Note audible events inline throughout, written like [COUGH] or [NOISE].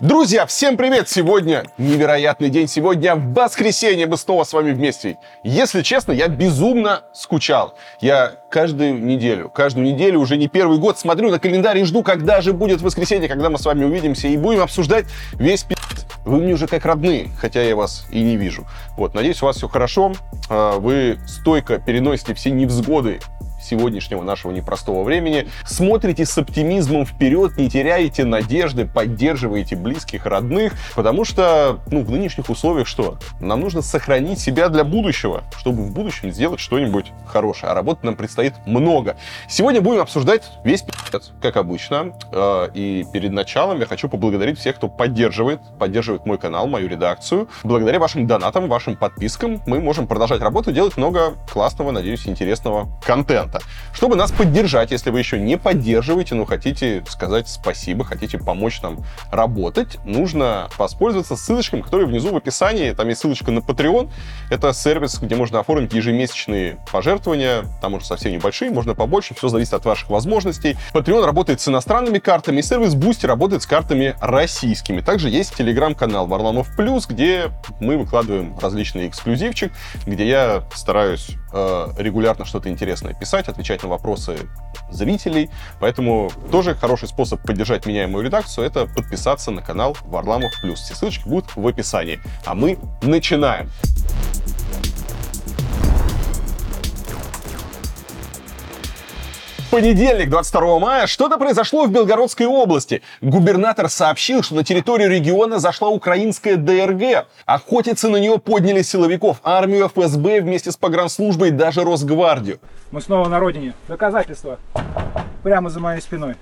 Друзья, всем привет! Сегодня невероятный день, сегодня воскресенье, мы снова с вами вместе. Если честно, я безумно скучал. Я каждую неделю, каждую неделю уже не первый год смотрю на календарь и жду, когда же будет воскресенье, когда мы с вами увидимся и будем обсуждать весь пи***. Вы мне уже как родные, хотя я вас и не вижу. Вот, надеюсь, у вас все хорошо, а, вы стойко переносите все невзгоды сегодняшнего нашего непростого времени. Смотрите с оптимизмом вперед, не теряете надежды, поддерживаете близких, родных, потому что, ну, в нынешних условиях что? Нам нужно сохранить себя для будущего, чтобы в будущем сделать что-нибудь хорошее. А работы нам предстоит много. Сегодня будем обсуждать весь пи***ц, как обычно. Э, и перед началом я хочу поблагодарить всех, кто поддерживает, поддерживает мой канал, мою редакцию. Благодаря вашим донатам, вашим подпискам мы можем продолжать работу, делать много классного, надеюсь, интересного контента контента. Чтобы нас поддержать, если вы еще не поддерживаете, но хотите сказать спасибо, хотите помочь нам работать, нужно воспользоваться ссылочками, которые внизу в описании. Там есть ссылочка на Patreon. Это сервис, где можно оформить ежемесячные пожертвования. Там уже совсем небольшие, можно побольше. Все зависит от ваших возможностей. Patreon работает с иностранными картами, и сервис Boosty работает с картами российскими. Также есть телеграм-канал Варламов Плюс, где мы выкладываем различный эксклюзивчик, где я стараюсь э, регулярно что-то интересное писать писать, отвечать на вопросы зрителей. Поэтому тоже хороший способ поддержать меня и мою редакцию — это подписаться на канал Варламов Плюс. Все ссылочки будут в описании. А мы начинаем. Понедельник, 22 мая, что-то произошло в Белгородской области. Губернатор сообщил, что на территорию региона зашла украинская ДРГ. Охотиться на нее подняли силовиков, армию, ФСБ вместе с погранслужбой и даже Росгвардию. Мы снова на родине. Доказательства прямо за моей спиной.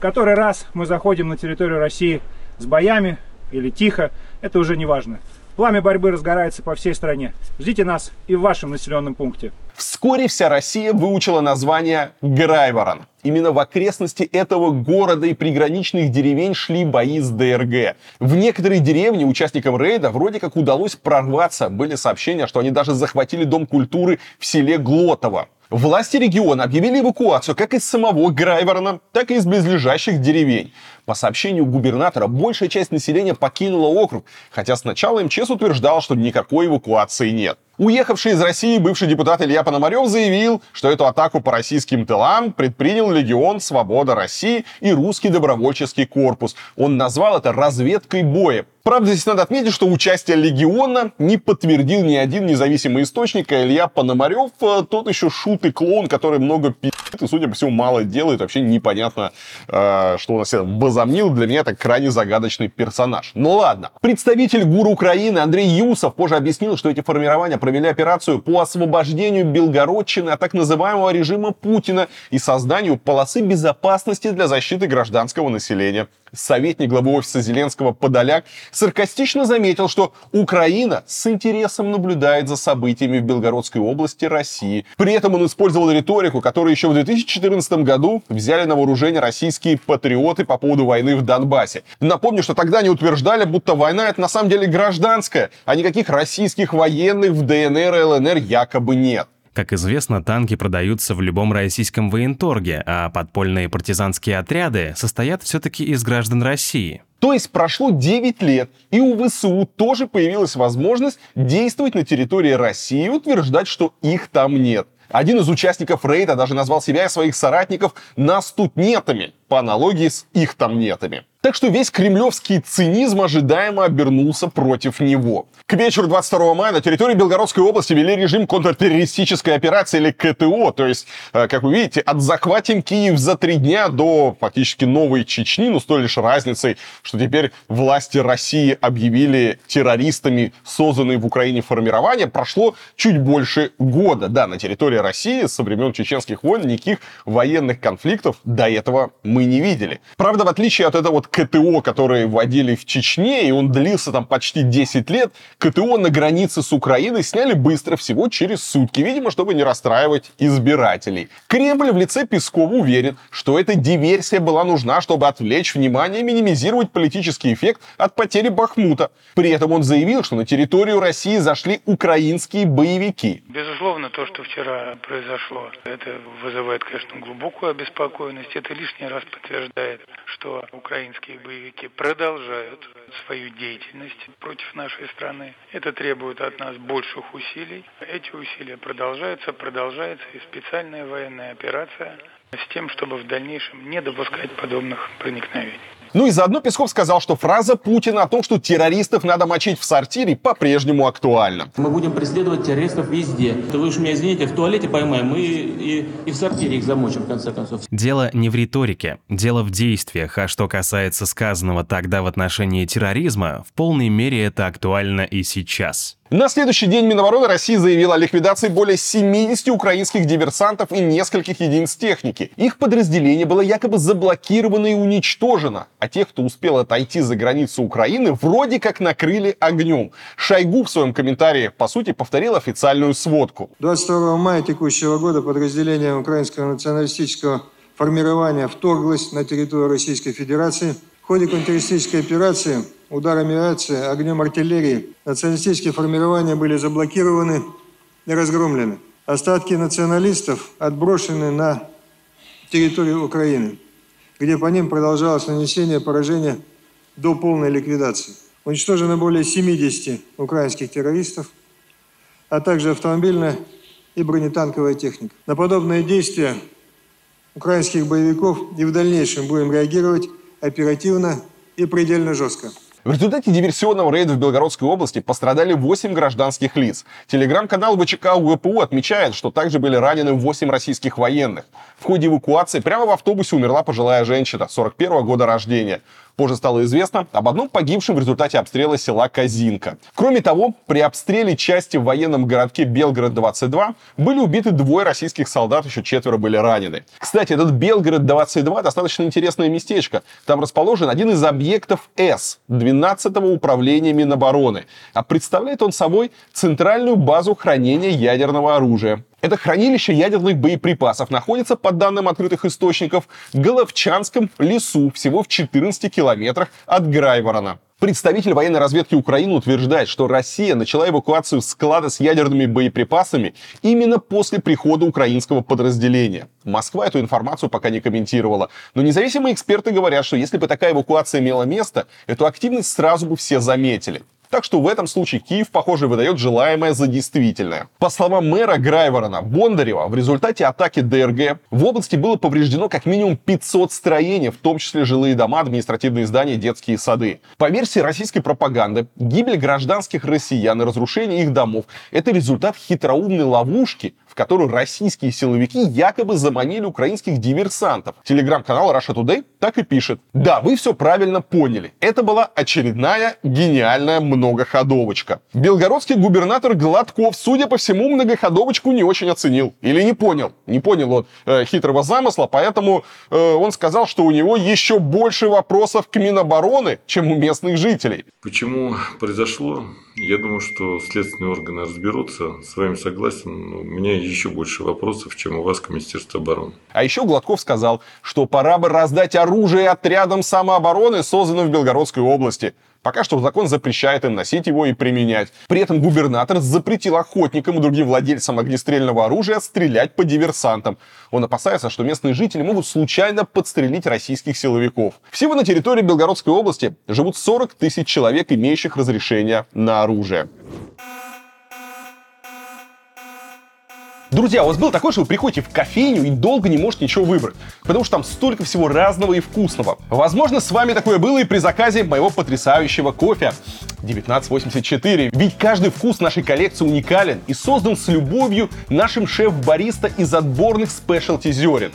Который раз мы заходим на территорию России с боями или тихо, это уже не важно. Пламя борьбы разгорается по всей стране. Ждите нас и в вашем населенном пункте. Вскоре вся Россия выучила название Грайворон. Именно в окрестности этого города и приграничных деревень шли бои с ДРГ. В некоторые деревни участникам рейда вроде как удалось прорваться. Были сообщения, что они даже захватили дом культуры в селе Глотово. Власти региона объявили эвакуацию как из самого Грайворона, так и из близлежащих деревень. По сообщению губернатора, большая часть населения покинула округ, хотя сначала МЧС утверждал, что никакой эвакуации нет. Уехавший из России бывший депутат Илья Пономарев заявил, что эту атаку по российским тылам предпринял Легион Свобода России и Русский добровольческий корпус. Он назвал это разведкой боя. Правда, здесь надо отметить, что участие Легиона не подтвердил ни один независимый источник, а Илья Пономарев э, тот еще шут и клоун, который много пи***т и, судя по всему, мало делает. Вообще непонятно, э, что он на себя возомнил. Для меня это крайне загадочный персонаж. Ну ладно. Представитель ГУР Украины Андрей Юсов позже объяснил, что эти формирования провели операцию по освобождению Белгородчины от так называемого режима Путина и созданию полосы безопасности для защиты гражданского населения. Советник главы офиса Зеленского Подоляк саркастично заметил, что Украина с интересом наблюдает за событиями в Белгородской области России. При этом он использовал риторику, которую еще в 2014 году взяли на вооружение российские патриоты по поводу войны в Донбассе. Напомню, что тогда они утверждали, будто война это на самом деле гражданская, а никаких российских военных в ДНР и ЛНР якобы нет. Как известно, танки продаются в любом российском военторге, а подпольные партизанские отряды состоят все-таки из граждан России. То есть прошло 9 лет, и у ВСУ тоже появилась возможность действовать на территории России и утверждать, что их там нет. Один из участников рейда даже назвал себя и своих соратников «нас тут нетами», по аналогии с их там нетами. Так что весь кремлевский цинизм ожидаемо обернулся против него. К вечеру 22 мая на территории Белгородской области ввели режим контртеррористической операции или КТО. То есть, э, как вы видите, от захватим Киев за три дня до фактически новой Чечни, но с той лишь разницей, что теперь власти России объявили террористами созданные в Украине формирования, прошло чуть больше года. Да, на территории России со времен чеченских войн никаких военных конфликтов до этого мы не видели. Правда, в отличие от этого вот КТО, которые вводили в Чечне, и он длился там почти 10 лет, КТО на границе с Украиной сняли быстро, всего через сутки, видимо, чтобы не расстраивать избирателей. Кремль в лице Пескова уверен, что эта диверсия была нужна, чтобы отвлечь внимание и минимизировать политический эффект от потери Бахмута. При этом он заявил, что на территорию России зашли украинские боевики. Безусловно, то, что вчера произошло, это вызывает, конечно, глубокую обеспокоенность. Это лишний раз подтверждает что украинские боевики продолжают свою деятельность против нашей страны. Это требует от нас больших усилий. Эти усилия продолжаются, продолжается и специальная военная операция с тем, чтобы в дальнейшем не допускать подобных проникновений. Ну и заодно Песков сказал, что фраза Путина о том, что террористов надо мочить в сортире, по-прежнему актуальна. Мы будем преследовать террористов везде. То вы уж меня извините, в туалете поймаем, мы и, и в сортире их замочим, в конце концов. Дело не в риторике, дело в действиях, а что касается сказанного тогда в отношении терроризма, в полной мере это актуально и сейчас. На следующий день Минобороны России заявила о ликвидации более 70 украинских диверсантов и нескольких единиц техники. Их подразделение было якобы заблокировано и уничтожено, а тех, кто успел отойти за границу Украины, вроде как накрыли огнем. Шойгу в своем комментарии, по сути, повторил официальную сводку. 22 мая текущего года подразделение украинского националистического формирования вторглось на территорию Российской Федерации. В ходе контртеррористической операции ударами авиации, огнем артиллерии националистические формирования были заблокированы и разгромлены. Остатки националистов отброшены на территорию Украины, где по ним продолжалось нанесение поражения до полной ликвидации. Уничтожено более 70 украинских террористов, а также автомобильная и бронетанковая техника. На подобные действия украинских боевиков и в дальнейшем будем реагировать оперативно и предельно жестко. В результате диверсионного рейда в Белгородской области пострадали 8 гражданских лиц. Телеграм-канал ВЧК УГПУ отмечает, что также были ранены 8 российских военных. В ходе эвакуации прямо в автобусе умерла пожилая женщина 41 года рождения. Позже стало известно об одном погибшем в результате обстрела села Казинка. Кроме того, при обстреле части в военном городке Белгород-22 были убиты двое российских солдат, еще четверо были ранены. Кстати, этот Белгород-22 достаточно интересное местечко. Там расположен один из объектов С 12-го управления Минобороны. А представляет он собой центральную базу хранения ядерного оружия. Это хранилище ядерных боеприпасов находится, по данным открытых источников, в Головчанском лесу, всего в 14 километрах от Грайворона. Представитель военной разведки Украины утверждает, что Россия начала эвакуацию склада с ядерными боеприпасами именно после прихода украинского подразделения. Москва эту информацию пока не комментировала. Но независимые эксперты говорят, что если бы такая эвакуация имела место, эту активность сразу бы все заметили. Так что в этом случае Киев, похоже, выдает желаемое за действительное. По словам мэра Грайворона Бондарева, в результате атаки ДРГ в области было повреждено как минимум 500 строений, в том числе жилые дома, административные здания, детские сады. По версии российской пропаганды, гибель гражданских россиян и разрушение их домов – это результат хитроумной ловушки, в которую российские силовики якобы заманили украинских диверсантов. Телеграм-канал Russia Today так и пишет. Да, вы все правильно поняли. Это была очередная гениальная многоходовочка. Белгородский губернатор Гладков, судя по всему, многоходовочку не очень оценил. Или не понял. Не понял он э, хитрого замысла, поэтому э, он сказал, что у него еще больше вопросов к Минобороны, чем у местных жителей. Почему произошло? Я думаю, что следственные органы разберутся. С вами согласен. У меня еще больше вопросов, чем у вас к Министерству обороны. А еще Гладков сказал, что пора бы раздать оружие отрядам самообороны, созданным в Белгородской области. Пока что закон запрещает им носить его и применять. При этом губернатор запретил охотникам и другим владельцам огнестрельного оружия стрелять по диверсантам. Он опасается, что местные жители могут случайно подстрелить российских силовиков. Всего на территории Белгородской области живут 40 тысяч человек, имеющих разрешение на оружие. Друзья, у вас был такой, что вы приходите в кофейню и долго не можете ничего выбрать, потому что там столько всего разного и вкусного. Возможно, с вами такое было и при заказе моего потрясающего кофе 1984. Ведь каждый вкус нашей коллекции уникален и создан с любовью нашим шеф-бариста из отборных спешлти зерен.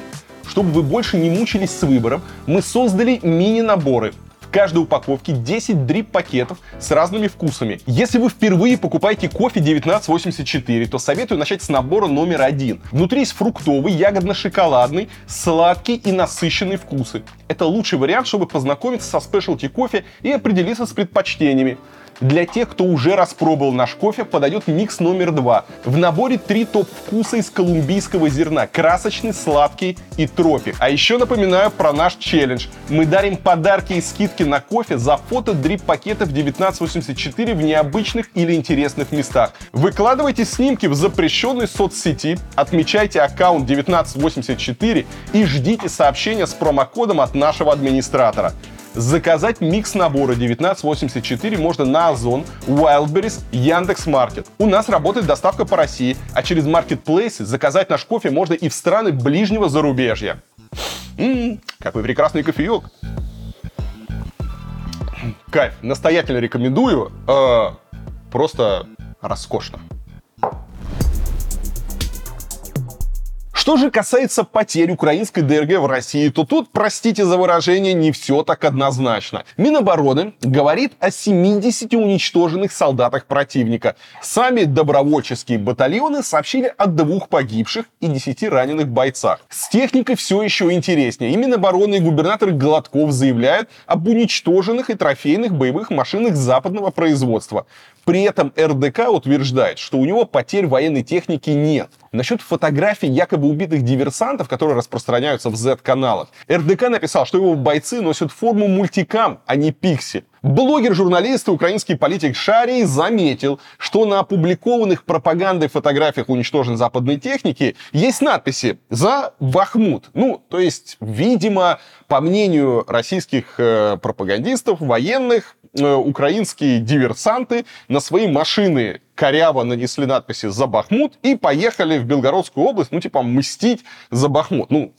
Чтобы вы больше не мучились с выбором, мы создали мини-наборы каждой упаковке 10 дрип-пакетов с разными вкусами. Если вы впервые покупаете кофе 1984, то советую начать с набора номер один. Внутри есть фруктовый, ягодно-шоколадный, сладкий и насыщенный вкусы. Это лучший вариант, чтобы познакомиться со спешлти кофе и определиться с предпочтениями. Для тех, кто уже распробовал наш кофе, подойдет микс номер два. В наборе три топ-вкуса из колумбийского зерна. Красочный, сладкий и тропик. А еще напоминаю про наш челлендж. Мы дарим подарки и скидки на кофе за фото дрип-пакетов 1984 в необычных или интересных местах. Выкладывайте снимки в запрещенной соцсети, отмечайте аккаунт 1984 и ждите сообщения с промокодом от нашего администратора. Заказать микс набора 1984 можно на Озон, Wildberries, Яндекс.Маркет. У нас работает доставка по России, а через маркетплейсы заказать наш кофе можно и в страны ближнего зарубежья. М-м, какой прекрасный кофеек. Кайф, настоятельно рекомендую. Э, просто роскошно. Что же касается потерь украинской ДРГ в России, то тут, простите за выражение, не все так однозначно. Минобороны говорит о 70 уничтоженных солдатах противника. Сами добровольческие батальоны сообщили о двух погибших и 10 раненых бойцах. С техникой все еще интереснее. И Минобороны и губернатор Гладков заявляют об уничтоженных и трофейных боевых машинах западного производства. При этом РДК утверждает, что у него потерь военной техники нет. Насчет фотографий якобы убитых диверсантов, которые распространяются в Z-каналах, РДК написал, что его бойцы носят форму мультикам, а не пиксель. Блогер, журналист и украинский политик Шарий заметил, что на опубликованных пропагандой фотографиях уничтоженной западной техники есть надписи «За Бахмут». Ну, то есть, видимо, по мнению российских э, пропагандистов, военных, э, украинские диверсанты на свои машины коряво нанесли надписи «За Бахмут» и поехали в Белгородскую область, ну, типа, мстить за Бахмут. Ну,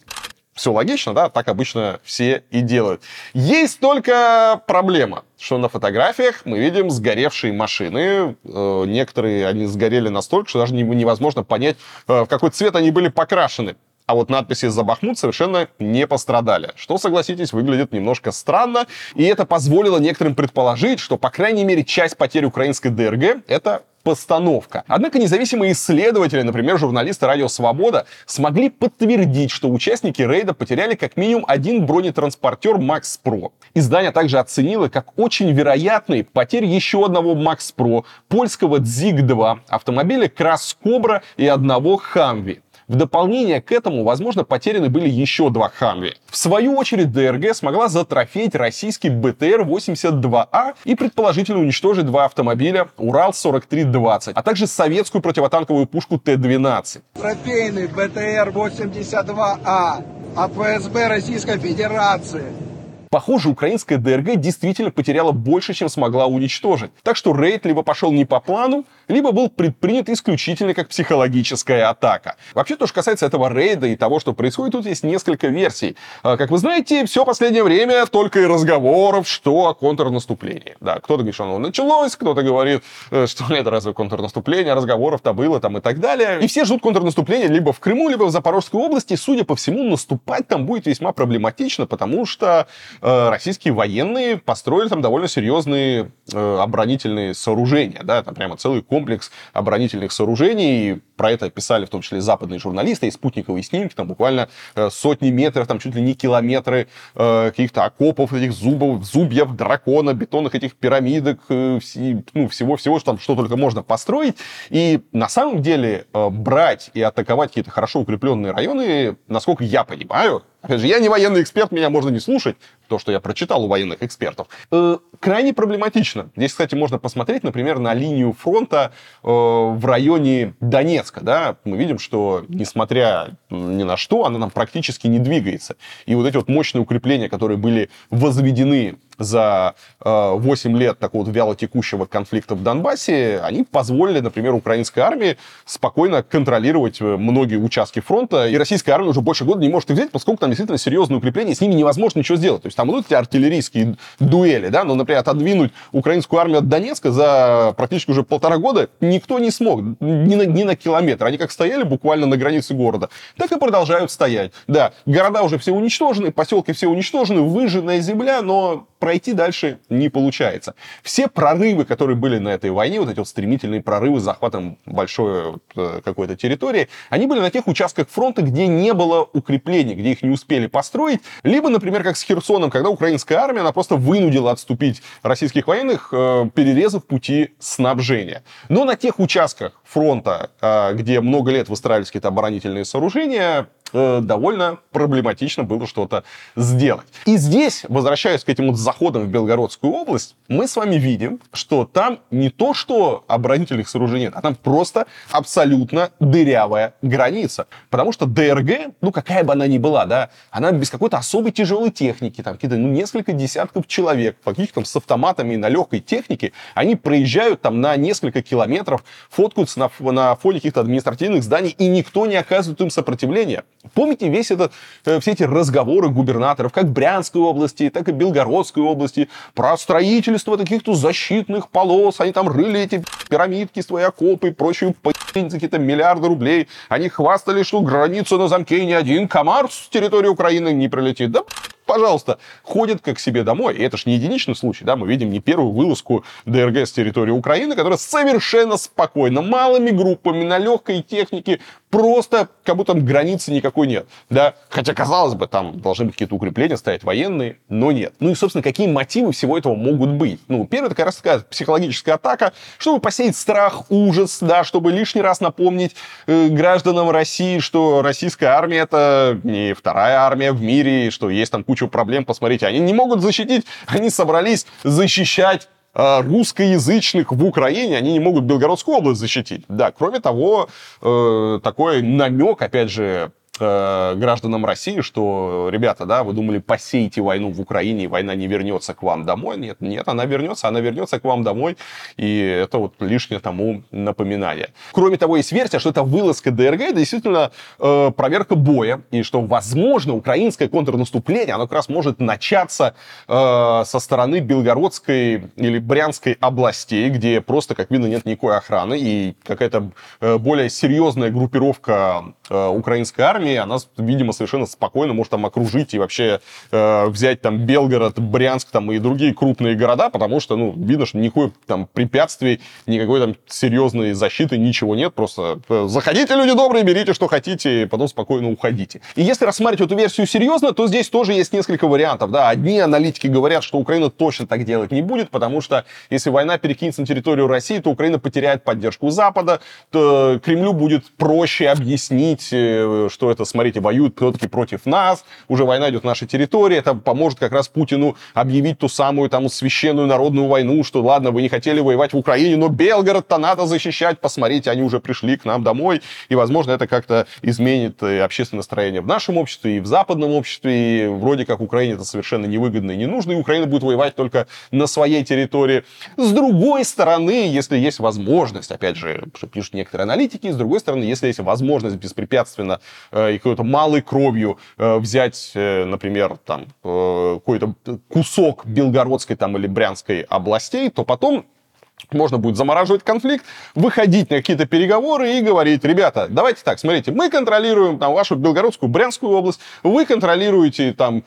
все логично, да, так обычно все и делают. Есть только проблема, что на фотографиях мы видим сгоревшие машины. Э, некоторые они сгорели настолько, что даже невозможно понять, э, в какой цвет они были покрашены. А вот надписи «За Бахмут» совершенно не пострадали. Что, согласитесь, выглядит немножко странно. И это позволило некоторым предположить, что, по крайней мере, часть потерь украинской ДРГ — это постановка. Однако независимые исследователи, например, журналисты Радио Свобода, смогли подтвердить, что участники рейда потеряли как минимум один бронетранспортер Макс Про. Издание также оценило как очень вероятный потерь еще одного Макс Про, польского ДЗИГ-2, автомобиля Крас Кобра и одного Хамви. В дополнение к этому, возможно, потеряны были еще два Хамви. В свою очередь, ДРГ смогла затрофеять российский БТР-82А и предположительно уничтожить два автомобиля Урал-4320, а также советскую противотанковую пушку Т-12. Трофейный БТР-82А от ФСБ Российской Федерации Похоже, украинская ДРГ действительно потеряла больше, чем смогла уничтожить. Так что рейд либо пошел не по плану, либо был предпринят исключительно как психологическая атака. Вообще, то, что касается этого рейда и того, что происходит, тут есть несколько версий. А, как вы знаете, все последнее время только и разговоров, что о контрнаступлении. Да, кто-то говорит, что оно началось, кто-то говорит, э, что это разве контрнаступление, разговоров-то было там и так далее. И все ждут контрнаступления либо в Крыму, либо в Запорожской области. Судя по всему, наступать там будет весьма проблематично, потому что российские военные построили там довольно серьезные э, оборонительные сооружения, да, там прямо целый комплекс оборонительных сооружений, и про это писали в том числе западные журналисты, и спутниковые снимки, там буквально э, сотни метров, там чуть ли не километры каких-то окопов, этих зубов, зубьев, дракона, бетонных этих пирамидок, ну, всего-всего, что там что только можно построить. И на самом деле брать и атаковать какие-то хорошо укрепленные районы, насколько я понимаю, Опять же, я не военный эксперт, меня можно не слушать, то, что я прочитал у военных экспертов. Э, крайне проблематично. Здесь, кстати, можно посмотреть, например, на линию фронта э, в районе Донецка. Да? Мы видим, что, несмотря ни на что, она нам практически не двигается. И вот эти вот мощные укрепления, которые были возведены за э, 8 лет такого вот вяло текущего конфликта в Донбассе, они позволили, например, украинской армии спокойно контролировать э, многие участки фронта, и российская армия уже больше года не может их взять, поскольку там действительно серьезные укрепления, с ними невозможно ничего сделать. То есть там идут эти артиллерийские дуэли, да, но, например, отодвинуть украинскую армию от Донецка за практически уже полтора года никто не смог, ни на, ни на километр. Они как стояли буквально на границе города, так и продолжают стоять. Да, города уже все уничтожены, поселки все уничтожены, выжженная земля, но пройти дальше не получается. Все прорывы, которые были на этой войне, вот эти вот стремительные прорывы с захватом большой э, какой-то территории, они были на тех участках фронта, где не было укреплений, где их не успели построить, либо, например, как с Херсоном, когда украинская армия, она просто вынудила отступить российских военных, э, перерезав пути снабжения. Но на тех участках фронта, э, где много лет выстраивались какие-то оборонительные сооружения, Э, довольно проблематично было что-то сделать. И здесь, возвращаясь к этим вот заходам в Белгородскую область, мы с вами видим, что там не то, что оборонительных сооружений нет, а там просто абсолютно дырявая граница. Потому что ДРГ, ну какая бы она ни была, да, она без какой-то особой тяжелой техники, там какие-то, ну, несколько десятков человек, каких там с автоматами и на легкой технике, они проезжают там на несколько километров, фоткаются на, на фоне каких-то административных зданий, и никто не оказывает им сопротивления. Помните весь этот, э, все эти разговоры губернаторов, как Брянской области, так и Белгородской области, про строительство каких-то защитных полос, они там рыли эти пирамидки, свои окопы и прочую за какие-то миллиарды рублей. Они хвастались, что границу на замке ни один комар с территории Украины не прилетит. Да пожалуйста, ходят как себе домой. И это же не единичный случай, да, мы видим не первую вылазку ДРГ с территории Украины, которая совершенно спокойно, малыми группами, на легкой технике, просто как будто там границы никакой нет, да. Хотя, казалось бы, там должны быть какие-то укрепления стоять военные, но нет. Ну и, собственно, какие мотивы всего этого могут быть? Ну, первое, это как раз такая психологическая атака, чтобы посеять страх, ужас, да, чтобы лишний раз напомнить э, гражданам России, что российская армия это не вторая армия в мире, что есть там куча кучу проблем, посмотрите, они не могут защитить, они собрались защищать а, русскоязычных в Украине, они не могут Белгородскую область защитить. Да, кроме того, э, такой намек, опять же, э, гражданам России, что, ребята, да, вы думали, посеете войну в Украине, и война не вернется к вам домой. Нет, нет, она вернется, она вернется к вам домой, и это вот лишнее тому напоминание. Кроме того, есть версия, что это вылазка ДРГ, это действительно э, проверка боя, и что, возможно, украинское контрнаступление, оно как раз может начаться э, со стороны Белгородской или Брянской областей, где просто, как видно, нет никакой охраны, и какая-то э, более серьезная группировка э, украинской армии армии, она, видимо, совершенно спокойно может там окружить и вообще э, взять там Белгород, Брянск там и другие крупные города, потому что, ну, видно, что никакой там препятствий, никакой там серьезной защиты, ничего нет, просто э, заходите, люди добрые, берите, что хотите, и потом спокойно уходите. И если рассматривать эту версию серьезно, то здесь тоже есть несколько вариантов, да, одни аналитики говорят, что Украина точно так делать не будет, потому что если война перекинется на территорию России, то Украина потеряет поддержку Запада, то Кремлю будет проще объяснить, э, это, смотрите, воюют все-таки против нас, уже война идет в нашей территории, это поможет как раз Путину объявить ту самую там священную народную войну, что ладно, вы не хотели воевать в Украине, но Белгород-то надо защищать, посмотрите, они уже пришли к нам домой, и, возможно, это как-то изменит э, общественное настроение в нашем обществе и в западном обществе, и вроде как Украине это совершенно невыгодно и не нужно, и Украина будет воевать только на своей территории. С другой стороны, если есть возможность, опять же, пишут некоторые аналитики, с другой стороны, если есть возможность беспрепятственно Э, и какой-то малой кровью э, взять, э, например, там, какой-то кусок Белгородской там, или Брянской областей, то потом можно будет замораживать конфликт, выходить на какие-то переговоры и говорить, ребята, давайте так, смотрите, мы контролируем там вашу Белгородскую, Брянскую область, вы контролируете там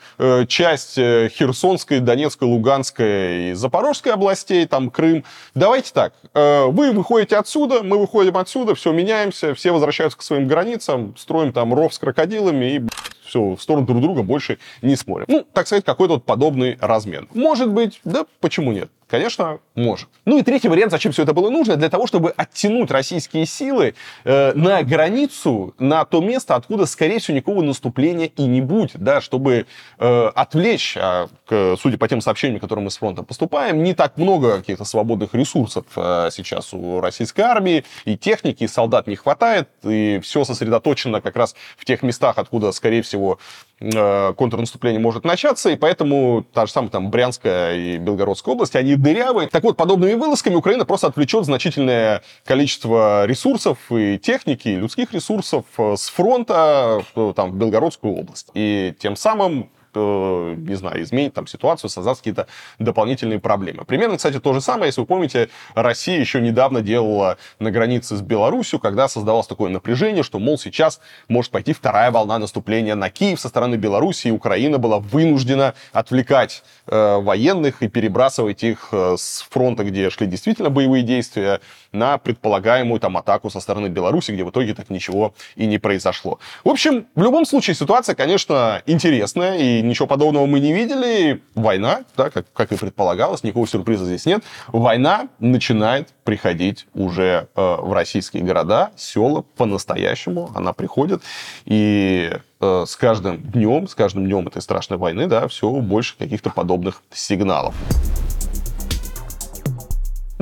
часть Херсонской, Донецкой, Луганской и Запорожской областей, там Крым. Давайте так, вы выходите отсюда, мы выходим отсюда, все меняемся, все возвращаются к своим границам, строим там ров с крокодилами и все, в сторону друг друга больше не смотрим. Ну, так сказать, какой-то вот подобный размен. Может быть, да почему нет? Конечно, может. Ну и третий вариант, зачем все это было нужно? Для того, чтобы оттянуть российские силы э, на границу, на то место, откуда, скорее всего, никакого наступления и не будет, да, чтобы э, отвлечь, а, к, судя по тем сообщениям, которые мы с фронта поступаем, не так много каких-то свободных ресурсов э, сейчас у российской армии, и техники, и солдат не хватает, и все сосредоточено как раз в тех местах, откуда, скорее всего, контрнаступление может начаться, и поэтому та же самая там Брянская и Белгородская область, они дырявые. Так вот, подобными вылазками Украина просто отвлечет значительное количество ресурсов и техники, и людских ресурсов э, с фронта там, в Белгородскую область. И тем самым э, не знаю, изменить там ситуацию, создать какие-то дополнительные проблемы. Примерно, кстати, то же самое, если вы помните, Россия еще недавно делала на границе с Беларусью, когда создавалось такое напряжение, что, мол, сейчас может пойти вторая волна наступления на Киев со стороны Беларуси, и Украина была вынуждена отвлекать э, военных и перебрасывать их э, с фронта, где шли действительно боевые действия, на предполагаемую там атаку со стороны Беларуси, где в итоге так ничего и не произошло. В общем, в любом случае ситуация, конечно, интересная, и ничего подобного мы не видели. Война, да, как, как и предполагалось, никакого сюрприза здесь нет. Война начинает приходить уже э, в российские города, села по-настоящему, она приходит, и э, с каждым днем, с каждым днем этой страшной войны, да, все больше каких-то подобных сигналов.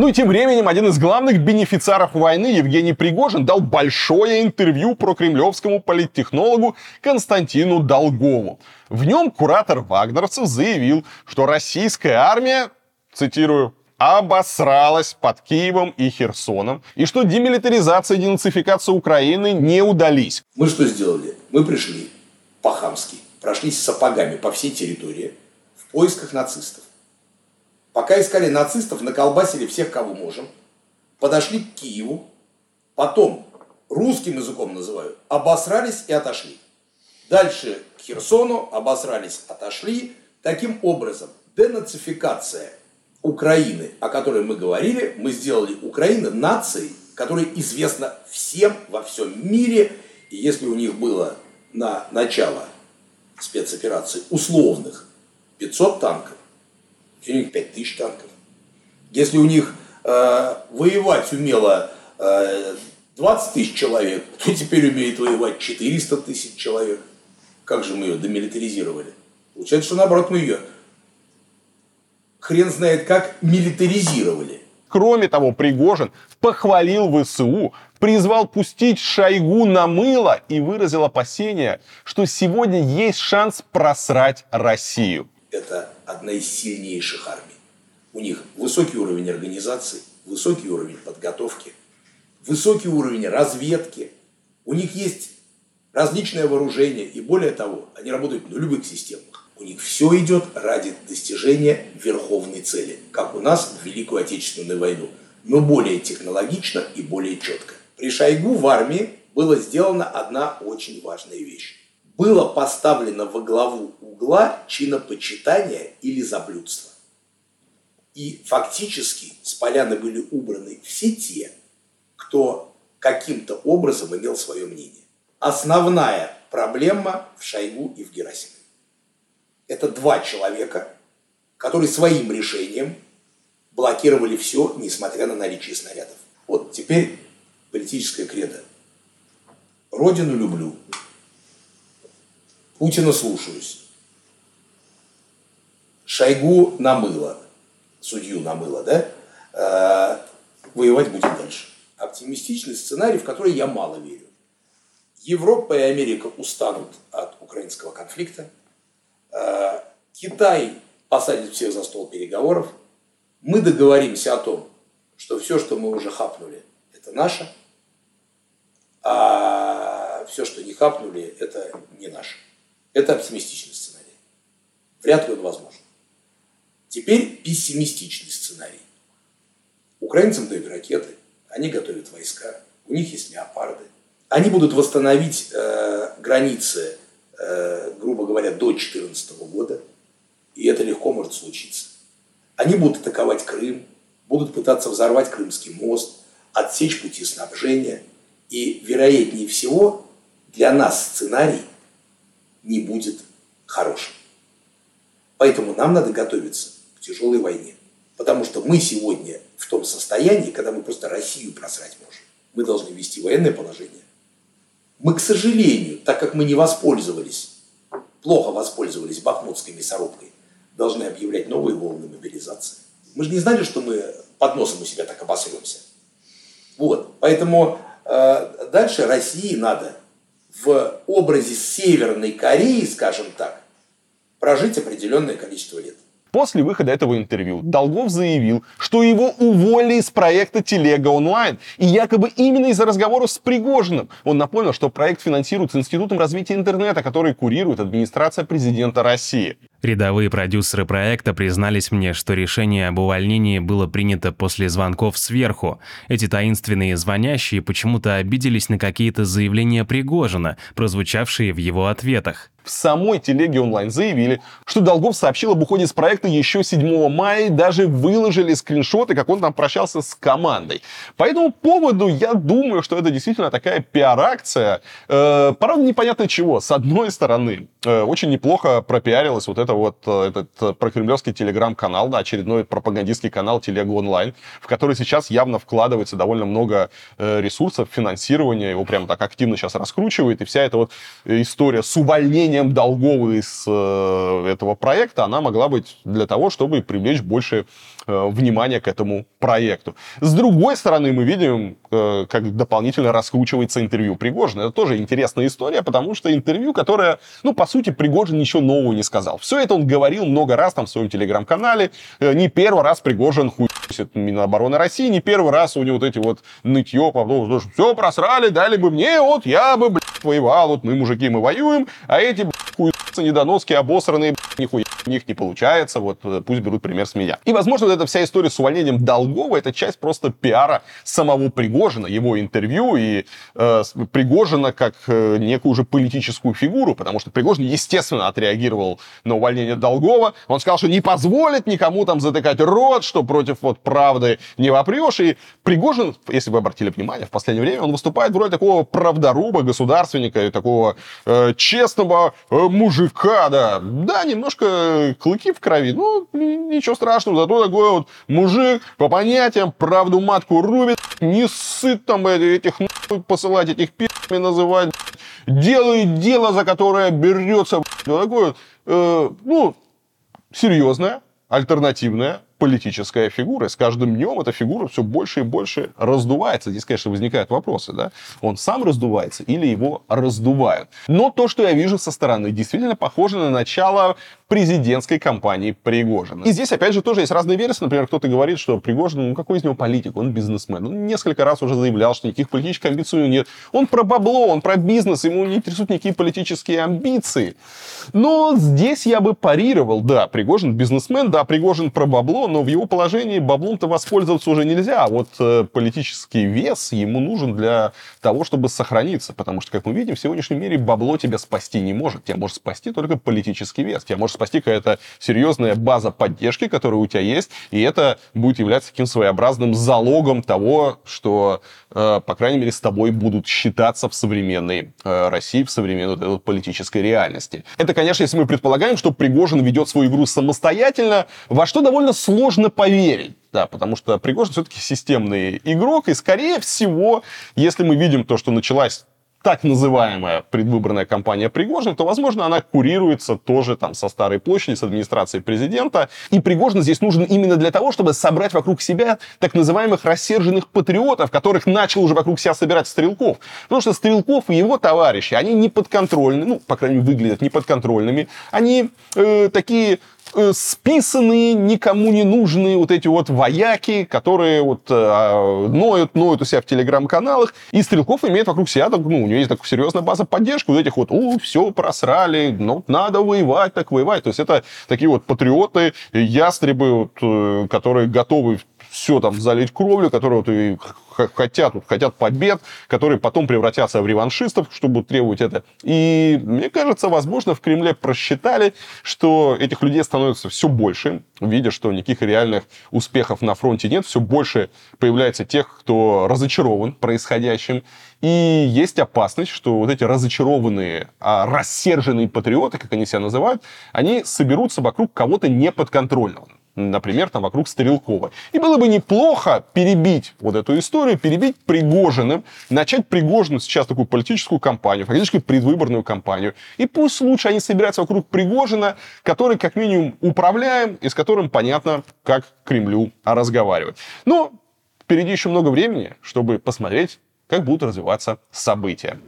Ну и тем временем один из главных бенефициаров войны, Евгений Пригожин, дал большое интервью про кремлевскому политтехнологу Константину Долгову. В нем куратор вагнеровцев заявил, что российская армия, цитирую, обосралась под Киевом и Херсоном, и что демилитаризация и денацификация Украины не удались. Мы что сделали? Мы пришли по-хамски, прошлись сапогами по всей территории в поисках нацистов. Пока искали нацистов, наколбасили всех, кого можем. Подошли к Киеву. Потом, русским языком называют, обосрались и отошли. Дальше к Херсону, обосрались, отошли. Таким образом, денацификация Украины, о которой мы говорили, мы сделали Украину нацией, которая известна всем во всем мире. И если у них было на начало спецоперации условных 500 танков, у них 5 тысяч танков. Если у них э, воевать умело э, 20 тысяч человек, то теперь умеет воевать 400 тысяч человек. Как же мы ее демилитаризировали? Получается, что наоборот мы ее хрен знает как милитаризировали. Кроме того, Пригожин похвалил ВСУ, призвал пустить Шойгу на мыло и выразил опасение, что сегодня есть шанс просрать Россию. Это одна из сильнейших армий. У них высокий уровень организации, высокий уровень подготовки, высокий уровень разведки. У них есть различное вооружение, и более того, они работают на любых системах. У них все идет ради достижения верховной цели, как у нас в Великую Отечественную войну, но более технологично и более четко. При Шойгу в армии была сделана одна очень важная вещь. Было поставлено во главу угла чинопочитания или заблюдства. И фактически с поляны были убраны все те, кто каким-то образом имел свое мнение. Основная проблема в Шойгу и в Герасиме. Это два человека, которые своим решением блокировали все, несмотря на наличие снарядов. Вот теперь политическая кредо. Родину люблю, Путина слушаюсь. Шойгу намыло, судью намыло, да? Э, воевать будем дальше. Оптимистичный сценарий, в который я мало верю. Европа и Америка устанут от украинского конфликта. Э, Китай посадит всех за стол переговоров. Мы договоримся о том, что все, что мы уже хапнули, это наше, а все, что не хапнули, это не наше. Это оптимистичный сценарий. Вряд ли он возможен. Теперь пессимистичный сценарий. Украинцам дают ракеты, они готовят войска, у них есть леопарды. Они будут восстановить э, границы, э, грубо говоря, до 2014 года, и это легко может случиться. Они будут атаковать Крым, будут пытаться взорвать Крымский мост, отсечь пути снабжения. И, вероятнее всего, для нас сценарий не будет хорошим. Поэтому нам надо готовиться к тяжелой войне. Потому что мы сегодня в том состоянии, когда мы просто Россию просрать можем. Мы должны вести военное положение. Мы, к сожалению, так как мы не воспользовались, плохо воспользовались бахмутской мясорубкой, должны объявлять новые волны мобилизации. Мы же не знали, что мы под носом у себя так обосремся. Вот. Поэтому э, дальше России надо в образе Северной Кореи, скажем так, прожить определенное количество лет. После выхода этого интервью Долгов заявил, что его уволили из проекта «Телега онлайн». И якобы именно из-за разговоров с Пригожиным. Он напомнил, что проект финансируется Институтом развития интернета, который курирует администрация президента России. Рядовые продюсеры проекта признались мне, что решение об увольнении было принято после звонков сверху. Эти таинственные звонящие почему-то обиделись на какие-то заявления Пригожина, прозвучавшие в его ответах в самой телеге онлайн заявили, что Долгов сообщил об уходе с проекта еще 7 мая и даже выложили скриншоты, как он там прощался с командой. По этому поводу я думаю, что это действительно такая пиар-акция. Э, правда, непонятно чего. С одной стороны, э, очень неплохо пропиарилась вот это вот э, этот э, прокремлевский телеграм-канал, да, очередной пропагандистский канал Телега онлайн, в который сейчас явно вкладывается довольно много э, ресурсов, финансирования, его прямо так активно сейчас раскручивает, и вся эта вот история с увольнением Долгова из этого проекта, она могла быть для того, чтобы привлечь больше э, внимания к этому проекту. С другой стороны, мы видим, э, как дополнительно раскручивается интервью Пригожина. Это тоже интересная история, потому что интервью, которое, ну, по сути, Пригожин ничего нового не сказал. Все это он говорил много раз там в своем телеграм-канале. Э, не первый раз Пригожин хуй Минобороны России, не первый раз у него вот эти вот нытье по поводу, что все просрали, дали бы мне, вот я бы, блядь, воевал, вот мы мужики, мы воюем, а эти, блядь, хуйцы недоноски обосранные, нихуя у них не получается, вот э, пусть берут пример с меня. И, возможно, вот эта вся история с увольнением Долгова, это часть просто пиара самого Пригожина, его интервью и э, Пригожина как э, некую уже политическую фигуру, потому что Пригожин, естественно, отреагировал на увольнение Долгова. Он сказал, что не позволит никому там затыкать рот, что против вот правды не вопрешь. И Пригожин, если вы обратили внимание, в последнее время он выступает в роли такого правдоруба, государственника и такого э, честного э, мужика, да. Да, немножко клыки в крови, ну, ничего страшного, зато такой вот мужик по понятиям правду матку рубит, не сыт там этих посылать, этих пи***ми называть, делает дело, за которое берется, такое э, ну, серьезное, альтернативное, политическая фигура. И с каждым днем эта фигура все больше и больше раздувается. Здесь, конечно, возникают вопросы, да? Он сам раздувается или его раздувают? Но то, что я вижу со стороны, действительно похоже на начало президентской кампании Пригожина. И здесь, опять же, тоже есть разные версии. Например, кто-то говорит, что Пригожин, ну какой из него политик? Он бизнесмен. Он несколько раз уже заявлял, что никаких политических амбиций у него нет. Он про бабло, он про бизнес, ему не интересуют никакие политические амбиции. Но здесь я бы парировал. Да, Пригожин бизнесмен, да, Пригожин про бабло, но в его положении баблом-то воспользоваться уже нельзя. А вот э, политический вес ему нужен для того, чтобы сохраниться. Потому что, как мы видим, в сегодняшнем мире бабло тебя спасти не может. Тебя может спасти только политический вес. Тебя может спасти какая-то серьезная база поддержки, которая у тебя есть. И это будет являться таким своеобразным залогом того, что, э, по крайней мере, с тобой будут считаться в современной э, России, в современной вот этой политической реальности. Это, конечно, если мы предполагаем, что Пригожин ведет свою игру самостоятельно, во что довольно сложно поверить. Да, потому что Пригожин все-таки системный игрок, и, скорее всего, если мы видим то, что началась так называемая предвыборная кампания Пригожина, то, возможно, она курируется тоже там со Старой площади, с администрацией президента. И Пригожин здесь нужен именно для того, чтобы собрать вокруг себя так называемых рассерженных патриотов, которых начал уже вокруг себя собирать Стрелков. Потому что Стрелков и его товарищи, они не подконтрольны, ну, по крайней мере, выглядят неподконтрольными. Они э, такие списанные, никому не нужные вот эти вот вояки, которые вот э, ноют, ноют у себя в телеграм-каналах. И Стрелков имеет вокруг себя, так, ну, у него есть такая серьезная база поддержки вот этих вот, о, все просрали, ну, надо воевать, так воевать. То есть это такие вот патриоты, ястребы, вот, э, которые готовы все там залить кровлю, которые вот и хотят, вот, хотят побед, которые потом превратятся в реваншистов, чтобы требовать это. И мне кажется, возможно, в Кремле просчитали, что этих людей становится все больше, видя, что никаких реальных успехов на фронте нет, все больше появляется тех, кто разочарован происходящим. И есть опасность, что вот эти разочарованные, а, рассерженные патриоты, как они себя называют, они соберутся вокруг кого-то неподконтрольного например, там вокруг Стрелкова. И было бы неплохо перебить вот эту историю, перебить Пригожиным, начать Пригожину сейчас такую политическую кампанию, фактически предвыборную кампанию. И пусть лучше они собираются вокруг Пригожина, который как минимум управляем и с которым понятно, как Кремлю разговаривать. Но впереди еще много времени, чтобы посмотреть, как будут развиваться события.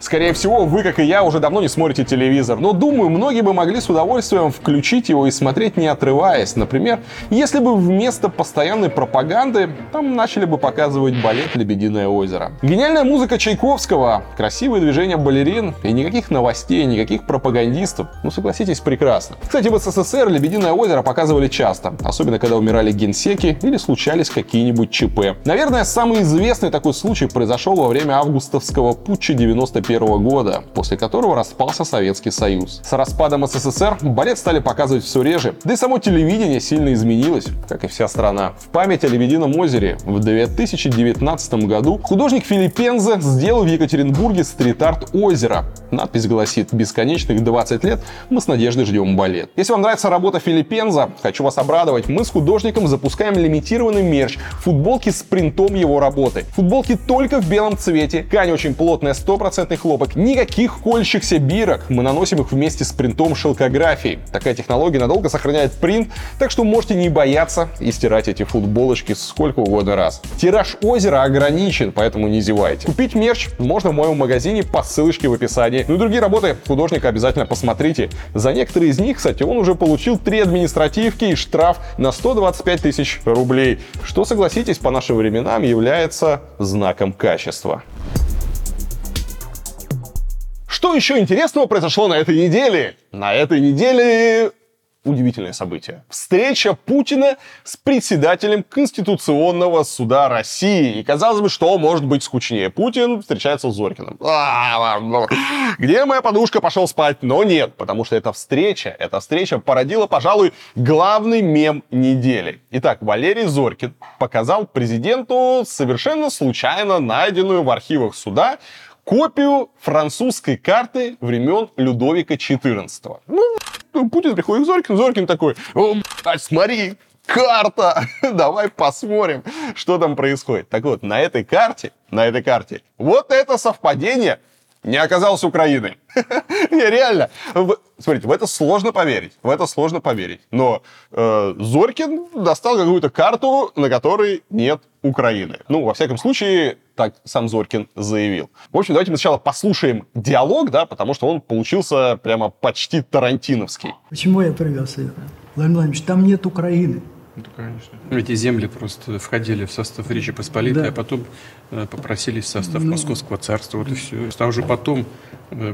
Скорее всего, вы, как и я, уже давно не смотрите телевизор, но думаю, многие бы могли с удовольствием включить его и смотреть не отрываясь. Например, если бы вместо постоянной пропаганды там начали бы показывать балет «Лебединое озеро». Гениальная музыка Чайковского, красивые движения балерин и никаких новостей, никаких пропагандистов. Ну, согласитесь, прекрасно. Кстати, в СССР «Лебединое озеро» показывали часто, особенно когда умирали генсеки или случались какие-нибудь ЧП. Наверное, самый известный такой случай произошел во время августовского путча 91 года, после которого распался Советский Союз. С распадом СССР балет стали показывать все реже, да и само телевидение сильно изменилось, как и вся страна. В память о Лебедином озере в 2019 году художник Филиппензе сделал в Екатеринбурге стрит-арт озера. Надпись гласит «Бесконечных 20 лет мы с надеждой ждем балет». Если вам нравится работа Филиппенза, хочу вас обрадовать, мы с художником запускаем лимитированный мерч, футболки с принтом его работы. Футболки только в белом цвете, ткань очень плотная, стопроцентный хлопок, никаких колющихся бирок. Мы наносим их вместе с принтом шелкографии. Такая технология надолго сохраняет принт, так что можете не бояться и стирать эти футболочки сколько угодно раз. Тираж озера ограничен, поэтому не зевайте. Купить мерч можно в моем магазине по ссылочке в описании. Ну и другие работы художника обязательно посмотрите. За некоторые из них, кстати, он уже получил три административки и штраф на 125 тысяч рублей, что, согласитесь, по нашим временам является знаком качества. Что еще интересного произошло на этой неделе? На этой неделе удивительное событие. Встреча Путина с председателем Конституционного суда России. И казалось бы, что может быть скучнее? Путин встречается с Зорькиным. Где моя подушка? Пошел спать. Но нет, потому что эта встреча, эта встреча породила, пожалуй, главный мем недели. Итак, Валерий Зорькин показал президенту совершенно случайно найденную в архивах суда копию французской карты времен Людовика XIV. Ну, Путин приходит к Зорькину, Зорькин такой, О, блядь, смотри, карта, [LAUGHS] давай посмотрим, что там происходит. Так вот, на этой карте, на этой карте, вот это совпадение не оказалось Украиной. Не, [LAUGHS] реально. Смотрите, в это сложно поверить. В это сложно поверить. Но э, Зорькин достал какую-то карту, на которой нет Украины. Ну, во всяком случае, так сам Зорькин заявил. В общем, давайте мы сначала послушаем диалог, да, потому что он получился прямо почти тарантиновский. Почему я привез это? Владимир Владимирович, там нет Украины. Ну, конечно. Эти земли просто входили в состав Речи Посполитой, да. а потом э, попросились в состав ну, Московского царства. Вот и все. Там уже потом,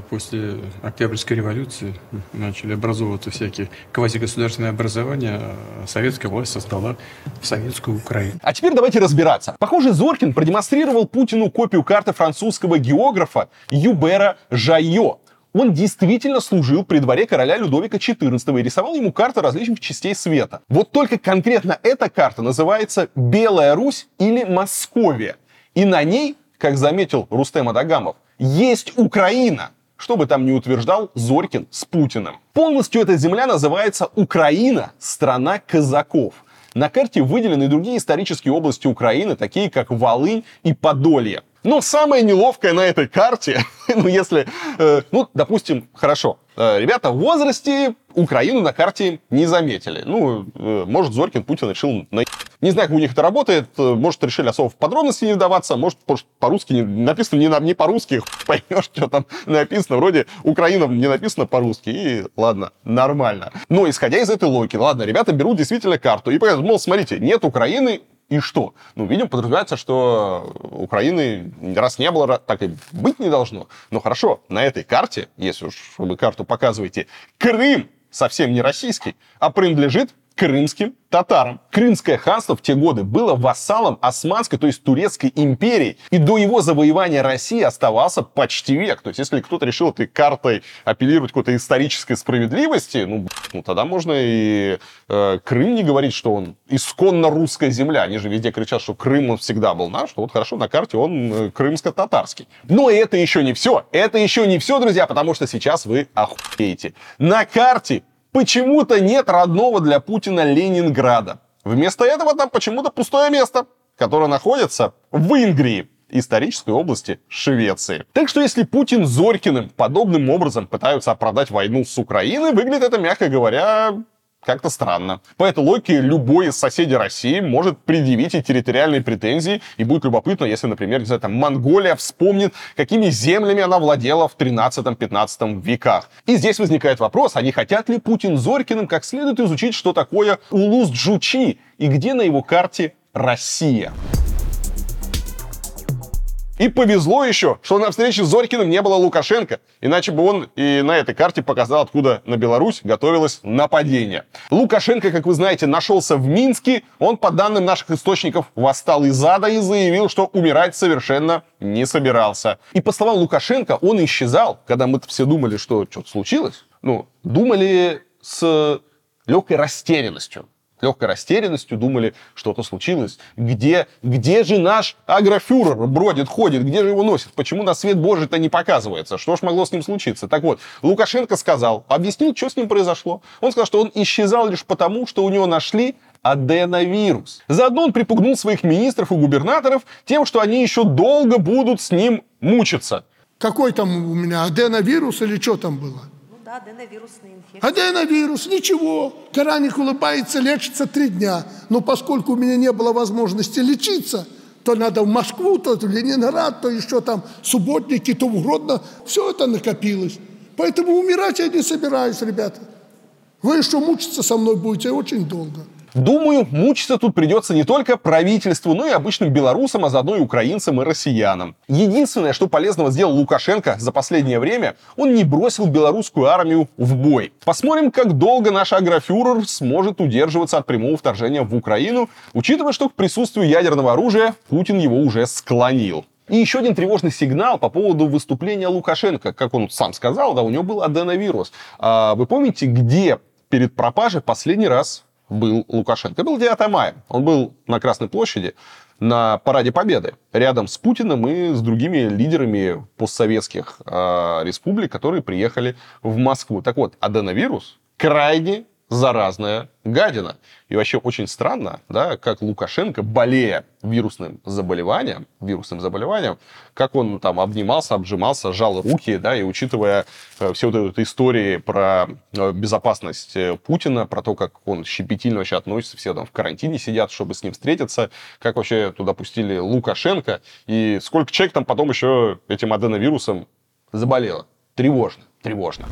после Октябрьской революции, начали образовываться всякие квазигосударственные образования. А советская власть создала советскую Украину. А теперь давайте разбираться. Похоже, Зоркин продемонстрировал Путину копию карты французского географа Юбера Жайо. Он действительно служил при дворе короля Людовика XIV и рисовал ему карты различных частей света. Вот только конкретно эта карта называется «Белая Русь» или «Московия». И на ней, как заметил Рустем Адагамов, есть Украина, что бы там ни утверждал Зорькин с Путиным. Полностью эта земля называется Украина, страна казаков. На карте выделены другие исторические области Украины, такие как Волынь и Подолье. Но самое неловкое на этой карте, [LAUGHS] ну если, э, ну, допустим, хорошо, э, ребята в возрасте Украину на карте не заметили. Ну, э, может, Зорькин Путин решил... На... Не знаю, как у них это работает. Может, решили особо в подробности не вдаваться. Может, по-русски не... написано не, на... не по-русски. [LAUGHS] Поймешь, что там написано. Вроде Украина не написано по-русски. И ладно, нормально. Но исходя из этой логики, ладно, ребята берут действительно карту и показывают, мол, смотрите, нет Украины, и что? Ну, видимо, подразумевается, что Украины раз не было, так и быть не должно. Но хорошо, на этой карте, если уж вы карту показываете, Крым совсем не российский, а принадлежит крымским татарам. Крымское ханство в те годы было вассалом Османской, то есть Турецкой империи. И до его завоевания России оставался почти век. То есть если кто-то решил этой картой апеллировать какой-то исторической справедливости, ну, ну тогда можно и э, Крым не говорить, что он исконно русская земля. Они же везде кричат, что Крым он всегда был наш, что вот хорошо, на карте он э, крымско-татарский. Но это еще не все. Это еще не все, друзья, потому что сейчас вы охуеете. На карте почему-то нет родного для Путина Ленинграда. Вместо этого там почему-то пустое место, которое находится в Ингрии, исторической области Швеции. Так что если Путин Зорькиным подобным образом пытаются оправдать войну с Украиной, выглядит это, мягко говоря, как-то странно. По этой логике любой из соседей России может предъявить и территориальные претензии, и будет любопытно, если, например, не знаю, там, Монголия вспомнит, какими землями она владела в 13-15 веках. И здесь возникает вопрос, а не хотят ли Путин Зорькиным как следует изучить, что такое Улус-Джучи и где на его карте Россия? И повезло еще, что на встрече с Зорькиным не было Лукашенко, иначе бы он и на этой карте показал, откуда на Беларусь готовилось нападение. Лукашенко, как вы знаете, нашелся в Минске, он, по данным наших источников, восстал из ада и заявил, что умирать совершенно не собирался. И по словам Лукашенко, он исчезал, когда мы все думали, что что-то случилось, ну, думали с легкой растерянностью легкой растерянностью думали, что-то случилось. Где, где же наш агрофюрер бродит, ходит, где же его носит? Почему на свет Божий-то не показывается? Что ж могло с ним случиться? Так вот, Лукашенко сказал, объяснил, что с ним произошло. Он сказал, что он исчезал лишь потому, что у него нашли аденовирус. Заодно он припугнул своих министров и губернаторов тем, что они еще долго будут с ним мучиться. Какой там у меня аденовирус или что там было? Да, аденовирусная инфекция. Аденовирус, ничего. Караник улыбается, лечится три дня. Но поскольку у меня не было возможности лечиться, то надо в Москву, то в Ленинград, то еще там субботники, то в Гродно. Все это накопилось. Поэтому умирать я не собираюсь, ребята. Вы еще мучиться со мной будете очень долго. Думаю, мучиться тут придется не только правительству, но и обычным белорусам, а заодно и украинцам и россиянам. Единственное, что полезного сделал Лукашенко за последнее время, он не бросил белорусскую армию в бой. Посмотрим, как долго наш агрофюрер сможет удерживаться от прямого вторжения в Украину, учитывая, что к присутствию ядерного оружия Путин его уже склонил. И еще один тревожный сигнал по поводу выступления Лукашенко. Как он сам сказал, да, у него был аденовирус. А вы помните, где перед пропажей последний раз был Лукашенко. Это был 9 мая. Он был на Красной площади на Параде Победы рядом с Путиным и с другими лидерами постсоветских э, республик, которые приехали в Москву. Так вот, аденовирус крайне заразная гадина. И вообще очень странно, да, как Лукашенко, болея вирусным заболеванием, вирусным заболеванием, как он там обнимался, обжимался, жал руки, да, и учитывая э, все вот эти истории про э, безопасность э, Путина, про то, как он щепетильно вообще относится, все там в карантине сидят, чтобы с ним встретиться, как вообще туда пустили Лукашенко, и сколько человек там потом еще этим аденовирусом заболело. Тревожно, тревожно.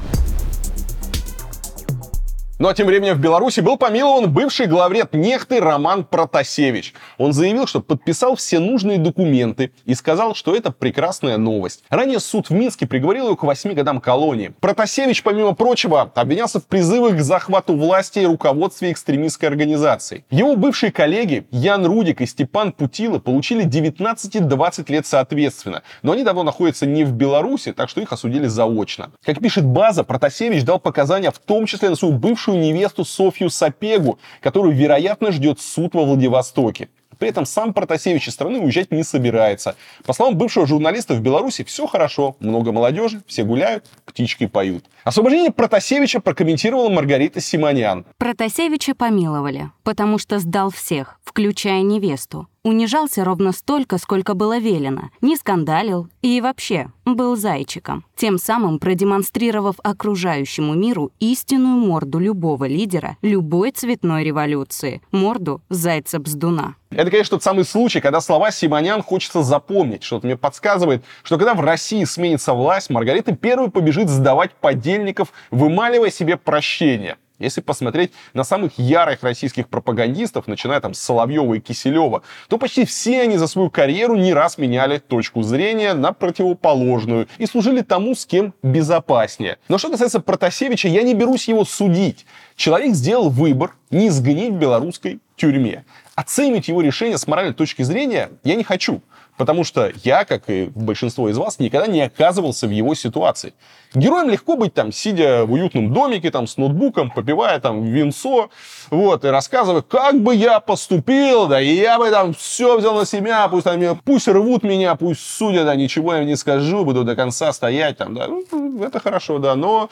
Ну а тем временем в Беларуси был помилован бывший главред Нехты Роман Протасевич. Он заявил, что подписал все нужные документы и сказал, что это прекрасная новость. Ранее суд в Минске приговорил его к 8 годам колонии. Протасевич, помимо прочего, обвинялся в призывах к захвату власти и руководстве экстремистской организации. Его бывшие коллеги Ян Рудик и Степан Путила получили 19 и 20 лет соответственно. Но они давно находятся не в Беларуси, так что их осудили заочно. Как пишет база, Протасевич дал показания в том числе на свою бывшую бывшую невесту Софью Сапегу, которую, вероятно, ждет суд во Владивостоке. При этом сам Протасевич из страны уезжать не собирается. По словам бывшего журналиста, в Беларуси все хорошо, много молодежи, все гуляют, птички поют. Освобождение Протасевича прокомментировала Маргарита Симонян. Протасевича помиловали, потому что сдал всех, включая невесту. Унижался ровно столько, сколько было велено, не скандалил и вообще был зайчиком, тем самым продемонстрировав окружающему миру истинную морду любого лидера любой цветной революции, морду зайца-бздуна. Это, конечно, тот самый случай, когда слова Симонян хочется запомнить. Что-то мне подсказывает, что когда в России сменится власть, Маргарита первой побежит сдавать подельников, вымаливая себе прощение. Если посмотреть на самых ярых российских пропагандистов, начиная там с Соловьева и Киселева, то почти все они за свою карьеру не раз меняли точку зрения на противоположную и служили тому, с кем безопаснее. Но что касается Протасевича, я не берусь его судить. Человек сделал выбор не сгнить в белорусской тюрьме. Оценивать его решение с моральной точки зрения я не хочу. Потому что я, как и большинство из вас, никогда не оказывался в его ситуации. Героям легко быть там, сидя в уютном домике, там, с ноутбуком, попивая там винцо, вот, и рассказывая, как бы я поступил, да, и я бы там все взял на себя, пусть, там, пусть рвут меня, пусть судят, да, ничего я не скажу, буду до конца стоять, там, да, ну, это хорошо, да, но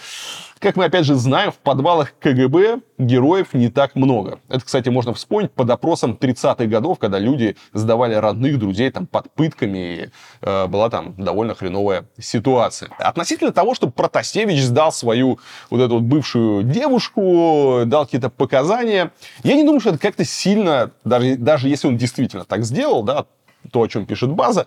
Как мы опять же знаем, в подвалах КГБ героев не так много. Это, кстати, можно вспомнить по допросам 30-х годов, когда люди сдавали родных, друзей там под пытками, и э, была там довольно хреновая ситуация. Относительно того, что Протасевич сдал свою вот эту вот бывшую девушку, дал какие-то показания, я не думаю, что это как-то сильно, даже, даже если он действительно так сделал, да, то, о чем пишет база,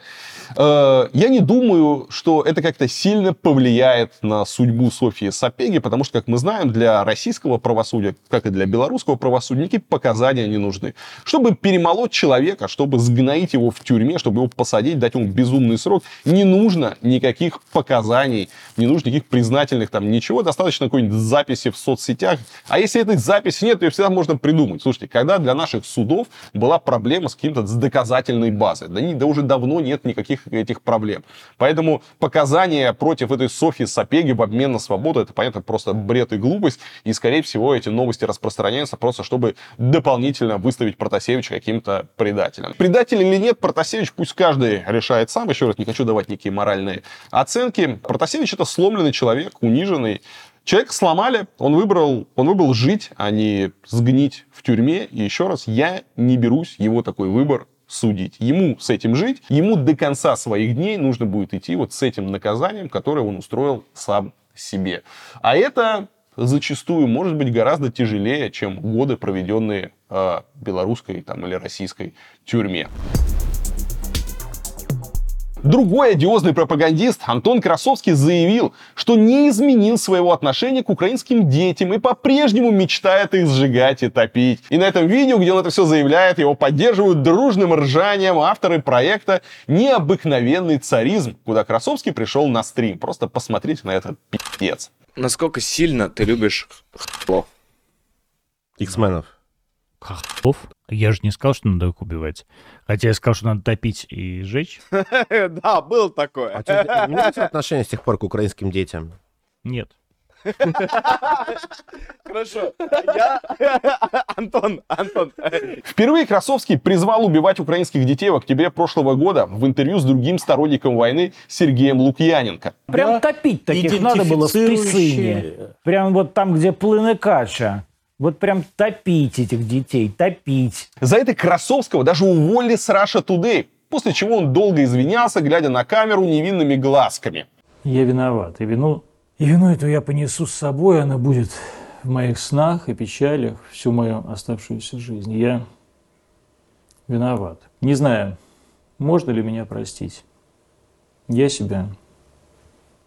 э, я не думаю, что это как-то сильно повлияет на судьбу Софии Сапеги, потому что, как мы знаем, для российского правосудия, как и для белорусского правосудия, никакие показания не нужны. Чтобы перемолоть человека, чтобы сгноить его в тюрьме, чтобы его посадить, дать ему безумный срок, не нужно никаких показаний, не нужно никаких признательных там ничего, достаточно какой-нибудь записи в соцсетях. А если этой записи нет, то ее всегда можно придумать. Слушайте, когда для наших судов была проблема с каким-то доказательной базой, ситуация. Да, не, да уже давно нет никаких этих проблем. Поэтому показания против этой Софьи Сапеги в обмен на свободу, это, понятно, просто бред и глупость. И, скорее всего, эти новости распространяются просто, чтобы дополнительно выставить Протасевича каким-то предателем. Предатель или нет, Протасевич пусть каждый решает сам. Еще раз, не хочу давать никакие моральные оценки. Протасевич это сломленный человек, униженный, Человека сломали, он выбрал, он выбрал жить, а не сгнить в тюрьме. И еще раз, я не берусь его такой выбор судить. Ему с этим жить, ему до конца своих дней нужно будет идти вот с этим наказанием, которое он устроил сам себе. А это зачастую может быть гораздо тяжелее, чем годы, проведенные э, белорусской там, или российской тюрьме. Другой одиозный пропагандист Антон Красовский заявил, что не изменил своего отношения к украинским детям и по-прежнему мечтает их сжигать и топить. И на этом видео, где он это все заявляет, его поддерживают дружным ржанием авторы проекта «Необыкновенный царизм», куда Красовский пришел на стрим. Просто посмотрите на этот пиздец. Насколько сильно ты любишь хлов? Иксменов. Хохлов? Я же не сказал, что надо их убивать. Хотя я сказал, что надо топить и сжечь. [LAUGHS] Да, был такое. А не отношение с тех пор к украинским детям? Нет. [LAUGHS] Хорошо. Я... [LAUGHS] Антон, Антон. Впервые Красовский призвал убивать украинских детей в октябре прошлого года в интервью с другим сторонником войны Сергеем Лукьяненко. Прям топить таких надо было в Песыне. Прям вот там, где плыны кача. Вот прям топить этих детей, топить. За это Красовского даже уволили с Russia Today, после чего он долго извинялся, глядя на камеру невинными глазками. Я виноват, и вину, и вину эту я понесу с собой, она будет в моих снах и печалях всю мою оставшуюся жизнь. Я виноват. Не знаю, можно ли меня простить. Я себя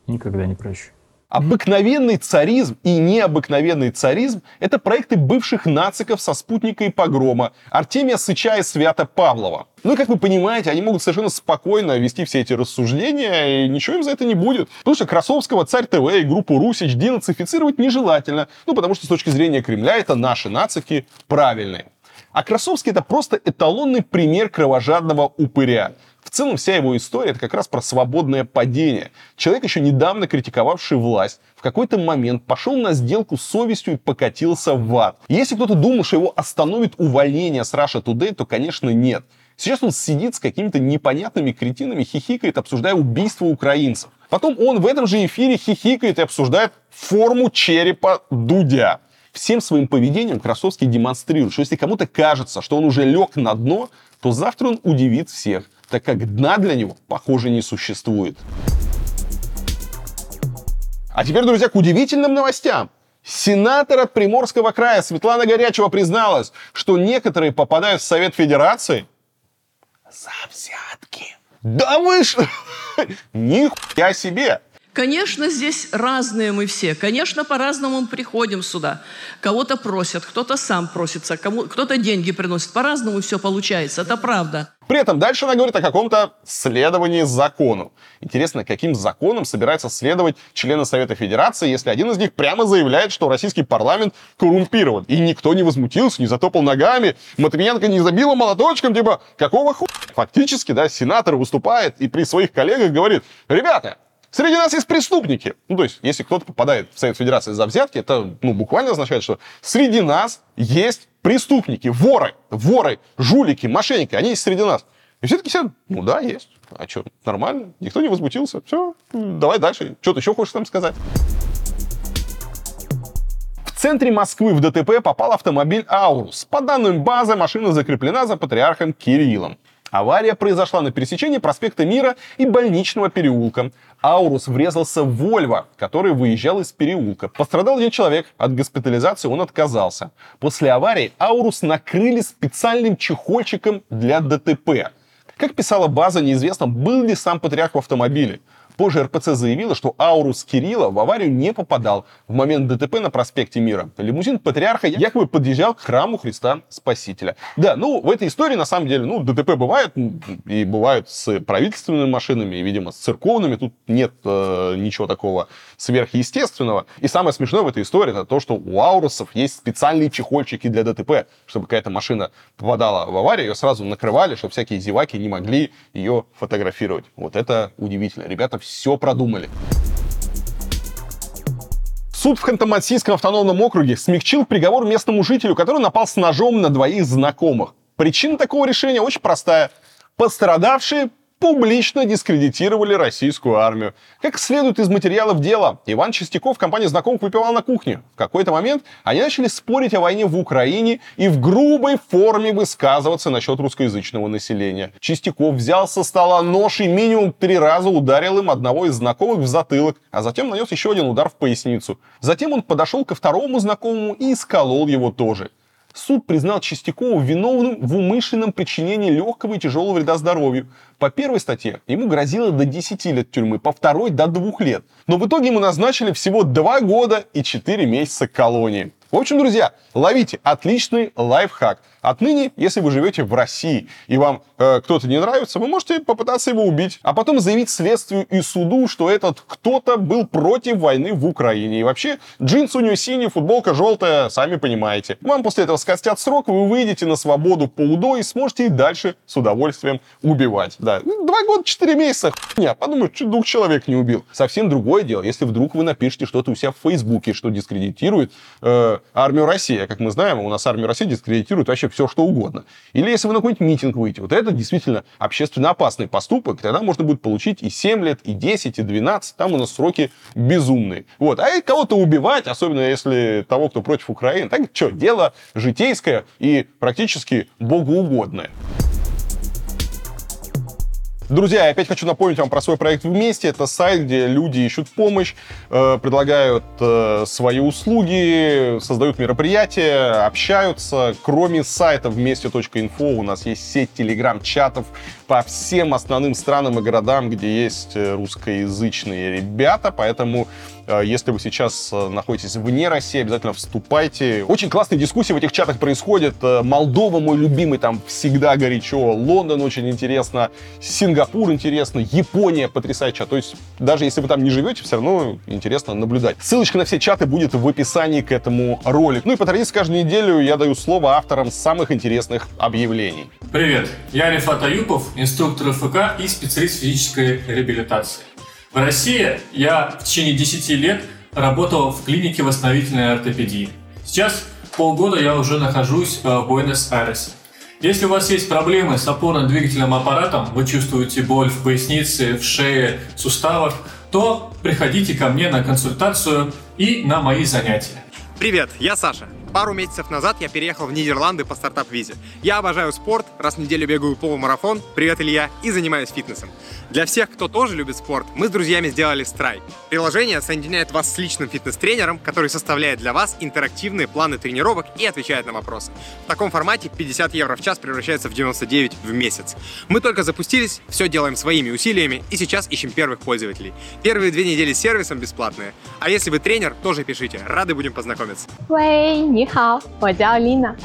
никогда не прощу. Обыкновенный царизм и необыкновенный царизм – это проекты бывших нациков со спутника и погрома Артемия Сыча и Свята Павлова. Ну и, как вы понимаете, они могут совершенно спокойно вести все эти рассуждения, и ничего им за это не будет. Потому что Красовского, Царь ТВ и группу Русич денацифицировать нежелательно. Ну, потому что с точки зрения Кремля это наши нацики правильные. А Красовский это просто эталонный пример кровожадного упыря. В целом вся его история это как раз про свободное падение. Человек, еще недавно критиковавший власть, в какой-то момент пошел на сделку с совестью и покатился в ад. Если кто-то думал, что его остановит увольнение с Russia Today, то, конечно, нет. Сейчас он сидит с какими-то непонятными кретинами, хихикает, обсуждая убийство украинцев. Потом он в этом же эфире хихикает и обсуждает форму черепа Дудя. Всем своим поведением Красовский демонстрирует, что если кому-то кажется, что он уже лег на дно, то завтра он удивит всех так как дна для него, похоже, не существует. А теперь, друзья, к удивительным новостям. Сенатор от Приморского края Светлана Горячева призналась, что некоторые попадают в Совет Федерации за взятки. Да вы что? [LAUGHS] Нихуя себе! Конечно, здесь разные мы все. Конечно, по-разному мы приходим сюда. Кого-то просят, кто-то сам просится, кому, кто-то деньги приносит. По-разному все получается, это правда. При этом дальше она говорит о каком-то следовании закону. Интересно, каким законом собираются следовать члены Совета Федерации, если один из них прямо заявляет, что российский парламент коррумпирован. И никто не возмутился, не затопал ногами, Матвиенко не забила молоточком, типа, какого ху... Фактически, да, сенатор выступает и при своих коллегах говорит, ребята, Среди нас есть преступники. Ну, то есть, если кто-то попадает в Совет Федерации за взятки, это ну, буквально означает, что среди нас есть преступники, воры, воры, жулики, мошенники, они есть среди нас. И все таки сидят, ну да, есть. А что, нормально, никто не возмутился. Все, давай дальше. Что ты еще хочешь там сказать? центре Москвы в ДТП попал автомобиль «Аурус». По данным базы, машина закреплена за патриархом Кириллом. Авария произошла на пересечении проспекта Мира и больничного переулка. Аурус врезался в Вольво, который выезжал из переулка. Пострадал один человек. От госпитализации он отказался. После аварии Аурус накрыли специальным чехольчиком для ДТП. Как писала база, неизвестно, был ли сам патриарх в автомобиле. Позже РПЦ заявила, что Аурус Кирилла в аварию не попадал. В момент ДТП на проспекте Мира лимузин патриарха якобы подъезжал к храму Христа Спасителя. Да, ну, в этой истории, на самом деле, ну, ДТП бывает, и бывают с правительственными машинами, и, видимо, с церковными. Тут нет э, ничего такого сверхъестественного. И самое смешное в этой истории, это то, что у Аурусов есть специальные чехольчики для ДТП, чтобы какая-то машина попадала в аварию, ее сразу накрывали, чтобы всякие зеваки не могли ее фотографировать. Вот это удивительно. Ребята продумали. Суд в Ханты-Мансийском автономном округе смягчил приговор местному жителю, который напал с ножом на двоих знакомых. Причина такого решения очень простая. Пострадавшие публично дискредитировали российскую армию. Как следует из материалов дела, Иван Чистяков в компании знакомых выпивал на кухне. В какой-то момент они начали спорить о войне в Украине и в грубой форме высказываться насчет русскоязычного населения. Чистяков взял со стола нож и минимум три раза ударил им одного из знакомых в затылок, а затем нанес еще один удар в поясницу. Затем он подошел ко второму знакомому и исколол его тоже суд признал Чистякова виновным в умышленном причинении легкого и тяжелого вреда здоровью. По первой статье ему грозило до 10 лет тюрьмы, по второй до 2 лет. Но в итоге ему назначили всего 2 года и 4 месяца колонии. В общем, друзья, ловите отличный лайфхак. Отныне, если вы живете в России и вам э, кто-то не нравится, вы можете попытаться его убить, а потом заявить следствию и суду, что этот кто-то был против войны в Украине. И вообще, джинсы у него синие, футболка желтая, сами понимаете. Вам после этого скостят срок, вы выйдете на свободу по УДО и сможете и дальше с удовольствием убивать. Да, два года, четыре месяца, хуйня, подумаю, чуть двух человек не убил. Совсем другое дело, если вдруг вы напишете что-то у себя в Фейсбуке, что дискредитирует э, армию России. А как мы знаем, у нас армию России дискредитирует вообще все, что угодно. Или если вы на какой-нибудь митинг выйдете. Вот это действительно общественно опасный поступок. Тогда можно будет получить и 7 лет, и 10, и 12. Там у нас сроки безумные. Вот. А кого-то убивать, особенно если того, кто против Украины, так что, дело житейское и практически богоугодное. Друзья, я опять хочу напомнить вам про свой проект «Вместе». Это сайт, где люди ищут помощь, э, предлагают э, свои услуги, создают мероприятия, общаются. Кроме сайта вместе.инфо у нас есть сеть телеграм-чатов по всем основным странам и городам, где есть э, русскоязычные ребята. Поэтому если вы сейчас э, находитесь вне России, обязательно вступайте. Очень классные дискуссии в этих чатах происходят. Э, Молдова мой любимый, там всегда горячо. Лондон очень интересно. Сингапур интересно. Япония потрясающая. То есть даже если вы там не живете, все равно интересно наблюдать. Ссылочка на все чаты будет в описании к этому ролику. Ну и по традиции каждую неделю я даю слово авторам самых интересных объявлений. Привет, я Рифат Аюпов, инструктор ФК и специалист физической реабилитации. В России я в течение 10 лет работал в клинике восстановительной ортопедии. Сейчас полгода я уже нахожусь э, в Буэнос-Айресе. Если у вас есть проблемы с опорно-двигательным аппаратом, вы чувствуете боль в пояснице, в шее, суставах, то приходите ко мне на консультацию и на мои занятия. Привет, я Саша. Пару месяцев назад я переехал в Нидерланды по стартап-визе. Я обожаю спорт, раз в неделю бегаю полумарафон, привет, Илья, и занимаюсь фитнесом. Для всех, кто тоже любит спорт, мы с друзьями сделали Strike. Приложение соединяет вас с личным фитнес-тренером, который составляет для вас интерактивные планы тренировок и отвечает на вопросы. В таком формате 50 евро в час превращается в 99 в месяц. Мы только запустились, все делаем своими усилиями и сейчас ищем первых пользователей. Первые две недели с сервисом бесплатные. А если вы тренер, тоже пишите, рады будем познакомиться. 喂，Нихао, Мадяо Алина.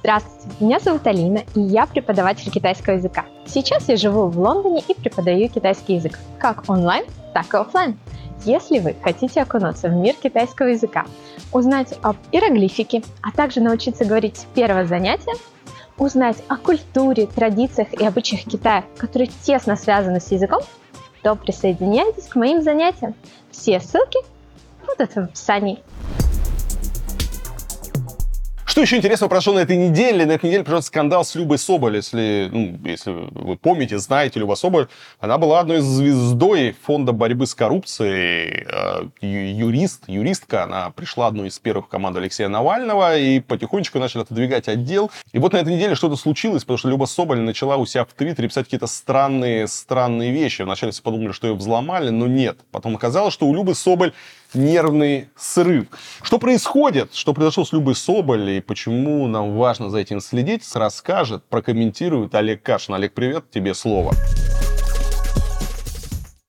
Здравствуйте, меня зовут Алина, и я преподаватель китайского языка. Сейчас я живу в Лондоне и преподаю китайский язык, как онлайн, так и офлайн. Если вы хотите окунуться в мир китайского языка, узнать об иероглифике, а также научиться говорить с первого занятия, узнать о культуре, традициях и обычаях Китая, которые тесно связаны с языком, то присоединяйтесь к моим занятиям. Все ссылки будут в описании. Что еще интересного произошло на этой неделе? На этой неделе произошел скандал с Любой Соболь. Если, ну, если вы помните, знаете, Люба Соболь, она была одной из звездой фонда борьбы с коррупцией. Э, юрист, юристка, она пришла одной из первых команд Алексея Навального и потихонечку начали отодвигать отдел. И вот на этой неделе что-то случилось, потому что Люба Соболь начала у себя в Твиттере писать какие-то странные, странные вещи. Вначале все подумали, что ее взломали, но нет. Потом оказалось, что у Любы Соболь нервный срыв. Что происходит, что произошло с Любой Соболь и почему нам важно за этим следить, расскажет, прокомментирует Олег Кашин. Олег, привет, тебе слово.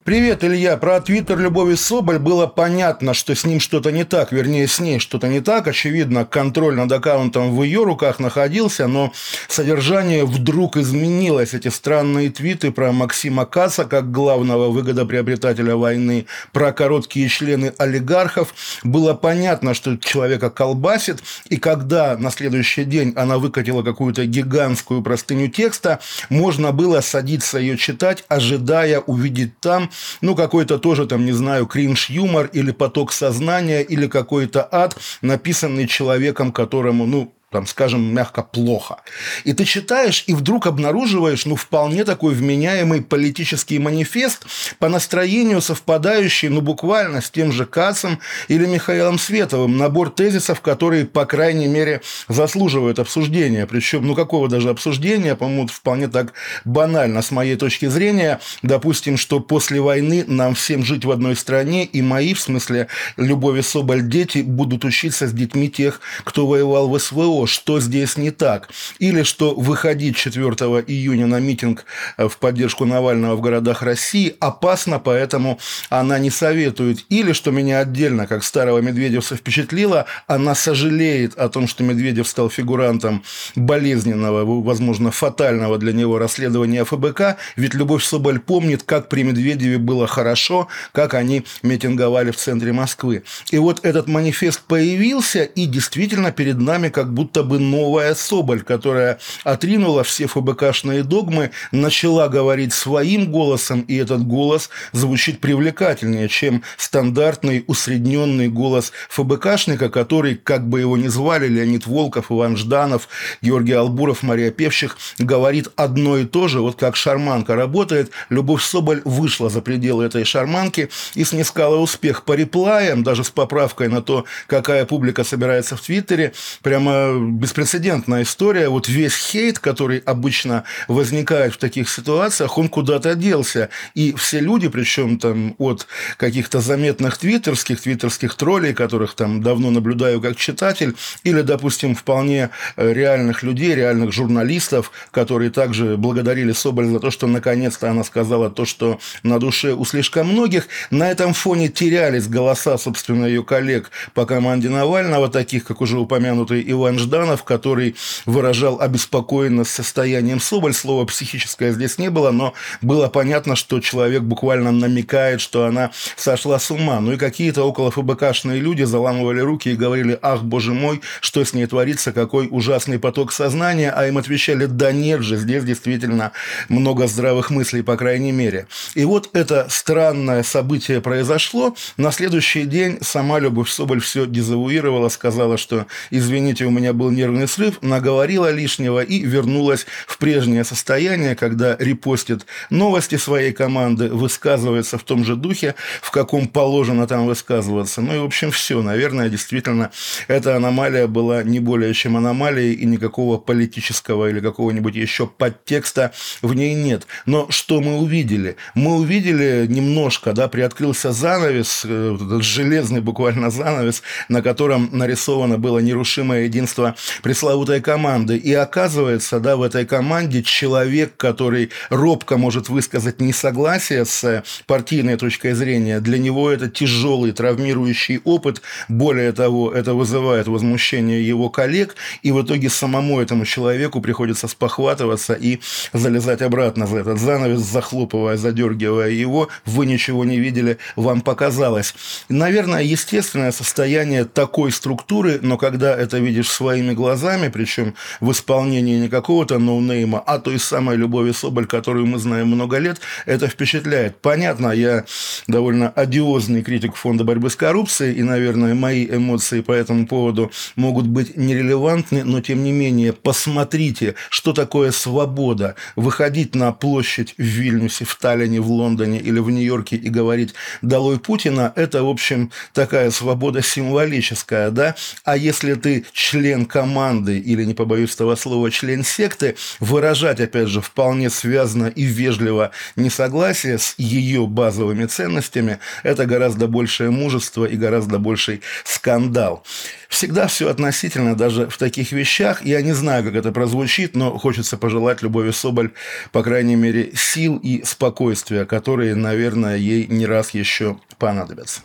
Привет, Илья. Про твиттер Любови Соболь было понятно, что с ним что-то не так, вернее, с ней что-то не так. Очевидно, контроль над аккаунтом в ее руках находился, но содержание вдруг изменилось. Эти странные твиты про Максима Каса как главного выгодоприобретателя войны, про короткие члены олигархов. Было понятно, что человека колбасит, и когда на следующий день она выкатила какую-то гигантскую простыню текста, можно было садиться ее читать, ожидая увидеть там ну, какой-то тоже там, не знаю, кринж-юмор или поток сознания или какой-то ад, написанный человеком, которому, ну, там, скажем, мягко плохо. И ты читаешь, и вдруг обнаруживаешь, ну, вполне такой вменяемый политический манифест по настроению совпадающий, ну, буквально с тем же Кацем или Михаилом Световым. Набор тезисов, которые, по крайней мере, заслуживают обсуждения. Причем, ну, какого даже обсуждения, по-моему, вполне так банально с моей точки зрения. Допустим, что после войны нам всем жить в одной стране, и мои, в смысле, Любови Соболь, дети будут учиться с детьми тех, кто воевал в СВО что здесь не так. Или что выходить 4 июня на митинг э, в поддержку Навального в городах России опасно, поэтому она не советует. Или что меня отдельно, как старого медведевца, впечатлило, она сожалеет о том, что Медведев стал фигурантом болезненного, возможно, фатального для него расследования ФБК, ведь Любовь Соболь помнит, как при Медведеве было хорошо, как они митинговали в центре Москвы. И вот этот манифест появился, и действительно перед нами как будто будто бы новая Соболь, которая отринула все ФБКшные догмы, начала говорить своим голосом, и этот голос звучит привлекательнее, чем стандартный усредненный голос ФБКшника, который, как бы его ни звали, Леонид Волков, Иван Жданов, Георгий Албуров, Мария Певчих, говорит одно и то же, вот как шарманка работает, Любовь Соболь вышла за пределы этой шарманки и снискала успех по реплаям, даже с поправкой на то, какая публика собирается в Твиттере, прямо беспрецедентная история. Вот весь хейт, который обычно возникает в таких ситуациях, он куда-то делся. И все люди, причем там от каких-то заметных твиттерских, твиттерских троллей, которых там давно наблюдаю как читатель, или, допустим, вполне э, реальных людей, реальных журналистов, которые также благодарили Соболь за то, что наконец-то она сказала то, что на душе у слишком многих. На этом фоне терялись голоса, собственно, ее коллег по команде Навального, таких, как уже упомянутый Иван Жданов, который выражал обеспокоенность состоянием Соболь. Слова «психическое» здесь не было, но было понятно, что человек буквально намекает, что она сошла с ума. Ну и какие-то около ФБКшные люди заламывали руки и говорили «Ах, боже мой, что с ней творится, какой ужасный поток сознания», а им отвечали «Да нет же, здесь действительно много здравых мыслей, по крайней мере». И вот это странное событие произошло. На следующий день сама Любовь Соболь все дезавуировала, сказала, что «Извините, у меня был нервный срыв, наговорила лишнего и вернулась в прежнее состояние, когда репостит новости своей команды, высказывается в том же духе, в каком положено там высказываться. Ну и, в общем, все. Наверное, действительно, эта аномалия была не более чем аномалией, и никакого политического или какого-нибудь еще подтекста в ней нет. Но что мы увидели? Мы увидели немножко, да, приоткрылся занавес, э, этот железный буквально занавес, на котором нарисовано было нерушимое единство пресловутой команды. И оказывается, да, в этой команде человек, который робко может высказать несогласие с партийной точкой зрения, для него это тяжелый травмирующий опыт. Более того, это вызывает возмущение его коллег, и в итоге самому этому человеку приходится спохватываться и залезать обратно за этот занавес, захлопывая, задергивая его. Вы ничего не видели, вам показалось. Наверное, естественное состояние такой структуры, но когда это видишь в своими глазами, причем в исполнении не какого-то ноунейма, а той самой Любови Соболь, которую мы знаем много лет, это впечатляет. Понятно, я довольно одиозный критик фонда борьбы с коррупцией, и, наверное, мои эмоции по этому поводу могут быть нерелевантны, но, тем не менее, посмотрите, что такое свобода. Выходить на площадь в Вильнюсе, в Таллине, в Лондоне или в Нью-Йорке и говорить «Долой Путина» – это, в общем, такая свобода символическая, да? А если ты член команды или, не побоюсь этого слова, член секты, выражать, опять же, вполне связано и вежливо несогласие с ее базовыми ценностями – это гораздо большее мужество и гораздо больший скандал. Всегда все относительно даже в таких вещах. Я не знаю, как это прозвучит, но хочется пожелать Любови Соболь, по крайней мере, сил и спокойствия, которые, наверное, ей не раз еще понадобятся.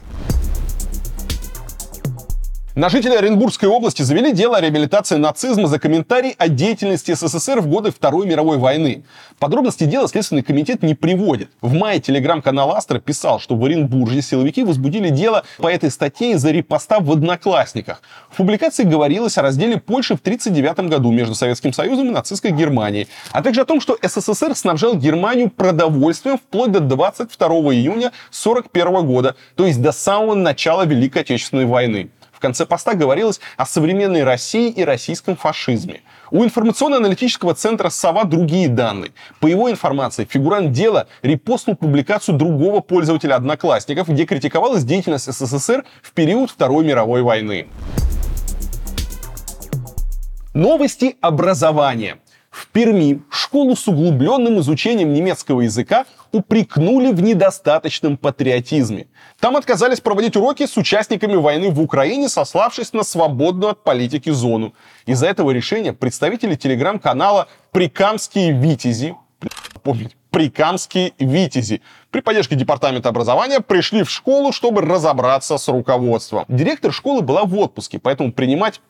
На жителей Оренбургской области завели дело о реабилитации нацизма за комментарий о деятельности СССР в годы Второй мировой войны. Подробности дела Следственный комитет не приводит. В мае телеграм-канал Астра писал, что в Оренбурге силовики возбудили дело по этой статье из-за репоста в Одноклассниках. В публикации говорилось о разделе Польши в 1939 году между Советским Союзом и нацистской Германией, а также о том, что СССР снабжал Германию продовольствием вплоть до 22 июня 1941 года, то есть до самого начала Великой Отечественной войны. Конце поста говорилось о современной России и российском фашизме. У информационно-аналитического центра «Сова» другие данные. По его информации, фигурант дела репостнул публикацию другого пользователя «Одноклассников», где критиковалась деятельность СССР в период Второй мировой войны. Новости образования. В Перми школу с углубленным изучением немецкого языка упрекнули в недостаточном патриотизме. Там отказались проводить уроки с участниками войны в Украине, сославшись на свободную от политики зону. Из-за этого решения представители телеграм-канала «Прикамские витязи» помнить, «Прикамские витязи» при поддержке Департамента образования пришли в школу, чтобы разобраться с руководством. Директор школы была в отпуске, поэтому принимать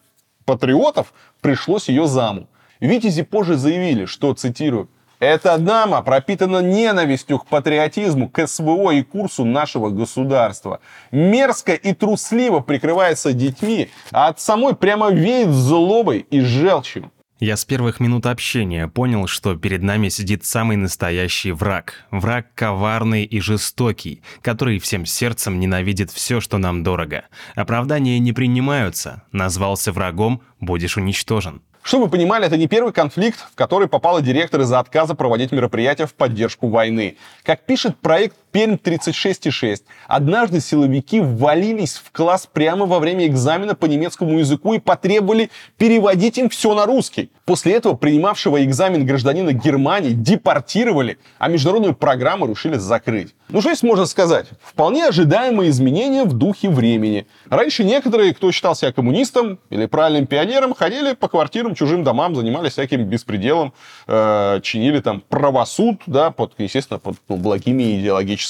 патриотов пришлось ее заму. Витязи позже заявили, что, цитирую, «Эта дама пропитана ненавистью к патриотизму, к СВО и курсу нашего государства. Мерзко и трусливо прикрывается детьми, а от самой прямо веет злобой и желчью. Я с первых минут общения понял, что перед нами сидит самый настоящий враг. Враг коварный и жестокий, который всем сердцем ненавидит все, что нам дорого. Оправдания не принимаются. Назвался врагом, будешь уничтожен. Чтобы вы понимали, это не первый конфликт, в который попала директор из-за отказа проводить мероприятия в поддержку войны. Как пишет проект Пермь 36,6, однажды силовики ввалились в класс прямо во время экзамена по немецкому языку и потребовали переводить им все на русский. После этого принимавшего экзамен гражданина Германии депортировали, а международную программу решили закрыть. Ну что здесь можно сказать? Вполне ожидаемые изменения в духе времени. Раньше некоторые, кто считал себя коммунистом или правильным пионером, ходили по квартирам, чужим домам, занимались всяким беспределом, э, чинили там правосуд, да, под, естественно, под ну, благими идеологическими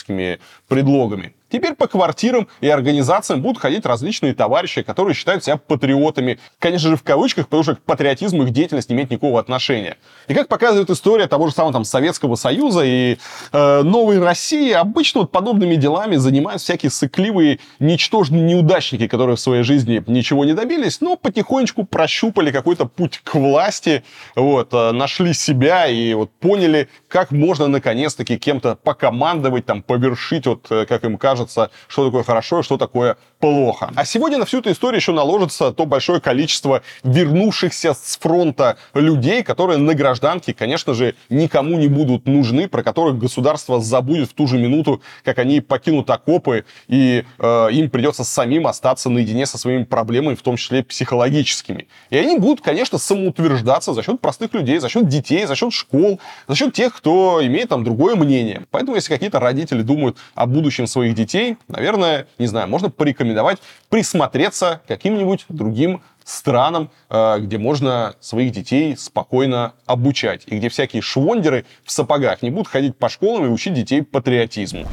предлогами. Теперь по квартирам и организациям будут ходить различные товарищи, которые считают себя патриотами. Конечно же, в кавычках, потому что к патриотизму их деятельность не имеет никакого отношения. И как показывает история того же самого там, Советского Союза и э, Новой России, обычно вот подобными делами занимаются всякие сыкливые, ничтожные неудачники, которые в своей жизни ничего не добились, но потихонечку прощупали какой-то путь к власти, вот, э, нашли себя и вот поняли, как можно наконец-таки кем-то покомандовать, там, повершить, вот, э, как им кажется, кажется, что такое хорошо и что такое плохо. А сегодня на всю эту историю еще наложится то большое количество вернувшихся с фронта людей, которые на гражданке, конечно же, никому не будут нужны, про которых государство забудет в ту же минуту, как они покинут окопы, и э, им придется самим остаться наедине со своими проблемами, в том числе психологическими. И они будут, конечно, самоутверждаться за счет простых людей, за счет детей, за счет школ, за счет тех, кто имеет там другое мнение. Поэтому, если какие-то родители думают о будущем своих детей, детей, наверное, не знаю, можно порекомендовать присмотреться к каким-нибудь другим странам, э, где можно своих детей спокойно обучать, и где всякие швондеры в сапогах не будут ходить по школам и учить детей патриотизму.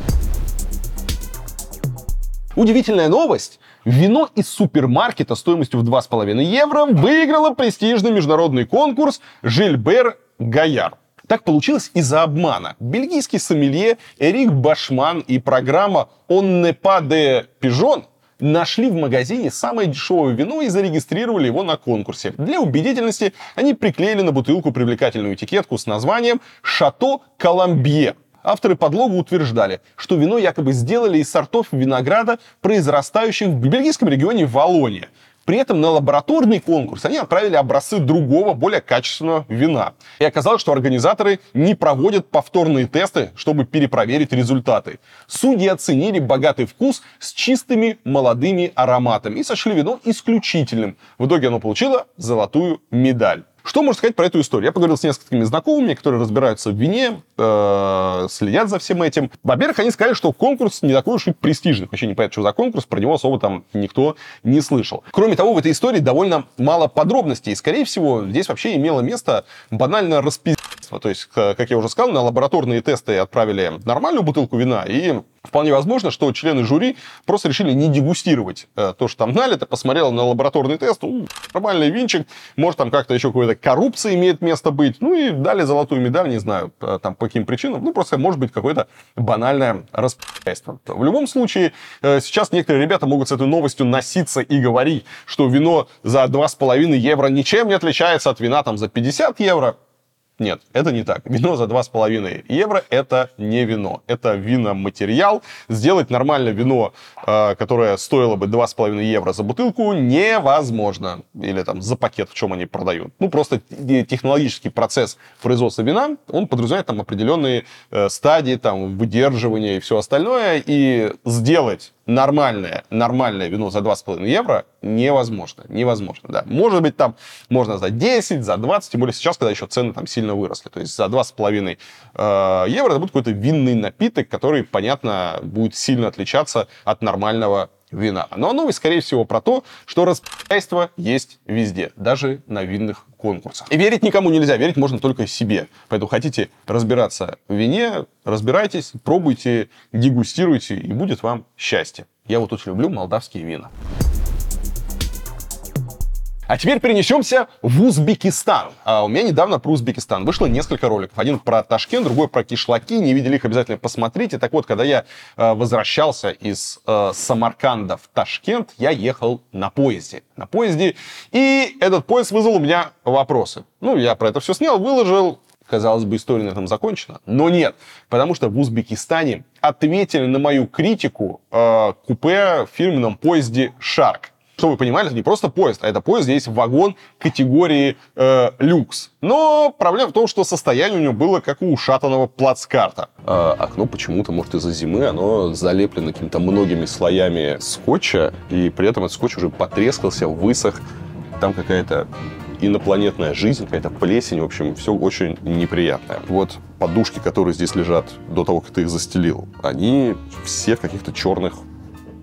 Удивительная новость. Вино из супермаркета стоимостью в 2,5 евро выиграло престижный международный конкурс «Жильбер Гаяр». Так получилось из-за обмана. Бельгийский сомелье Эрик Башман и программа «Он не de pigeon» нашли в магазине самое дешевое вино и зарегистрировали его на конкурсе. Для убедительности они приклеили на бутылку привлекательную этикетку с названием «Шато Коломбье». Авторы подлога утверждали, что вино якобы сделали из сортов винограда, произрастающих в бельгийском регионе Волония. При этом на лабораторный конкурс они отправили образцы другого, более качественного вина. И оказалось, что организаторы не проводят повторные тесты, чтобы перепроверить результаты. Судьи оценили богатый вкус с чистыми молодыми ароматами и сочли вино исключительным. В итоге оно получило золотую медаль. Что можно сказать про эту историю? Я поговорил с несколькими знакомыми, которые разбираются в вине, э, следят за всем этим. Во-первых, они сказали, что конкурс не такой уж и престижный. Вообще не понятно, что за конкурс, про него особо там никто не слышал. Кроме того, в этой истории довольно мало подробностей. И, скорее всего, здесь вообще имело место банально распиздительство. То есть, как я уже сказал, на лабораторные тесты отправили нормальную бутылку вина, и Вполне возможно, что члены жюри просто решили не дегустировать э, то, что там налито, посмотрел на лабораторный тест, ну, нормальный винчик, может, там как-то еще какая-то коррупция имеет место быть, ну, и дали золотую медаль, не знаю, э, там, по каким причинам, ну, просто, может быть, какое-то банальное распределение. В любом случае, э, сейчас некоторые ребята могут с этой новостью носиться и говорить, что вино за 2,5 евро ничем не отличается от вина там за 50 евро. Нет, это не так. Вино за 2,5 евро – это не вино. Это виноматериал. Сделать нормальное вино, э, которое стоило бы 2,5 евро за бутылку, невозможно. Или там за пакет, в чем они продают. Ну, просто технологический процесс производства вина, он подразумевает там определенные э, стадии, там, выдерживания и все остальное. И сделать нормальное, нормальное вино за 2,5 евро невозможно. Невозможно, да. Может быть, там можно за 10, за 20, тем более сейчас, когда еще цены там сильно выросли. То есть за 2,5 э, евро это будет какой-то винный напиток, который, понятно, будет сильно отличаться от нормального вина. Но новость, скорее всего, про то, что распределяйство есть везде, даже на винных конкурсах. И верить никому нельзя, верить можно только себе. Поэтому хотите разбираться в вине, разбирайтесь, пробуйте, дегустируйте, и будет вам счастье. Я вот очень люблю молдавские вина. А теперь перенесемся в Узбекистан. А у меня недавно про Узбекистан вышло несколько роликов. Один про Ташкент, другой про кишлаки. Не видели их, обязательно посмотрите. Так вот, когда я э, возвращался из э, Самарканда в Ташкент, я ехал на поезде. На поезде. И этот поезд вызвал у меня вопросы. Ну, я про это все снял, выложил. Казалось бы, история на этом закончена. Но нет, потому что в Узбекистане ответили на мою критику э, купе в фирменном поезде «Шарк». Чтобы вы понимали, это не просто поезд, а это поезд, здесь вагон категории э, люкс. Но проблема в том, что состояние у него было как у ушатанного плацкарта. А, окно почему-то, может, из-за зимы, оно залеплено какими-то многими слоями скотча, и при этом этот скотч уже потрескался, высох. Там какая-то инопланетная жизнь, какая-то плесень, в общем, все очень неприятное. Вот подушки, которые здесь лежат до того, как ты их застелил, они все в каких-то черных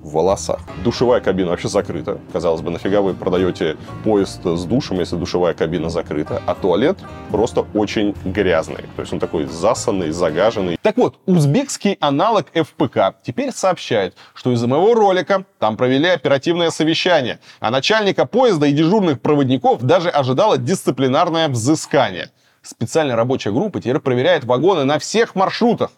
в волосах. Душевая кабина вообще закрыта. Казалось бы, нафига вы продаете поезд с душем, если душевая кабина закрыта? А туалет просто очень грязный. То есть он такой засанный, загаженный. Так вот, узбекский аналог ФПК теперь сообщает, что из-за моего ролика там провели оперативное совещание, а начальника поезда и дежурных проводников даже ожидало дисциплинарное взыскание специальная рабочая группа теперь проверяет вагоны на всех маршрутах.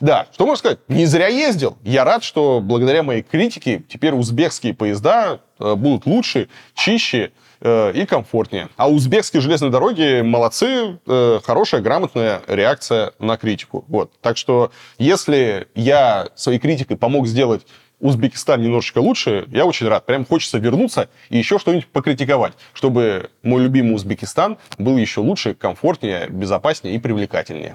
Да, что можно сказать? Не зря ездил. Я рад, что благодаря моей критике теперь узбекские поезда э, будут лучше, чище э, и комфортнее. А узбекские железные дороги молодцы, э, хорошая, грамотная реакция на критику. Вот. Так что, если я своей критикой помог сделать Узбекистан немножечко лучше, я очень рад. Прям хочется вернуться и еще что-нибудь покритиковать, чтобы мой любимый Узбекистан был еще лучше, комфортнее, безопаснее и привлекательнее.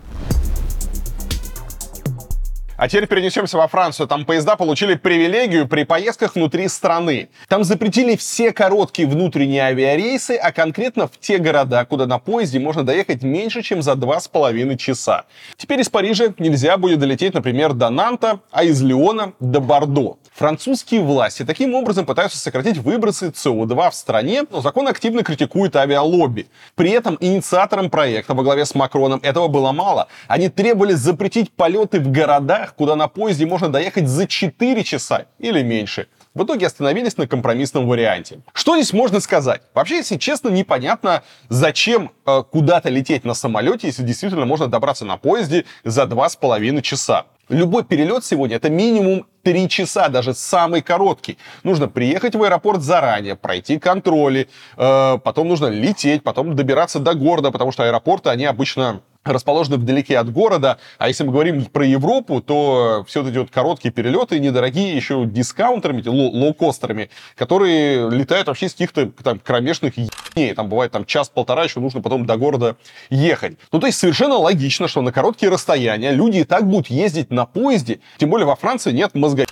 А теперь перенесемся во Францию. Там поезда получили привилегию при поездках внутри страны. Там запретили все короткие внутренние авиарейсы, а конкретно в те города, куда на поезде можно доехать меньше, чем за два с половиной часа. Теперь из Парижа нельзя будет долететь, например, до Нанта, а из Лиона до Бордо. Французские власти таким образом пытаются сократить выбросы СО2 в стране, но закон активно критикует авиалобби. При этом инициаторам проекта во главе с Макроном этого было мало. Они требовали запретить полеты в городах, куда на поезде можно доехать за 4 часа или меньше. В итоге остановились на компромиссном варианте. Что здесь можно сказать? Вообще, если честно, непонятно, зачем э, куда-то лететь на самолете, если действительно можно добраться на поезде за 2,5 часа. Любой перелет сегодня это минимум три часа, даже самый короткий. Нужно приехать в аэропорт заранее, пройти контроли, э, потом нужно лететь, потом добираться до города, потому что аэропорты, они обычно расположены вдалеке от города. А если мы говорим про Европу, то все это идет короткие перелеты, недорогие, еще дискаунтерами, лоукостерами, которые летают вообще с каких-то там кромешных ебней. Там бывает там час-полтора, еще нужно потом до города ехать. Ну, то есть совершенно логично, что на короткие расстояния люди и так будут ездить на поезде. Тем более во Франции нет мозга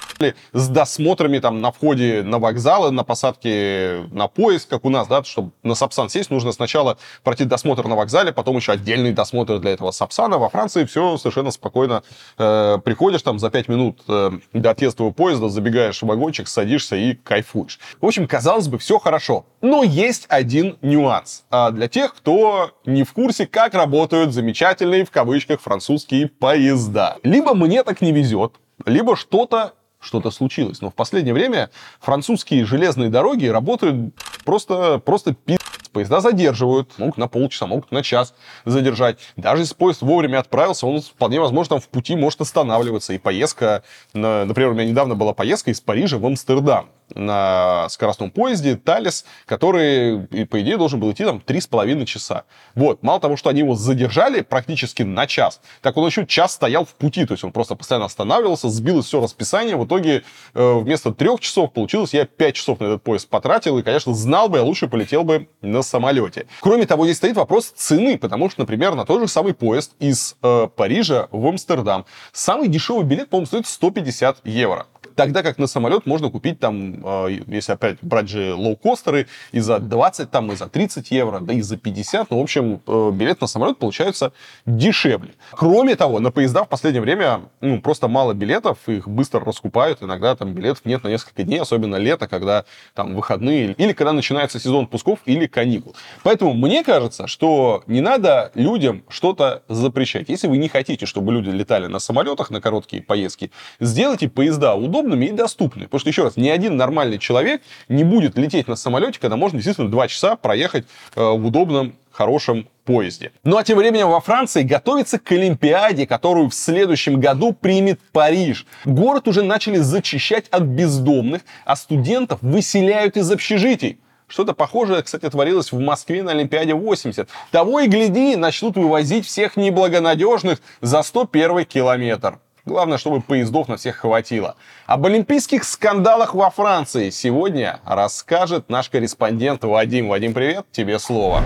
с досмотрами там на входе на вокзалы, на посадке на поезд, как у нас, да, чтобы на Сапсан сесть, нужно сначала пройти досмотр на вокзале, потом еще отдельный досмотр для этого Сапсана. Во Франции все совершенно спокойно. Э, приходишь там за 5 минут э, до отъезда поезда, забегаешь в вагончик, садишься и кайфуешь. В общем, казалось бы, все хорошо. Но есть один нюанс. А для тех, кто не в курсе, как работают замечательные, в кавычках, французские поезда. Либо мне так не везет, либо что-то что-то случилось. Но в последнее время французские железные дороги работают просто, просто пи***. Поезда задерживают, могут на полчаса, могут на час задержать. Даже если поезд вовремя отправился, он вполне возможно там в пути может останавливаться. И поездка, например, у меня недавно была поездка из Парижа в Амстердам на скоростном поезде Талис, который, по идее, должен был идти там 3,5 часа. Вот. Мало того, что они его задержали практически на час, так он еще час стоял в пути, то есть он просто постоянно останавливался, сбилось все расписание, в итоге э, вместо трех часов получилось, я 5 часов на этот поезд потратил, и, конечно, знал бы, я лучше полетел бы на самолете. Кроме того, здесь стоит вопрос цены, потому что, например, на тот же самый поезд из э, Парижа в Амстердам самый дешевый билет, по-моему, стоит 150 евро. Тогда как на самолет можно купить там, э, если опять брать же лоукостеры, и за 20, там, и за 30 евро, да и за 50. Ну, в общем, э, билет на самолет получается дешевле. Кроме того, на поезда в последнее время ну, просто мало билетов, их быстро раскупают. Иногда там билетов нет на несколько дней, особенно лето, когда там выходные, или когда начинается сезон пусков, или каникул. Поэтому мне кажется, что не надо людям что-то запрещать. Если вы не хотите, чтобы люди летали на самолетах на короткие поездки, сделайте поезда удобными удобными и доступными. Потому что, еще раз, ни один нормальный человек не будет лететь на самолете, когда можно действительно два часа проехать э, в удобном хорошем поезде. Ну а тем временем во Франции готовится к Олимпиаде, которую в следующем году примет Париж. Город уже начали зачищать от бездомных, а студентов выселяют из общежитий. Что-то похожее, кстати, творилось в Москве на Олимпиаде 80. Того и гляди, начнут вывозить всех неблагонадежных за 101 километр. Главное, чтобы поездов на всех хватило. Об олимпийских скандалах во Франции сегодня расскажет наш корреспондент Вадим. Вадим, привет, тебе слово.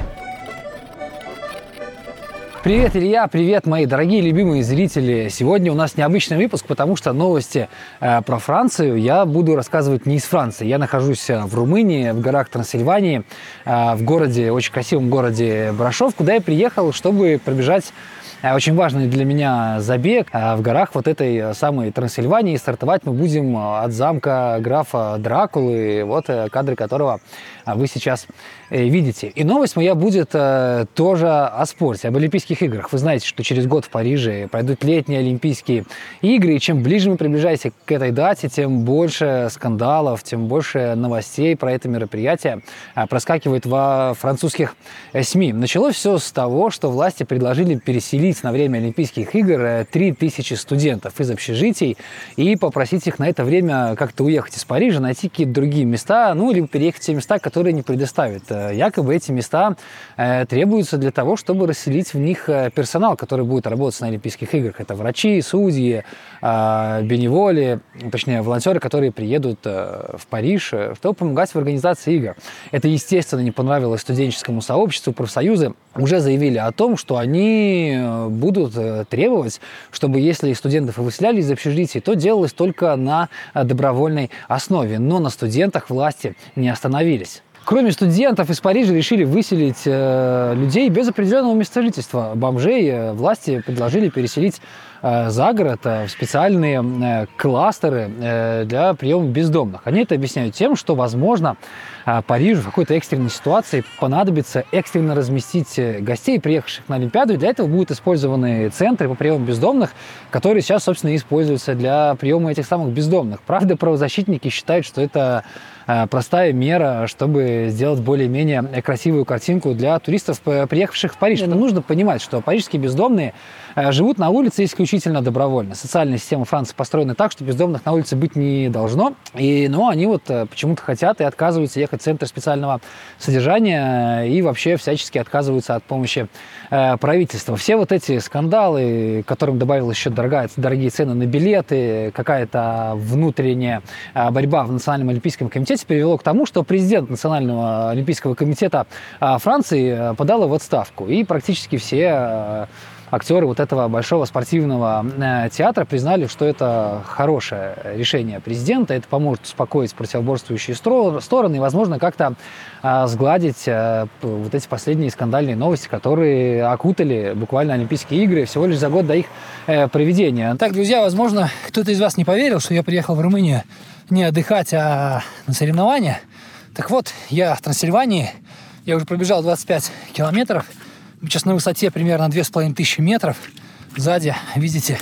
Привет, Илья, привет, мои дорогие любимые зрители. Сегодня у нас необычный выпуск, потому что новости э, про Францию я буду рассказывать не из Франции. Я нахожусь э, в Румынии, в горах Трансильвании, э, в городе, очень красивом городе Брашов, куда я приехал, чтобы пробежать очень важный для меня забег э, в горах вот этой самой Трансильвании. Стартовать мы будем э, от замка графа Дракулы, вот кадры которого вы сейчас видите. И новость моя будет тоже о спорте, об Олимпийских играх. Вы знаете, что через год в Париже пройдут летние Олимпийские игры, и чем ближе мы приближаемся к этой дате, тем больше скандалов, тем больше новостей про это мероприятие проскакивает во французских СМИ. Началось все с того, что власти предложили переселить на время Олимпийских игр 3000 э, студентов из общежитий и попросить их на это время как-то уехать из Парижа, найти какие-то другие места, ну, либо переехать в те места, которые не предоставят. Э, якобы эти места э, требуются для того, чтобы расселить в них персонал, который будет работать на Олимпийских играх. Это врачи, судьи, беневоли, точнее, волонтеры, которые приедут в Париж, чтобы помогать в организации игр. Это, естественно, не понравилось студенческому сообществу, профсоюзы уже заявили о том, что они будут э, требовать, чтобы если студентов выселяли из общежитий, то делалось только на э, добровольной основе. Но на студентах власти не остановились. Кроме студентов из Парижа решили выселить э, людей без определенного места жительства. Бомжей э, власти предложили переселить э, за город э, в специальные э, кластеры э, для приема бездомных. Они это объясняют тем, что, возможно, э, Парижу в какой-то экстренной ситуации понадобится экстренно разместить э, гостей, приехавших на Олимпиаду. И для этого будут использованы центры по приему бездомных, которые сейчас, собственно, используются для приема этих самых бездомных. Правда, правозащитники считают, что это простая мера, чтобы сделать более-менее красивую картинку для туристов, э, приехавших в Париж. Но нужно понимать, что парижские бездомные э, живут на улице исключительно добровольно. Социальная система Франции построена так, что бездомных на улице быть не должно. И, но они вот э, почему-то хотят и отказываются ехать в центр специального содержания и вообще всячески отказываются от помощи э, правительства. Все вот эти скандалы, которым добавилась еще дорогая, дорогие цены на билеты, какая-то внутренняя э, борьба в Национальном олимпийском комитете привело к тому, что президент Национального олимпийского комитета э, Франции э, подала в отставку. И практически все э, актеры вот этого большого спортивного э, театра признали, что это хорошее решение президента, это поможет успокоить противоборствующие стороны и, возможно, как-то э, сгладить э, вот эти последние скандальные новости, которые окутали буквально Олимпийские игры всего лишь за год до их э, проведения. Так, друзья, возможно, кто-то из вас не поверил, что я приехал в Румынию не отдыхать, а на соревнования. Так вот, я в Трансильвании, я уже пробежал 25 километров, сейчас на высоте примерно 2500 метров. Сзади, видите,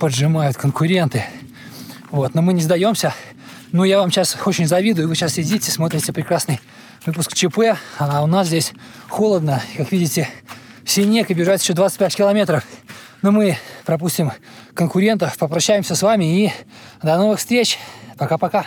поджимают конкуренты. Вот, но мы не сдаемся. Ну, я вам сейчас очень завидую. Вы сейчас сидите, смотрите прекрасный выпуск ЧП, а у нас здесь холодно. Как видите, снег и бежать еще 25 километров. Но мы пропустим конкурентов, попрощаемся с вами и до новых встреч. Пока-пока.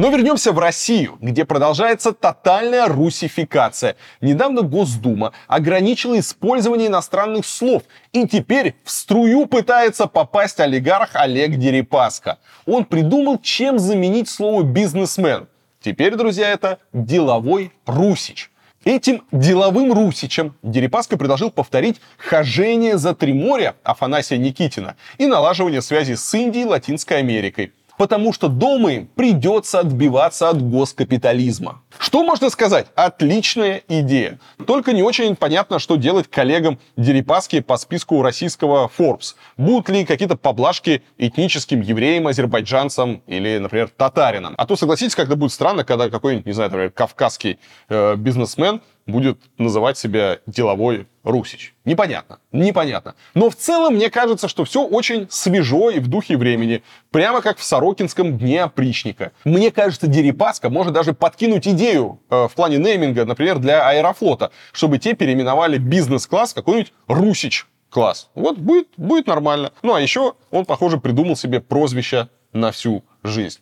Но вернемся в Россию, где продолжается тотальная русификация. Недавно Госдума ограничила использование иностранных слов, и теперь в струю пытается попасть олигарх Олег Дерипаска. Он придумал, чем заменить слово «бизнесмен». Теперь, друзья, это деловой русич. Этим деловым русичем Дерипаска предложил повторить хожение за три моря Афанасия Никитина и налаживание связи с Индией и Латинской Америкой потому что дома им придется отбиваться от госкапитализма. Что можно сказать? Отличная идея. Только не очень понятно, что делать коллегам Дерипаски по списку российского Forbes. Будут ли какие-то поблажки этническим евреям, азербайджанцам или, например, татаринам. А то, согласитесь, когда будет странно, когда какой-нибудь, не знаю, например, кавказский э, бизнесмен будет называть себя деловой русич. Непонятно, непонятно. Но в целом мне кажется, что все очень свежо и в духе времени. Прямо как в Сорокинском дне опричника. Мне кажется, Дерипаска может даже подкинуть идею э, в плане нейминга, например, для Аэрофлота, чтобы те переименовали бизнес-класс какой-нибудь русич класс. Вот будет, будет нормально. Ну а еще он, похоже, придумал себе прозвище на всю жизнь.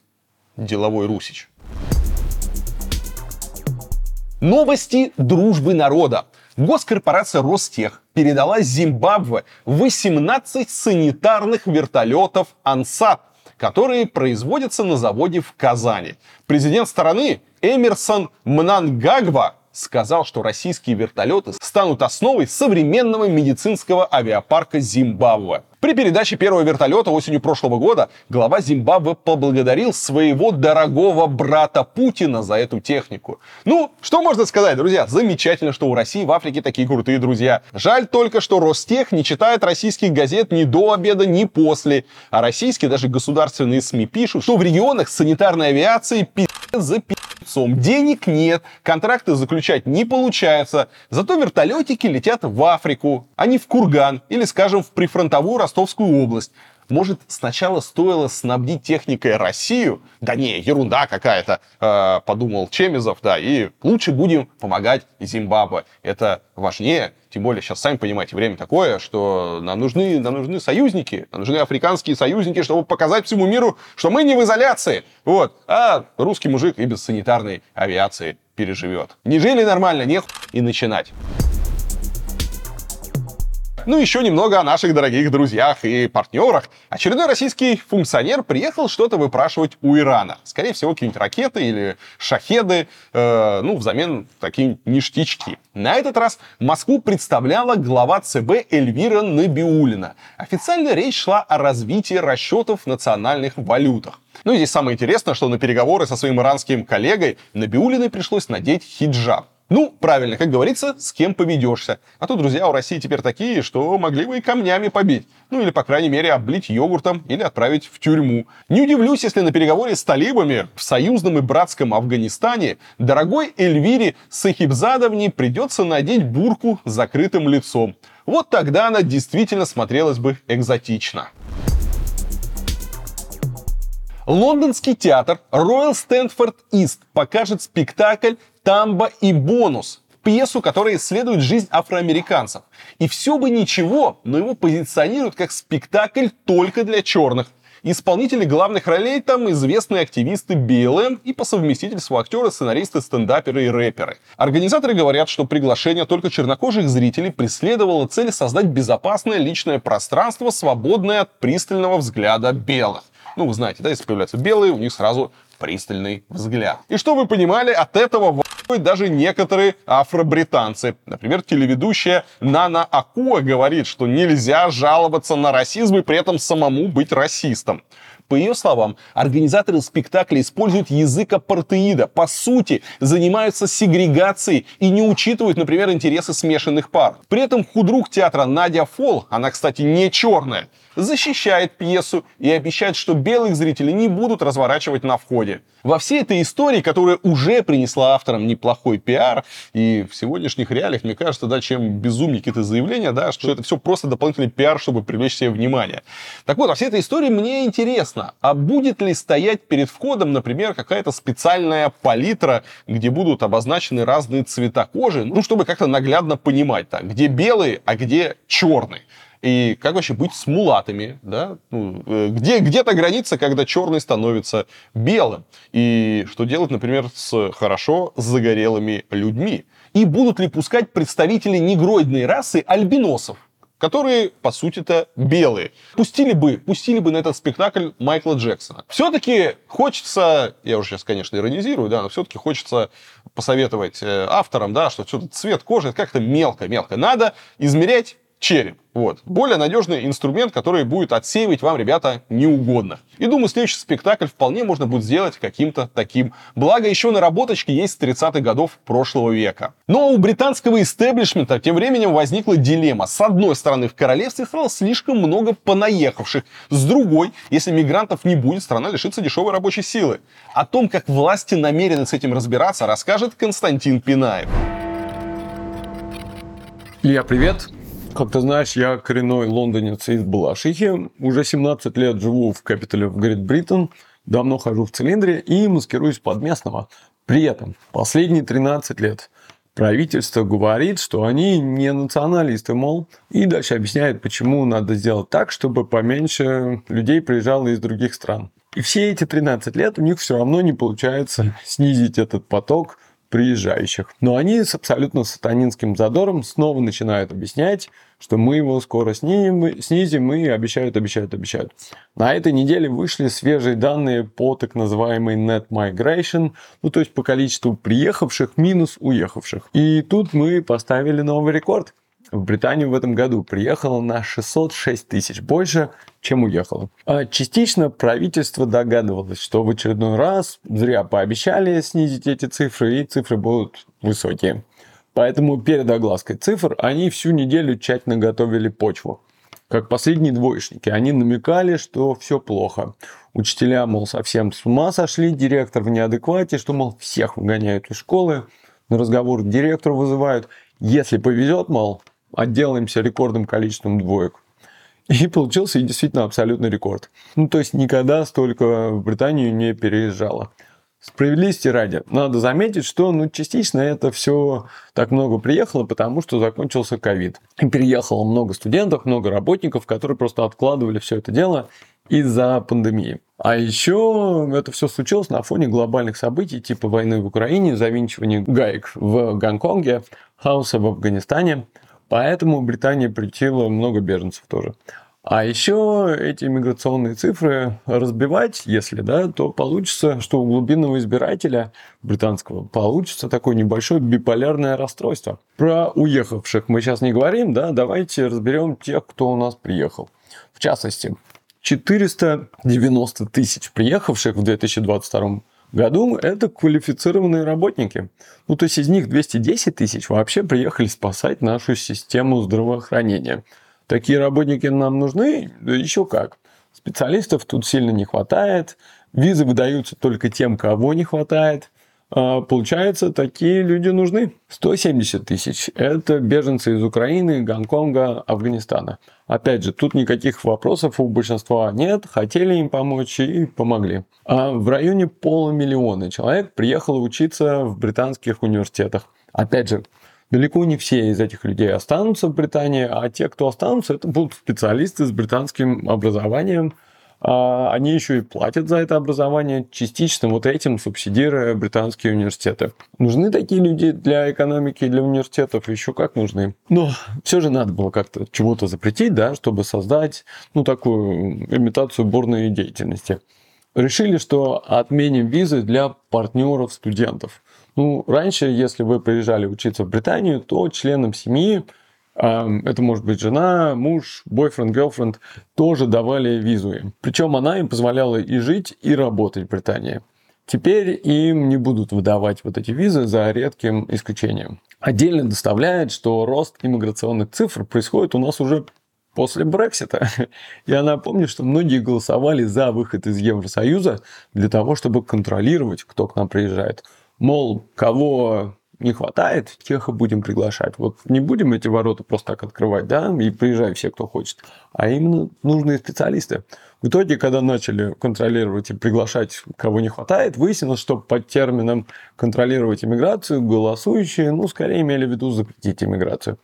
Деловой русич. Новости дружбы народа. Госкорпорация Ростех передала Зимбабве 18 санитарных вертолетов «Ансат», которые производятся на заводе в Казани. Президент страны Эмерсон Мнангагва сказал, что российские вертолеты станут основой современного медицинского авиапарка Зимбабве. При передаче первого вертолета осенью прошлого года глава Зимбабве поблагодарил своего дорогого брата Путина за эту технику. Ну, что можно сказать, друзья? Замечательно, что у России в Африке такие крутые друзья. Жаль только, что Ростех не читает российских газет ни до обеда, ни после. А российские, даже государственные СМИ пишут, что в регионах санитарной авиации пи*** за пи***цом. Денег нет, контракты заключать не получается. Зато вертолетики летят в Африку, а не в Курган или, скажем, в прифронтовую Ростовскую область. Может, сначала стоило снабдить техникой Россию? Да не, ерунда какая-то, э, подумал Чемизов, да, и лучше будем помогать Зимбабве. Это важнее, тем более сейчас, сами понимаете, время такое, что нам нужны, нам нужны союзники, нам нужны африканские союзники, чтобы показать всему миру, что мы не в изоляции. Вот. А русский мужик и без санитарной авиации переживет. Не жили нормально, не и начинать. Ну, еще немного о наших дорогих друзьях и партнерах. Очередной российский функционер приехал что-то выпрашивать у Ирана. Скорее всего, какие-нибудь ракеты или шахеды, э, ну, взамен такие ништячки. На этот раз Москву представляла глава ЦБ Эльвира Набиулина. Официально речь шла о развитии расчетов в национальных валютах. Ну и здесь самое интересное, что на переговоры со своим иранским коллегой Набиулиной пришлось надеть хиджаб. Ну, правильно, как говорится, с кем поведешься. А то друзья у России теперь такие, что могли бы и камнями побить. Ну или, по крайней мере, облить йогуртом или отправить в тюрьму. Не удивлюсь, если на переговоре с талибами в союзном и братском Афганистане дорогой Эльвире Сахибзадовне придется надеть бурку с закрытым лицом. Вот тогда она действительно смотрелась бы экзотично. Лондонский театр Royal Stanford East покажет спектакль «Тамба и бонус», пьесу, которая исследует жизнь афроамериканцев. И все бы ничего, но его позиционируют как спектакль только для черных. Исполнители главных ролей там известные активисты БЛМ и по совместительству актеры, сценаристы, стендаперы и рэперы. Организаторы говорят, что приглашение только чернокожих зрителей преследовало цель создать безопасное личное пространство, свободное от пристального взгляда белых. Ну, вы знаете, да, если появляются белые, у них сразу пристальный взгляд. И что вы понимали, от этого даже некоторые афробританцы. Например, телеведущая Нана Акуа говорит, что нельзя жаловаться на расизм и при этом самому быть расистом. По ее словам, организаторы спектакля используют язык апартеида, по сути, занимаются сегрегацией и не учитывают, например, интересы смешанных пар. При этом худрук театра Надя Фол, она, кстати, не черная, защищает пьесу и обещает, что белых зрителей не будут разворачивать на входе. Во всей этой истории, которая уже принесла авторам неплохой пиар, и в сегодняшних реалиях, мне кажется, да, чем безумнее какие-то заявления, да, что это все просто дополнительный пиар, чтобы привлечь себе внимание. Так вот, во всей этой истории мне интересно, а будет ли стоять перед входом, например, какая-то специальная палитра, где будут обозначены разные цвета кожи, ну, чтобы как-то наглядно понимать, так, где белые, а где черные. И как вообще быть с мулатами, да? Ну, э, где, где-то граница, когда черный становится белым. И что делать, например, с хорошо загорелыми людьми. И будут ли пускать представители негроидной расы альбиносов? которые, по сути-то, белые. Пустили бы, пустили бы на этот спектакль Майкла Джексона. Все-таки хочется, я уже сейчас, конечно, иронизирую, да, но все-таки хочется посоветовать э, авторам, да, что что-то цвет кожи, это как-то мелко-мелко. Надо измерять череп. Вот. Более надежный инструмент, который будет отсеивать вам, ребята, неугодных. И думаю, следующий спектакль вполне можно будет сделать каким-то таким. Благо, еще наработочки есть с 30-х годов прошлого века. Но у британского истеблишмента тем временем возникла дилемма. С одной стороны, в королевстве стало слишком много понаехавших. С другой, если мигрантов не будет, страна лишится дешевой рабочей силы. О том, как власти намерены с этим разбираться, расскажет Константин Пинаев. Илья, привет. Как ты знаешь, я коренной лондонец из Балашихи. Уже 17 лет живу в капитале в Грейт Бриттон. Давно хожу в цилиндре и маскируюсь под местного. При этом последние 13 лет правительство говорит, что они не националисты, мол, и дальше объясняет, почему надо сделать так, чтобы поменьше людей приезжало из других стран. И все эти 13 лет у них все равно не получается снизить этот поток приезжающих. Но они с абсолютно сатанинским задором снова начинают объяснять, что мы его скоро снизим, снизим и обещают, обещают, обещают. На этой неделе вышли свежие данные по так называемой net migration, ну то есть по количеству приехавших минус уехавших. И тут мы поставили новый рекорд в Британию в этом году приехало на 606 тысяч больше, чем уехало. А частично правительство догадывалось, что в очередной раз зря пообещали снизить эти цифры, и цифры будут высокие. Поэтому перед оглаской цифр они всю неделю тщательно готовили почву. Как последние двоечники, они намекали, что все плохо. Учителя, мол, совсем с ума сошли, директор в неадеквате, что, мол, всех выгоняют из школы, на разговор директору вызывают. Если повезет, мол, отделаемся рекордным количеством двоек. И получился действительно абсолютный рекорд. Ну, то есть никогда столько в Британию не переезжало. Справедливости ради, надо заметить, что ну, частично это все так много приехало, потому что закончился ковид. И переехало много студентов, много работников, которые просто откладывали все это дело из-за пандемии. А еще это все случилось на фоне глобальных событий типа войны в Украине, завинчивания гаек в Гонконге, хаоса в Афганистане – Поэтому Британия притила много беженцев тоже. А еще эти миграционные цифры разбивать, если да, то получится, что у глубинного избирателя британского получится такое небольшое биполярное расстройство. Про уехавших мы сейчас не говорим, да, давайте разберем тех, кто у нас приехал. В частности, 490 тысяч приехавших в 2022 году это квалифицированные работники. Ну, то есть из них 210 тысяч вообще приехали спасать нашу систему здравоохранения. Такие работники нам нужны? Да еще как. Специалистов тут сильно не хватает. Визы выдаются только тем, кого не хватает. А, Получается, такие люди нужны. 170 тысяч – это беженцы из Украины, Гонконга, Афганистана. Опять же, тут никаких вопросов у большинства нет, хотели им помочь и помогли. А в районе полумиллиона человек приехало учиться в британских университетах. Опять же, далеко не все из этих людей останутся в Британии, а те, кто останутся, это будут специалисты с британским образованием. А Они еще и платят за это образование, частично вот этим субсидируя британские университеты. Нужны такие люди для экономики для университетов? Еще как нужны. Но все же надо было как-то чего-то запретить, да, чтобы создать ну, такую имитацию бурной деятельности. Решили, что отменим визы для партнеров студентов. Ну, раньше, если вы приезжали учиться в Британию, то членам семьи, эм, это может быть жена, муж, бойфренд, girlfriend, тоже давали визу. Причем она им позволяла и жить, и работать в Британии. Теперь им не будут выдавать вот эти визы за редким исключением. Отдельно доставляет, что рост иммиграционных цифр происходит у нас уже после Брексита. [LAUGHS] Я напомню, что многие голосовали за выход из Евросоюза для того, чтобы контролировать, кто к нам приезжает. Мол, кого не хватает, тех и будем приглашать. Вот не будем эти ворота просто так открывать, да, и приезжай все, кто хочет, а именно нужные специалисты. В итоге, когда начали контролировать и приглашать, кого не хватает, выяснилось, что под термином контролировать иммиграцию голосующие, ну, скорее имели в виду запретить иммиграцию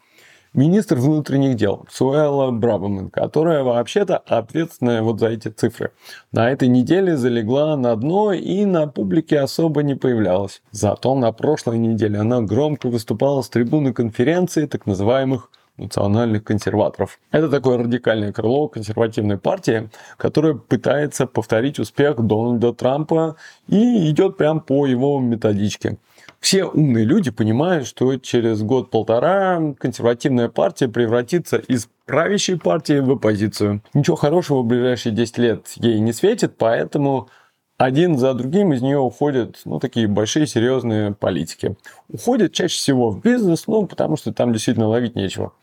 министр внутренних дел Суэлла Брабамен, которая вообще-то ответственная вот за эти цифры. На этой неделе залегла на дно и на публике особо не появлялась. Зато на прошлой неделе она громко выступала с трибуны конференции так называемых национальных консерваторов. Это такое радикальное крыло консервативной партии, которое пытается повторить успех Дональда Трампа и идет прям по его методичке. Все умные люди понимают, что через год-полтора консервативная партия превратится из правящей партии в оппозицию. Ничего хорошего в ближайшие 10 лет ей не светит, поэтому один за другим из нее уходят ну, такие большие серьезные политики. Уходят чаще всего в бизнес, ну, потому что там действительно ловить нечего.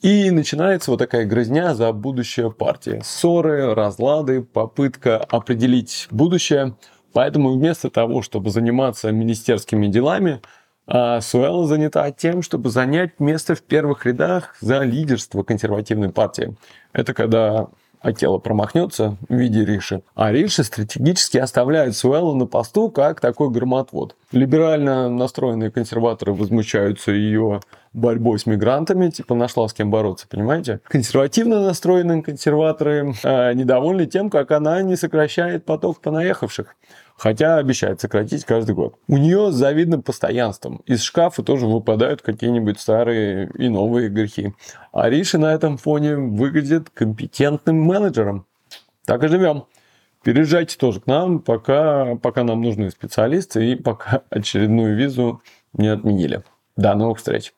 И начинается вот такая грызня за будущее партии. Ссоры, разлады, попытка определить будущее – Поэтому вместо того, чтобы заниматься министерскими делами, а, Суэлла занята тем, чтобы занять место в первых рядах за лидерство консервативной партии. Это когда Акела промахнется в виде Риши. А Риши стратегически оставляет Суэллу на посту как такой громотвод. Либерально настроенные консерваторы возмущаются ее борьбой с мигрантами, типа нашла с кем бороться, понимаете? Консервативно настроенные консерваторы э, недовольны тем, как она не сокращает поток понаехавших хотя обещает сократить каждый год. У нее с завидным постоянством. Из шкафа тоже выпадают какие-нибудь старые и новые грехи. А Риша на этом фоне выглядит компетентным менеджером. Так и живем. Переезжайте тоже к нам, пока, пока нам нужны специалисты и пока [LAUGHS] очередную визу не отменили. До новых встреч.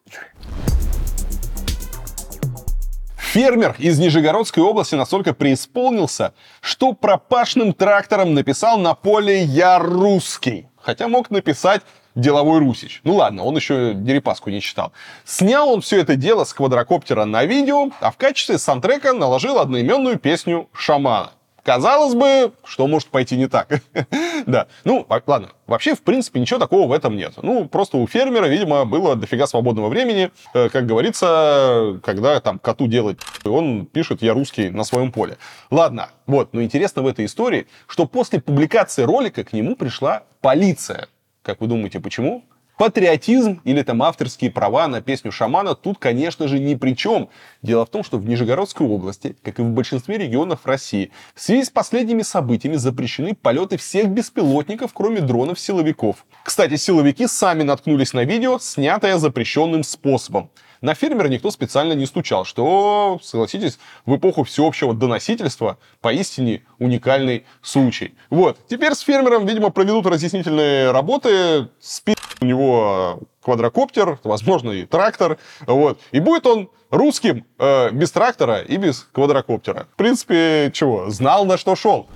Фермер из Нижегородской области настолько преисполнился, что пропашным трактором написал на поле «Я русский». Хотя мог написать деловой русич. Ну ладно, он еще Дерипаску не читал. Снял он все это дело с квадрокоптера на видео, а в качестве саундтрека наложил одноименную песню «Шамана». Казалось бы, что может пойти не так. [LAUGHS] да. Ну, ладно. Вообще, в принципе, ничего такого в этом нет. Ну, просто у фермера, видимо, было дофига свободного времени. Э, как говорится, когда там коту делать, он пишет «я русский» на своем поле. Ладно. Вот. Но интересно в этой истории, что после публикации ролика к нему пришла полиция. Как вы думаете, почему? Патриотизм или там авторские права на песню шамана тут, конечно же, ни при чем. Дело в том, что в Нижегородской области, как и в большинстве регионов России, в связи с последними событиями запрещены полеты всех беспилотников, кроме дронов-силовиков. Кстати, силовики сами наткнулись на видео, снятое запрещенным способом. На фермера никто специально не стучал, что, согласитесь, в эпоху всеобщего доносительства поистине уникальный случай. Вот, теперь с фермером, видимо, проведут разъяснительные работы, спит у него квадрокоптер, возможно, и трактор, вот, и будет он русским э, без трактора и без квадрокоптера. В принципе, чего, знал, на что шел.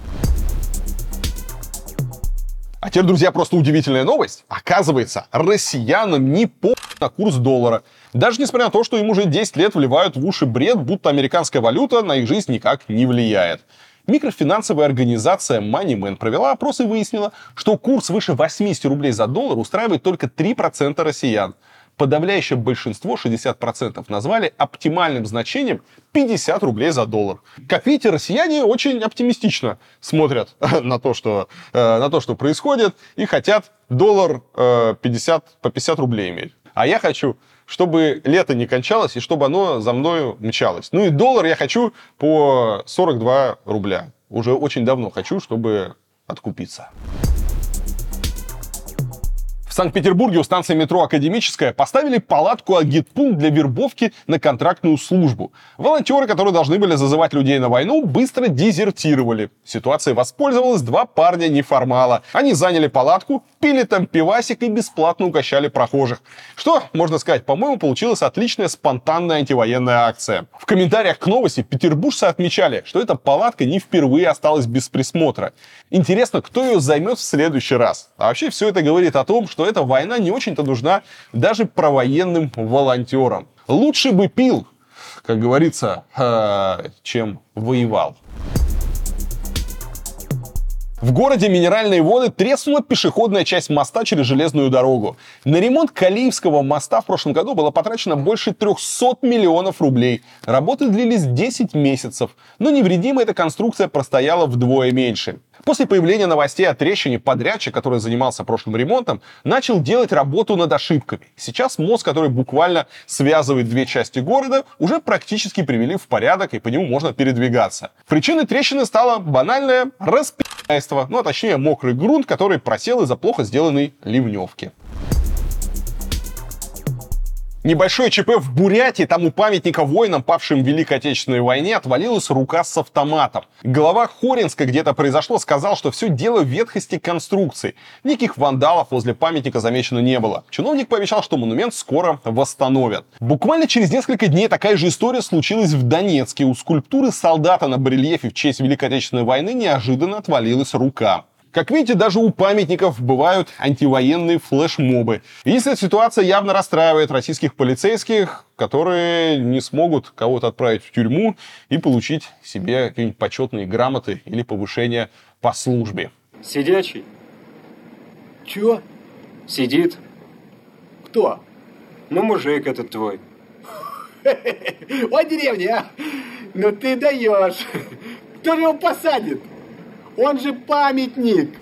А теперь, друзья, просто удивительная новость. Оказывается, россиянам не по на курс доллара. Даже несмотря на то, что им уже 10 лет вливают в уши бред, будто американская валюта на их жизнь никак не влияет. Микрофинансовая организация MoneyMan провела опрос и выяснила, что курс выше 80 рублей за доллар устраивает только 3% россиян. Подавляющее большинство, 60%, назвали оптимальным значением 50 рублей за доллар. Как видите, россияне очень оптимистично смотрят [LAUGHS] на то, что, э, на то, что происходит, и хотят доллар э, 50, по 50 рублей иметь. А я хочу, чтобы лето не кончалось и чтобы оно за мною мчалось. Ну и доллар я хочу по 42 рубля. Уже очень давно хочу, чтобы откупиться. В Санкт-Петербурге у станции метро «Академическая» поставили палатку агитпункт для вербовки на контрактную службу. Волонтеры, которые должны были зазывать людей на войну, быстро дезертировали. Ситуацией воспользовалось два парня-неформала. Они заняли палатку, пили там пивасик и бесплатно угощали прохожих. Что, можно сказать, по-моему, получилась отличная спонтанная антивоенная акция. В комментариях к новости петербуржцы отмечали, что эта палатка не впервые осталась без присмотра. Интересно, кто ее займет в следующий раз? А вообще все это говорит о том, что эта война не очень-то нужна даже провоенным волонтерам. Лучше бы пил, как говорится, э, чем воевал. В городе Минеральные воды треснула пешеходная часть моста через железную дорогу. На ремонт Калиевского моста в прошлом году было потрачено больше 300 миллионов рублей. Работы длились 10 месяцев, но невредимая эта конструкция простояла вдвое меньше. После появления новостей о трещине подрядчик, который занимался прошлым ремонтом, начал делать работу над ошибками. Сейчас мост, который буквально связывает две части города, уже практически привели в порядок и по нему можно передвигаться. Причиной трещины стало банальное распи***йство, ну а точнее мокрый грунт, который просел из-за плохо сделанной ливневки. Небольшое ЧП в Бурятии, там у памятника воинам, павшим в Великой Отечественной войне, отвалилась рука с автоматом. Глава Хоринска где-то произошло, сказал, что все дело в ветхости конструкции. Никаких вандалов возле памятника замечено не было. Чиновник пообещал, что монумент скоро восстановят. Буквально через несколько дней такая же история случилась в Донецке. У скульптуры солдата на барельефе в честь Великой Отечественной войны неожиданно отвалилась рука. Как видите, даже у памятников бывают антивоенные флешмобы. Если ситуация явно расстраивает российских полицейских, которые не смогут кого-то отправить в тюрьму и получить себе какие-нибудь почетные грамоты или повышение по службе. Сидячий. Чего? Сидит. Кто? Ну, мужик этот твой. [LAUGHS] О, деревня, а? Ну ты даешь. [LAUGHS] Кто его посадит? Он же памятник.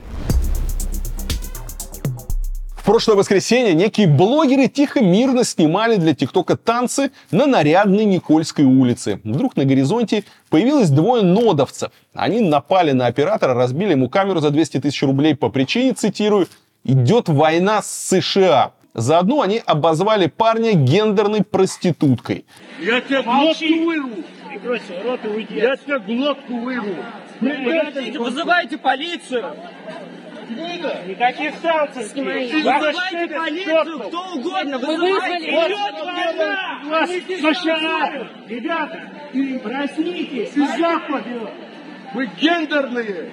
В прошлое воскресенье некие блогеры тихо мирно снимали для ТикТока танцы на нарядной Никольской улице. Вдруг на горизонте появилось двое нодовцев. Они напали на оператора, разбили ему камеру за 200 тысяч рублей по причине, цитирую, «идет война с США». Заодно они обозвали парня гендерной проституткой. Я тебе глотку вырву. Я тебе глотку вырву. Вызывайте полицию! Никаких санкций. Вызывайте полицию, кто угодно, вызывайте! США! Ребята, проснитесь из Запада! Вы гендерные!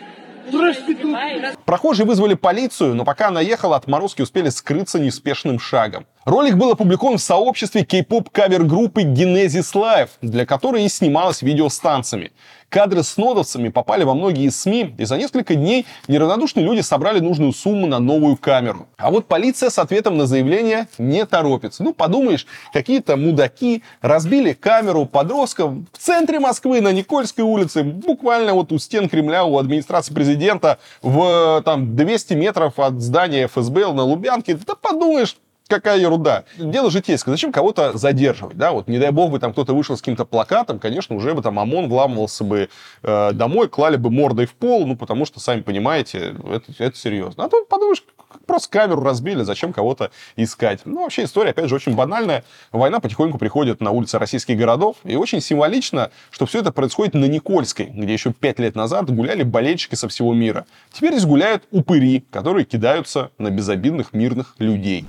Проститутки! Прохожие вызвали полицию, но пока она ехала, отморозки успели скрыться неспешным шагом. Ролик был опубликован в сообществе кей-поп кавер-группы Genesis Live, для которой и снималось видео с танцами. Кадры с нодовцами попали во многие СМИ, и за несколько дней неравнодушные люди собрали нужную сумму на новую камеру. А вот полиция с ответом на заявление не торопится. Ну, подумаешь, какие-то мудаки разбили камеру подросткам в центре Москвы на Никольской улице, буквально вот у стен Кремля, у администрации президента, в там 200 метров от здания ФСБ на Лубянке. Да подумаешь, какая ерунда. Дело житейское. Зачем кого-то задерживать, да? Вот не дай бог бы там кто-то вышел с каким-то плакатом, конечно, уже бы там ОМОН вламывался бы э, домой, клали бы мордой в пол, ну, потому что, сами понимаете, это, это серьезно. А тут подумаешь, просто камеру разбили, зачем кого-то искать. Ну, вообще история, опять же, очень банальная. Война потихоньку приходит на улицы российских городов, и очень символично, что все это происходит на Никольской, где еще пять лет назад гуляли болельщики со всего мира. Теперь здесь гуляют упыри, которые кидаются на безобидных мирных людей.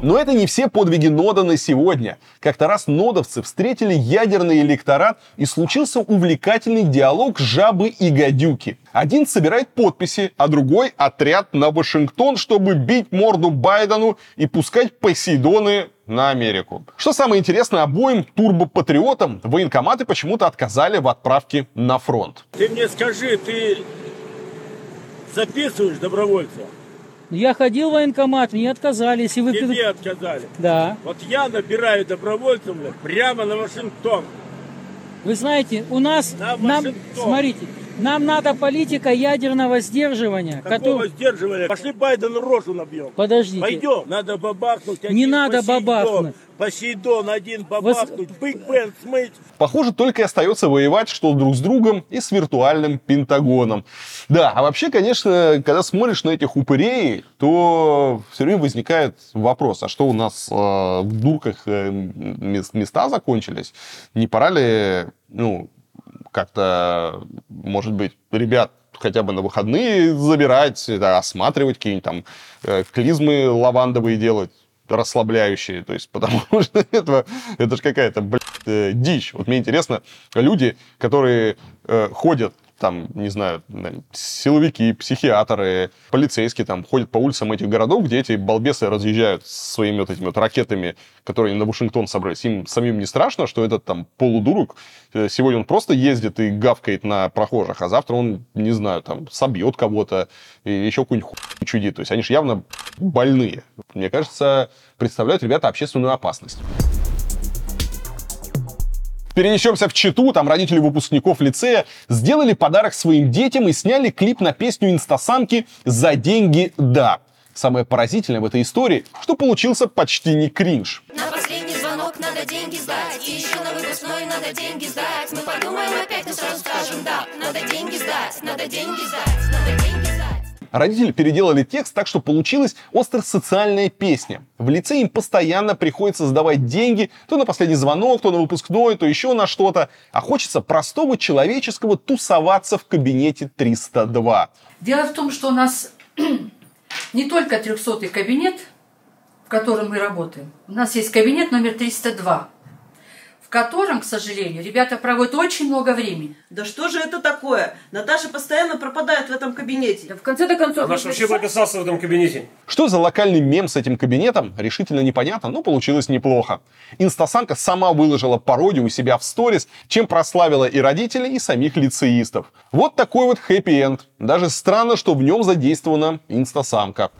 Но это не все подвиги Нода на сегодня. Как-то раз нодовцы встретили ядерный электорат и случился увлекательный диалог жабы и гадюки. Один собирает подписи, а другой отряд на Вашингтон, чтобы бить морду Байдену и пускать Посейдоны на Америку. Что самое интересное, обоим турбопатриотам военкоматы почему-то отказали в отправке на фронт. Ты мне скажи, ты записываешь добровольца? Я ходил в военкомат, мне отказались. И вы... Тебе отказали? Да. Вот я набираю добровольцев бля, прямо на Вашингтон. Вы знаете, у нас... На нам, Вашингтон. смотрите, нам надо политика ядерного сдерживания. Какого котор- сдерживания? Пошли Байдену рожу набьем. Подождите. Пойдем. Надо бабахнуть. Не надо Посейдон. бабахнуть. Посейдон один бабахнуть. Биг Бен смыть. Похоже, только и остается воевать что друг с другом и с виртуальным Пентагоном. Да, а вообще, конечно, когда смотришь на этих упырей, то все время возникает вопрос, а что у нас э, в дурках э, мес- места закончились? Не пора ли, ну, как-то, может быть, ребят хотя бы на выходные забирать, да, осматривать какие-нибудь там э, клизмы лавандовые делать? расслабляющие, то есть [LAUGHS] потому что это, это же какая-то, блядь, э, дичь. Вот мне интересно, люди, которые э, ходят там, не знаю, силовики, психиатры, полицейские там ходят по улицам этих городов, где эти балбесы разъезжают своими вот этими вот ракетами, которые на Вашингтон собрались. Им самим не страшно, что этот там полудурок, э, сегодня он просто ездит и гавкает на прохожих, а завтра он, не знаю, там, собьет кого-то и еще какую-нибудь чудит. То есть они же явно больные. Мне кажется, представляют ребята общественную опасность. Перенесемся в Читу, там родители выпускников лицея сделали подарок своим детям и сняли клип на песню инстасамки «За деньги да». Самое поразительное в этой истории, что получился почти не кринж. На последний звонок надо деньги сдать И еще на выпускной надо деньги сдать Мы подумаем опять, но сразу скажем да Надо деньги сдать, надо деньги сдать, надо деньги Родители переделали текст так, что получилась остросоциальная песня. В лице им постоянно приходится сдавать деньги то на последний звонок, то на выпускной, то еще на что-то. А хочется простого человеческого тусоваться в кабинете 302. Дело в том, что у нас [CLEARS THROAT] не только 300-й кабинет, в котором мы работаем. У нас есть кабинет номер 302, в котором, к сожалению, ребята проводят очень много времени. Да что же это такое? Наташа постоянно пропадает в этом кабинете. В конце-то концов... Она ж вообще прописался в этом кабинете. Что за локальный мем с этим кабинетом, решительно непонятно, но получилось неплохо. Инстасамка сама выложила пародию у себя в сторис, чем прославила и родителей, и самих лицеистов. Вот такой вот хэппи-энд. Даже странно, что в нем задействована инстасамка.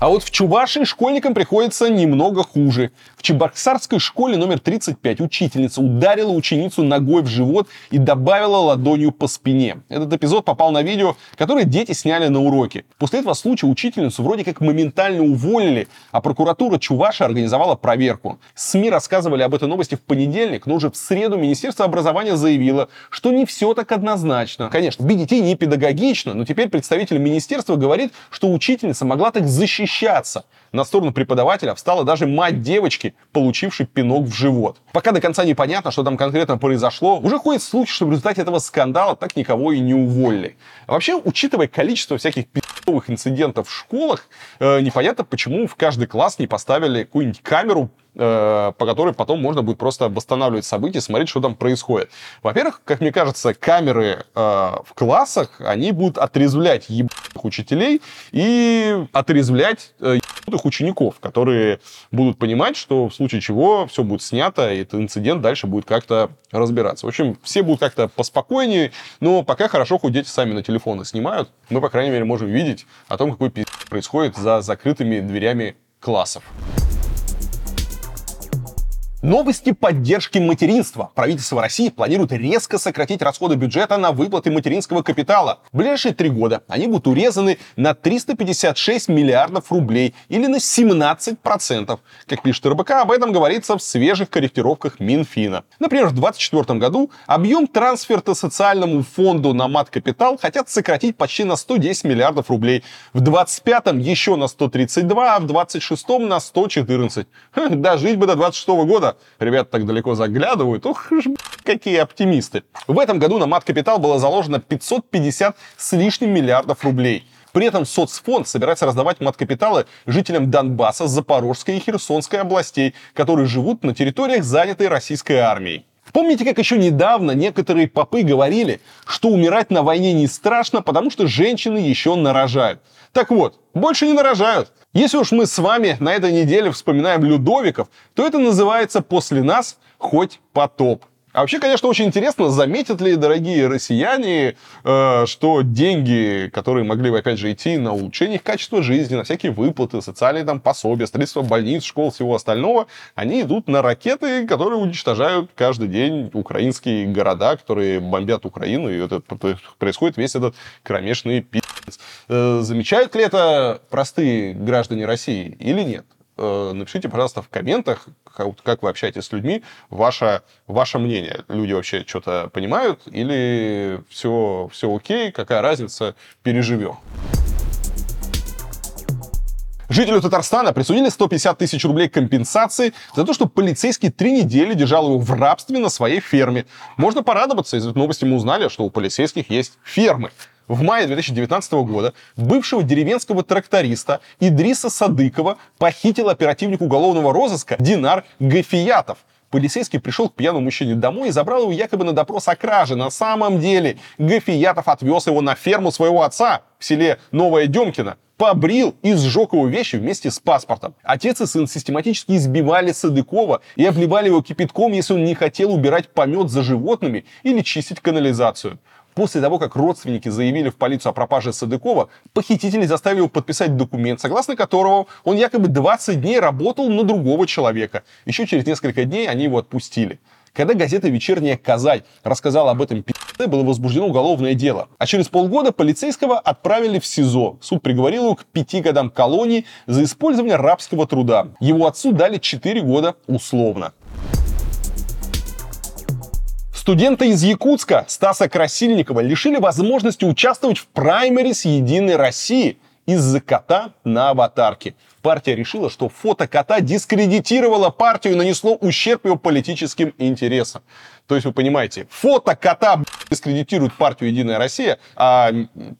А вот в Чувашии школьникам приходится немного хуже. В Чебоксарской школе номер 35 учительница ударила ученицу ногой в живот и добавила ладонью по спине. Этот эпизод попал на видео, которое дети сняли на уроке. После этого случая учительницу вроде как моментально уволили, а прокуратура Чуваши организовала проверку. СМИ рассказывали об этой новости в понедельник, но уже в среду Министерство образования заявило, что не все так однозначно. Конечно, бить детей не педагогично, но теперь представитель министерства говорит, что учительница могла так защищаться. На сторону преподавателя встала даже мать девочки, получившей пинок в живот. Пока до конца непонятно, что там конкретно произошло, уже ходит слух, что в результате этого скандала так никого и не уволили. А вообще, учитывая количество всяких пи***овых инцидентов в школах, э, непонятно, почему в каждый класс не поставили какую-нибудь камеру, э, по которой потом можно будет просто восстанавливать события, смотреть, что там происходит. Во-первых, как мне кажется, камеры э, в классах, они будут отрезвлять ебаных учителей и отрезвлять э, учеников, которые будут понимать, что в случае чего все будет снято, и этот инцидент дальше будет как-то разбираться. В общем, все будут как-то поспокойнее, но пока хорошо, хоть дети сами на телефоны снимают. Мы, по крайней мере, можем видеть о том, какой пиздец происходит за закрытыми дверями классов. Новости поддержки материнства. Правительство России планирует резко сократить расходы бюджета на выплаты материнского капитала. В ближайшие три года они будут урезаны на 356 миллиардов рублей или на 17%. Как пишет РБК, об этом говорится в свежих корректировках Минфина. Например, в 2024 году объем трансферта социальному фонду на мат-капитал хотят сократить почти на 110 миллиардов рублей. В 2025 еще на 132, а в 2026 на 114. Ха, Дожить бы до 2026 года. Ребята так далеко заглядывают. Ух, какие оптимисты. В этом году на мат-капитал было заложено 550 с лишним миллиардов рублей. При этом соцфонд собирается раздавать мат-капиталы жителям Донбасса, Запорожской и Херсонской областей, которые живут на территориях, занятой российской армией. Помните, как еще недавно некоторые попы говорили, что умирать на войне не страшно, потому что женщины еще нарожают? Так вот, больше не нарожают. Если уж мы с вами на этой неделе вспоминаем Людовиков, то это называется «После нас хоть потоп». А вообще, конечно, очень интересно, заметят ли дорогие россияне, э, что деньги, которые могли бы, опять же, идти на улучшение их качества жизни, на всякие выплаты, социальные там пособия, строительство больниц, школ, всего остального, они идут на ракеты, которые уничтожают каждый день украинские города, которые бомбят Украину, и это происходит весь этот кромешный пи***ц. Э, замечают ли это простые граждане России или нет? Э, напишите, пожалуйста, в комментах, как, вы общаетесь с людьми, ваше, ваше мнение. Люди вообще что-то понимают или все, все окей, какая разница, переживем. Жителю Татарстана присудили 150 тысяч рублей компенсации за то, что полицейский три недели держал его в рабстве на своей ферме. Можно порадоваться, из этой новости мы узнали, что у полицейских есть фермы в мае 2019 года бывшего деревенского тракториста Идриса Садыкова похитил оперативник уголовного розыска Динар Гафиятов. Полицейский пришел к пьяному мужчине домой и забрал его якобы на допрос о краже. На самом деле Гафиятов отвез его на ферму своего отца в селе Новая Демкина побрил и сжег его вещи вместе с паспортом. Отец и сын систематически избивали Садыкова и обливали его кипятком, если он не хотел убирать помет за животными или чистить канализацию. После того, как родственники заявили в полицию о пропаже Садыкова, похитители заставили его подписать документ, согласно которого он якобы 20 дней работал на другого человека. Еще через несколько дней они его отпустили. Когда газета «Вечерняя Казань» рассказала об этом пи***е, было возбуждено уголовное дело. А через полгода полицейского отправили в СИЗО. Суд приговорил его к пяти годам колонии за использование рабского труда. Его отцу дали 4 года условно. Студента из Якутска Стаса Красильникова лишили возможности участвовать в праймерис Единой России из-за кота на аватарке. Партия решила, что фото кота дискредитировало партию и нанесло ущерб его политическим интересам. То есть вы понимаете, фото кота дискредитирует партию «Единая Россия», а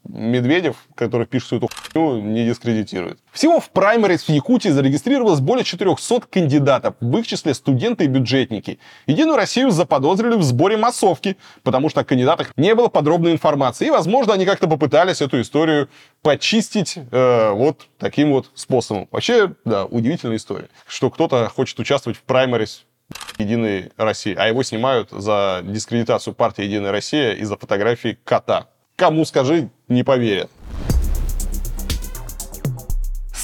Медведев, который пишет всю эту хуйню, не дискредитирует. Всего в праймерис в Якутии зарегистрировалось более 400 кандидатов, в их числе студенты и бюджетники. «Единую Россию» заподозрили в сборе массовки, потому что о кандидатах не было подробной информации. И, возможно, они как-то попытались эту историю почистить э, вот таким вот способом. Вообще, да, удивительная история, что кто-то хочет участвовать в праймерис Единой России, а его снимают за дискредитацию партии Единая Россия из-за фотографии кота. Кому скажи, не поверят.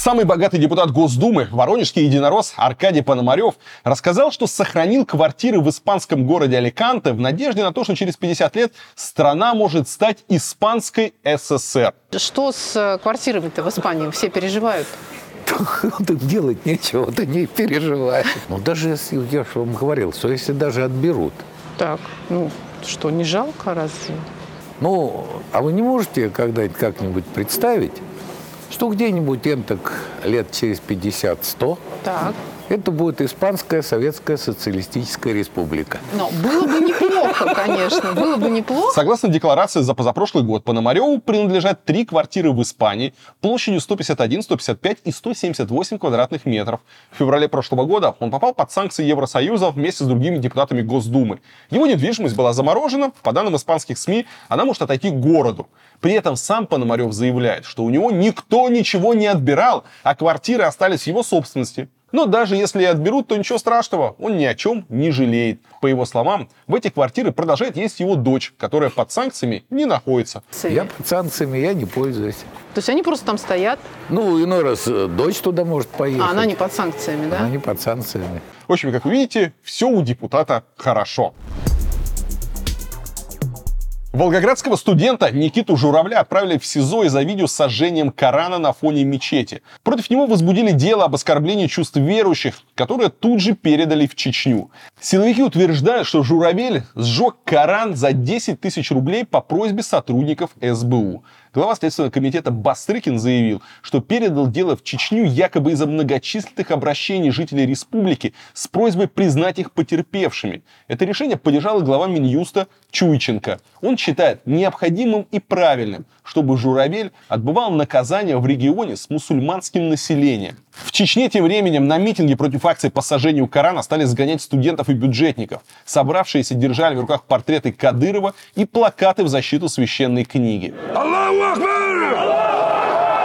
Самый богатый депутат Госдумы, воронежский единорос Аркадий Пономарев, рассказал, что сохранил квартиры в испанском городе Аликанте в надежде на то, что через 50 лет страна может стать испанской ССР. Что с квартирами-то в Испании? Все переживают. [LAUGHS] Тут делать нечего, ты не переживай. Ну, даже если, я же вам говорил, что если даже отберут. Так, ну, что, не жалко разве? Ну, а вы не можете когда-нибудь как-нибудь представить, что где-нибудь им так лет через 50-100 Так. это будет Испанская Советская Социалистическая Республика. Но было бы неплохо, [LAUGHS] конечно, было бы неплохо. Согласно декларации за позапрошлый год, Пономареву принадлежат три квартиры в Испании площадью 151, 155 и 178 квадратных метров. В феврале прошлого года он попал под санкции Евросоюза вместе с другими депутатами Госдумы. Его недвижимость была заморожена. По данным испанских СМИ, она может отойти к городу. При этом сам Пономарев заявляет, что у него никто ничего не отбирал, а квартиры остались в его собственности. Но даже если и отберут, то ничего страшного, он ни о чем не жалеет. По его словам, в эти квартиры продолжает есть его дочь, которая под санкциями не находится. Я под санкциями, я не пользуюсь. То есть они просто там стоят, Ну, иной раз э, дочь туда может поехать. а она не под санкциями, да? Она не под санкциями. В общем, как вы видите, все у депутата хорошо. Волгоградского студента Никиту Журавля отправили в СИЗО из-за видео с сожжением Корана на фоне мечети. Против него возбудили дело об оскорблении чувств верующих, которое тут же передали в Чечню. Силовики утверждают, что Журавель сжег Коран за 10 тысяч рублей по просьбе сотрудников СБУ. Глава Следственного комитета Бастрыкин заявил, что передал дело в Чечню якобы из-за многочисленных обращений жителей республики с просьбой признать их потерпевшими. Это решение поддержала глава Минюста Чуйченко. Он считает необходимым и правильным, чтобы Журавель отбывал наказание в регионе с мусульманским населением. В Чечне тем временем на митинге против акции по сожжению Корана стали сгонять студентов и бюджетников. Собравшиеся держали в руках портреты Кадырова и плакаты в защиту священной книги. Аллаху Акбар!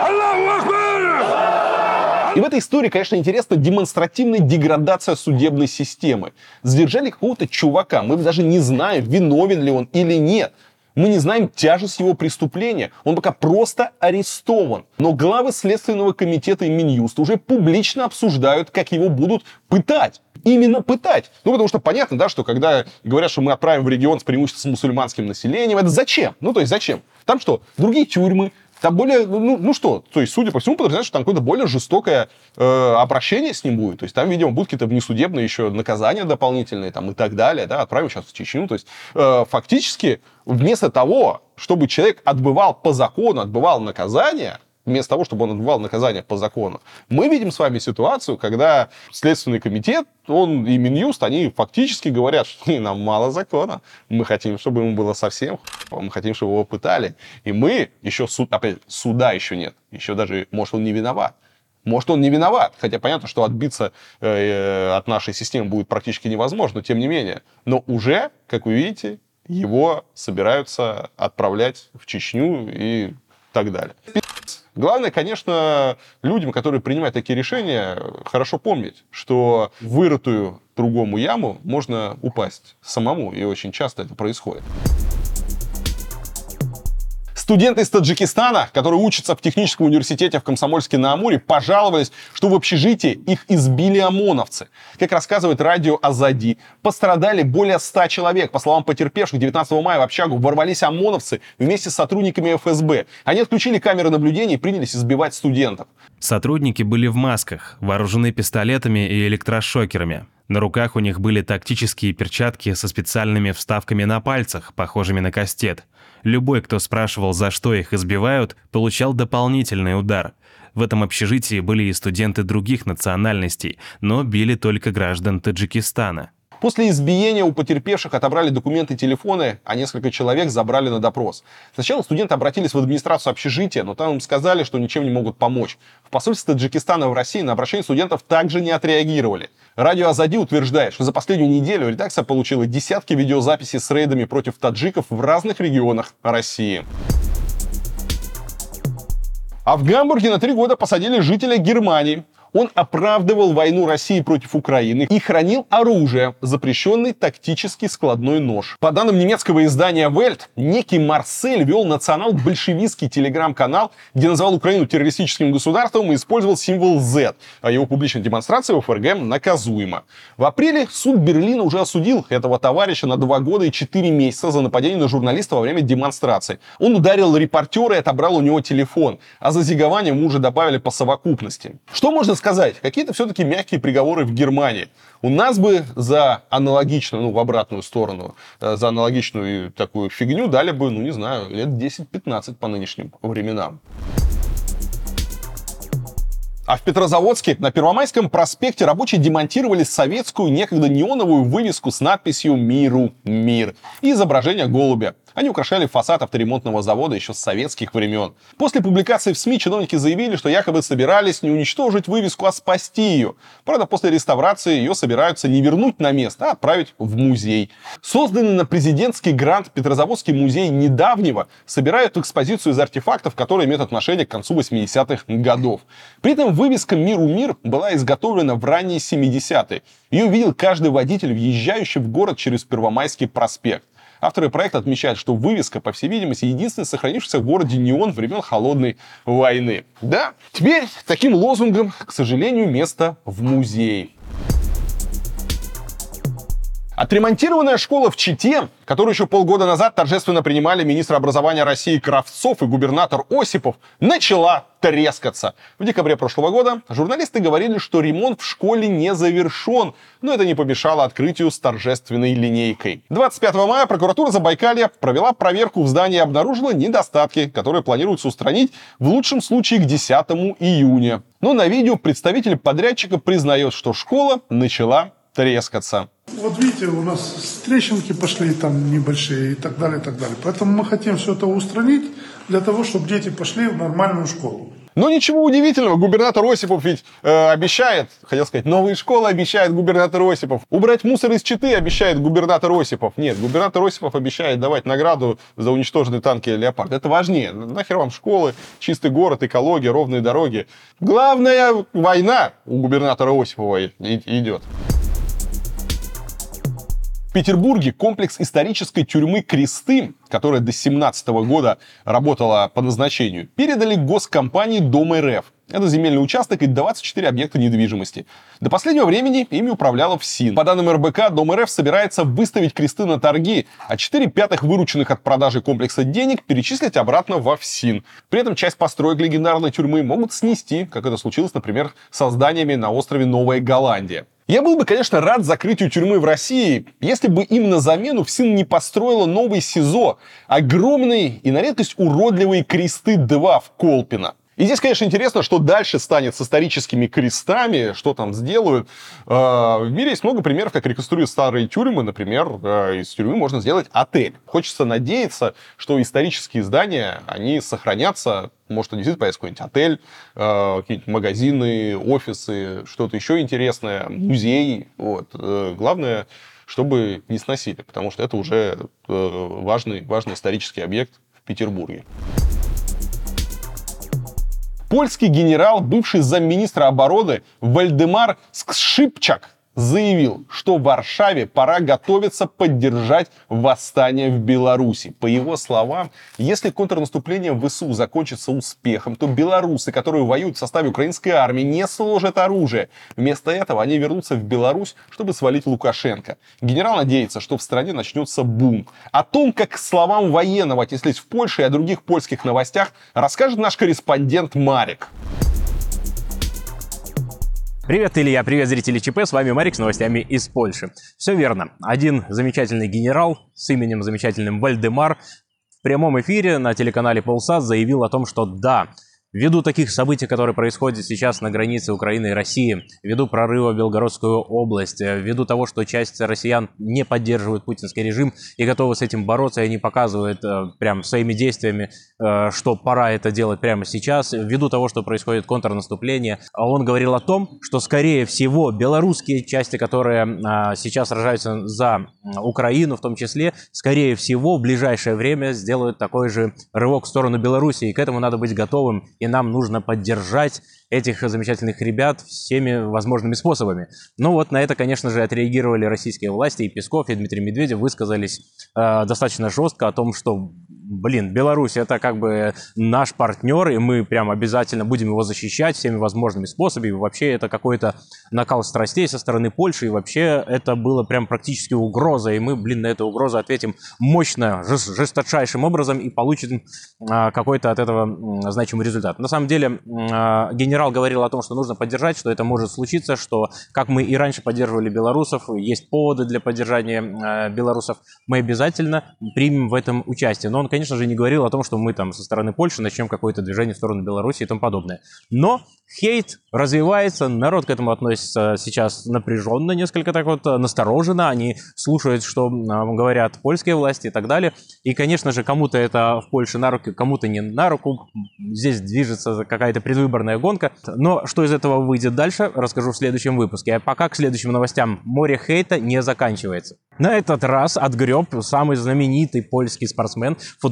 Аллаху Акбар! И в этой истории, конечно, интересна демонстративная деградация судебной системы. Задержали какого-то чувака, мы даже не знаем, виновен ли он или нет. Мы не знаем тяжесть его преступления. Он пока просто арестован. Но главы Следственного комитета и Минюста уже публично обсуждают, как его будут пытать. Именно пытать. Ну, потому что понятно, да, что когда говорят, что мы отправим в регион с преимущественно мусульманским населением, это зачем? Ну, то есть зачем? Там что, другие тюрьмы, там более, ну, ну что, то есть, судя по всему, подразумевается, что там какое-то более жестокое э, обращение с ним будет. То есть там, видимо, будут какие-то внесудебные еще наказания дополнительные там, и так далее. Да, отправим сейчас в Чечню. То есть э, фактически вместо того, чтобы человек отбывал по закону, отбывал наказание, вместо того, чтобы он отбывал наказание по закону, мы видим с вами ситуацию, когда Следственный комитет, он и Минюст, они фактически говорят, что нам мало закона, мы хотим, чтобы ему было совсем мы хотим, чтобы его пытали, и мы еще суд, опять суда еще нет, еще даже, может, он не виноват, может, он не виноват, хотя понятно, что отбиться э, от нашей системы будет практически невозможно, но тем не менее. Но уже, как вы видите, его собираются отправлять в Чечню и так далее. Главное, конечно, людям, которые принимают такие решения, хорошо помнить, что вырытую другому яму можно упасть самому, и очень часто это происходит. Студенты из Таджикистана, которые учатся в техническом университете в Комсомольске-на-Амуре, пожаловались, что в общежитии их избили ОМОНовцы. Как рассказывает радио Азади, пострадали более 100 человек. По словам потерпевших, 19 мая в общагу ворвались ОМОНовцы вместе с сотрудниками ФСБ. Они отключили камеры наблюдения и принялись избивать студентов. Сотрудники были в масках, вооружены пистолетами и электрошокерами. На руках у них были тактические перчатки со специальными вставками на пальцах, похожими на кастет. Любой, кто спрашивал, за что их избивают, получал дополнительный удар. В этом общежитии были и студенты других национальностей, но били только граждан Таджикистана. После избиения у потерпевших отобрали документы и телефоны, а несколько человек забрали на допрос. Сначала студенты обратились в администрацию общежития, но там им сказали, что ничем не могут помочь. В посольстве Таджикистана в России на обращение студентов также не отреагировали. Радио Азади утверждает, что за последнюю неделю редакция получила десятки видеозаписей с рейдами против таджиков в разных регионах России. А в Гамбурге на три года посадили жителя Германии. Он оправдывал войну России против Украины и хранил оружие, запрещенный тактический складной нож. По данным немецкого издания Welt, некий Марсель вел национал-большевистский телеграм-канал, где называл Украину террористическим государством и использовал символ Z, а его публичная демонстрация в ФРГ наказуема. В апреле суд Берлина уже осудил этого товарища на два года и четыре месяца за нападение на журналиста во время демонстрации. Он ударил репортера и отобрал у него телефон, а за зигование ему уже добавили по совокупности. Что можно сказать? Какие-то все-таки мягкие приговоры в Германии. У нас бы за аналогичную, ну, в обратную сторону, э, за аналогичную такую фигню дали бы, ну, не знаю, лет 10-15 по нынешним временам. А в Петрозаводске на Первомайском проспекте рабочие демонтировали советскую некогда неоновую вывеску с надписью «Миру мир» и изображение голубя. Они украшали фасад авторемонтного завода еще с советских времен. После публикации в СМИ чиновники заявили, что якобы собирались не уничтожить вывеску, а спасти ее. Правда, после реставрации ее собираются не вернуть на место, а отправить в музей. Созданный на президентский грант Петрозаводский музей недавнего собирают экспозицию из артефактов, которые имеют отношение к концу 80-х годов. При этом вывеска «Миру мир» была изготовлена в ранние 70-е. Ее видел каждый водитель, въезжающий в город через Первомайский проспект. Авторы проекта отмечают, что вывеска, по всей видимости, единственный сохранившийся в городе неон времен Холодной войны. Да, теперь таким лозунгом, к сожалению, место в музее. Отремонтированная школа в Чите, которую еще полгода назад торжественно принимали министр образования России Кравцов и губернатор Осипов, начала трескаться. В декабре прошлого года журналисты говорили, что ремонт в школе не завершен, но это не помешало открытию с торжественной линейкой. 25 мая прокуратура Забайкалья провела проверку в здании и обнаружила недостатки, которые планируется устранить в лучшем случае к 10 июня. Но на видео представитель подрядчика признает, что школа начала трескаться. Вот видите, у нас трещинки пошли там небольшие и так далее, и так далее. Поэтому мы хотим все это устранить для того, чтобы дети пошли в нормальную школу. Но ничего удивительного, губернатор Осипов ведь э, обещает, хотел сказать, новые школы обещает губернатор Осипов, убрать мусор из Читы обещает губернатор Осипов. Нет, губернатор Осипов обещает давать награду за уничтоженные танки «Леопард». Это важнее. Нахер вам школы, чистый город, экология, ровные дороги. Главная война у губернатора Осипова идет. В Петербурге комплекс исторической тюрьмы Кресты, которая до 17 года работала по назначению, передали госкомпании Дом РФ. Это земельный участок и 24 объекта недвижимости. До последнего времени ими управляла ФСИН. По данным РБК, Дом РФ собирается выставить кресты на торги, а 4 пятых вырученных от продажи комплекса денег перечислить обратно во ФСИН. При этом часть построек легендарной тюрьмы могут снести, как это случилось, например, со зданиями на острове Новая Голландия. Я был бы, конечно, рад закрытию тюрьмы в России, если бы им на замену ФСИН не построила новый СИЗО. Огромные и на редкость уродливые кресты-2 в Колпино. И здесь, конечно, интересно, что дальше станет с историческими крестами, что там сделают. Э, В мире есть много примеров, как реконструируют старые тюрьмы. Например, э, из тюрьмы можно сделать отель. Хочется надеяться, что исторические здания, они сохранятся. Может, действительно появится какой-нибудь отель, э, какие-нибудь магазины, офисы, что-то еще интересное, музей. Вот. Э, Главное, чтобы не сносили, потому что это уже э, важный, важный исторический объект в Петербурге. Польский генерал, бывший замминистра обороны Вальдемар Скшипчак заявил, что Варшаве пора готовиться поддержать восстание в Беларуси. По его словам, если контрнаступление в ВСУ закончится успехом, то белорусы, которые воюют в составе украинской армии, не сложат оружие. Вместо этого они вернутся в Беларусь, чтобы свалить Лукашенко. Генерал надеется, что в стране начнется бум. О том, как к словам военного отнеслись в Польше и о других польских новостях, расскажет наш корреспондент Марик. Привет, Илья, привет, зрители ЧП, с вами Марик с новостями из Польши. Все верно, один замечательный генерал с именем замечательным Вальдемар в прямом эфире на телеканале Полсат заявил о том, что да, Ввиду таких событий, которые происходят сейчас на границе Украины и России, ввиду прорыва в Белгородскую область, э, ввиду того, что часть россиян не поддерживают путинский режим и готовы с этим бороться, и они показывают э, прям своими действиями, э, что пора это делать прямо сейчас, ввиду того, что происходит контрнаступление, а он говорил о том, что, скорее всего, белорусские части, которые сейчас сражаются за Украину в том числе, скорее всего, в ближайшее время сделают такой же рывок в сторону Беларуси, и к этому надо быть готовым и нам нужно поддержать этих замечательных ребят всеми возможными способами. Ну вот на это, конечно же, отреагировали российские власти, и Песков, и Дмитрий Медведев высказались э, достаточно жестко о том, что блин, Беларусь это как бы наш партнер, и мы прям обязательно будем его защищать всеми возможными способами. Вообще это какой-то накал страстей со стороны Польши, и вообще это было прям практически угроза, и мы, блин, на эту угрозу ответим мощно, жест- жесточайшим образом и получим а, какой-то от этого значимый результат. На самом деле а, генерал говорил о том, что нужно поддержать, что это может случиться, что как мы и раньше поддерживали белорусов, есть поводы для поддержания э, белорусов, мы обязательно примем в этом участие. Но он, конечно же, не говорил о том, что мы там со стороны Польши начнем какое-то движение в сторону Беларуси и тому подобное. Но хейт развивается, народ к этому относится сейчас напряженно, несколько так вот настороженно, они слушают, что э, говорят польские власти и так далее. И, конечно же, кому-то это в Польше на руку, кому-то не на руку. Здесь движется какая-то предвыборная гонка. Но что из этого выйдет дальше, расскажу в следующем выпуске. А пока к следующим новостям. Море хейта не заканчивается. На этот раз отгреб самый знаменитый польский спортсмен, футболист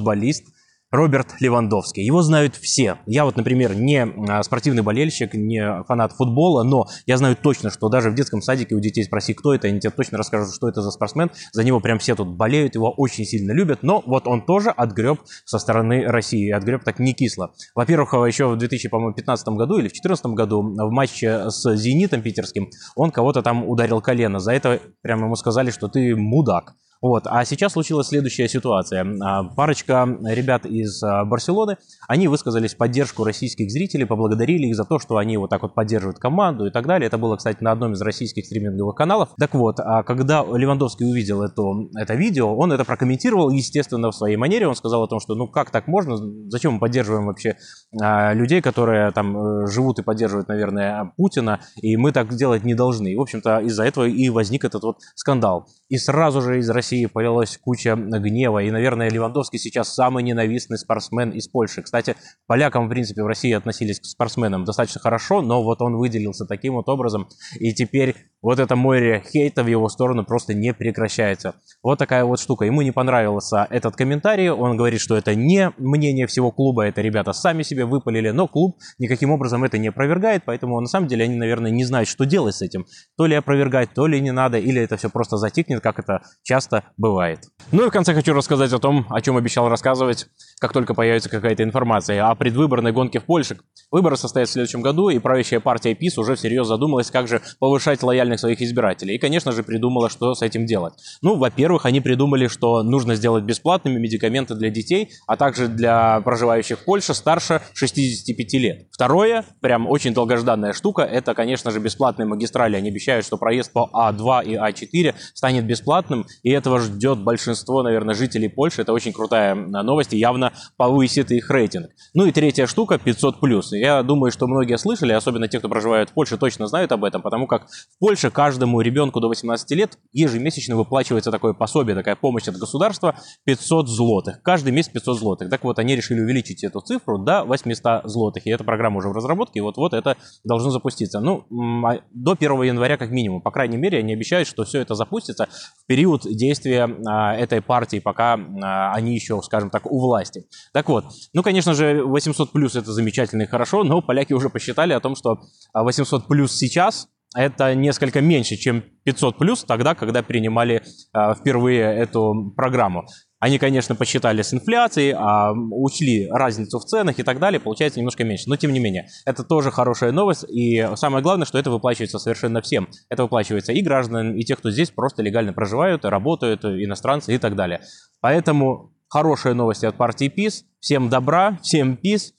Роберт Левандовский. Его знают все. Я вот, например, не а, спортивный болельщик, не фанат футбола, но я знаю точно, что даже в детском садике у детей спроси, кто это, они тебе точно расскажут, что это за спортсмен. За него прям все тут болеют, его очень сильно любят, но вот он тоже отгреб со стороны России, отгреб так не кисло. Во-первых, еще в 2015 году или в 2014 году в матче с «Зенитом» питерским он кого-то там ударил колено. За это прямо ему сказали, что ты мудак. Вот. А сейчас случилась следующая ситуация. А, Парочка ребят из а, Барселоны, они высказались в поддержку российских зрителей, поблагодарили их за то, что они вот так вот поддерживают команду и так далее. Это было, кстати, на одном из российских стриминговых каналов. Так вот, а когда Левандовский увидел это, это видео, он это прокомментировал, естественно, в своей манере. Он сказал о том, что ну как так можно, зачем мы поддерживаем вообще людей, которые там э, живут и поддерживают, наверное, Путина, и мы так делать не должны. В общем-то, из-за этого и возник этот вот скандал. И сразу же из России полилась куча гнева. И, наверное, Левандовский сейчас самый ненавистный спортсмен из Польши. Кстати, полякам, в принципе, в России относились к спортсменам достаточно хорошо, но вот он выделился таким вот образом. И теперь вот это море хейта в его сторону просто не прекращается. Вот такая вот штука. Ему не понравился этот комментарий. Он говорит, что это не мнение всего клуба, это ребята сами себе выпалили, но клуб никаким образом это не опровергает, поэтому на самом деле они, наверное, не знают, что делать с этим. То ли опровергать, то ли не надо, или это все просто затикнет, как это часто бывает. Ну и в конце хочу рассказать о том, о чем обещал рассказывать, как только появится какая-то информация о предвыборной гонке в Польше. Выборы состоятся в следующем году, и правящая партия ПИС уже всерьез задумалась, как же повышать лояльность своих избирателей. И, конечно же, придумала, что с этим делать. Ну, во-первых, они придумали, что нужно сделать бесплатными медикаменты для детей, а также для проживающих в Польше старше 65 лет. Второе, прям очень долгожданная штука, это, конечно же, бесплатные магистрали. Они обещают, что проезд по А2 и А4 станет бесплатным, и этого ждет большинство, наверное, жителей Польши. Это очень крутая новость и явно повысит их рейтинг. Ну и третья штука 500+. Я думаю, что многие слышали, особенно те, кто проживает в Польше, точно знают об этом, потому как в Польше каждому ребенку до 18 лет ежемесячно выплачивается такое пособие, такая помощь от государства 500 злотых. Каждый месяц 500 злотых. Так вот, они решили увеличить эту цифру до 800 злотых. И эта программа уже в разработке, и вот-вот это должно запуститься. Ну, а до 1 января как минимум. По крайней мере, они обещают, что все это запустится в период действия а, этой партии, пока а, они еще, скажем так, у власти. Так вот, ну, конечно же, 800 плюс это замечательно и хорошо, но поляки уже посчитали о том, что 800 плюс сейчас это несколько меньше, чем 500 плюс тогда, когда принимали э, впервые эту программу. Они, конечно, посчитали с инфляцией, а, учли разницу в ценах и так далее, получается немножко меньше. Но тем не менее, это тоже хорошая новость. И самое главное, что это выплачивается совершенно всем. Это выплачивается и гражданам, и тех, кто здесь просто легально проживают, работают, иностранцы и так далее. Поэтому хорошие новости от партии ПИС. Всем добра, всем ПИС.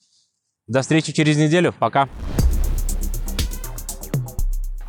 До встречи через неделю. Пока.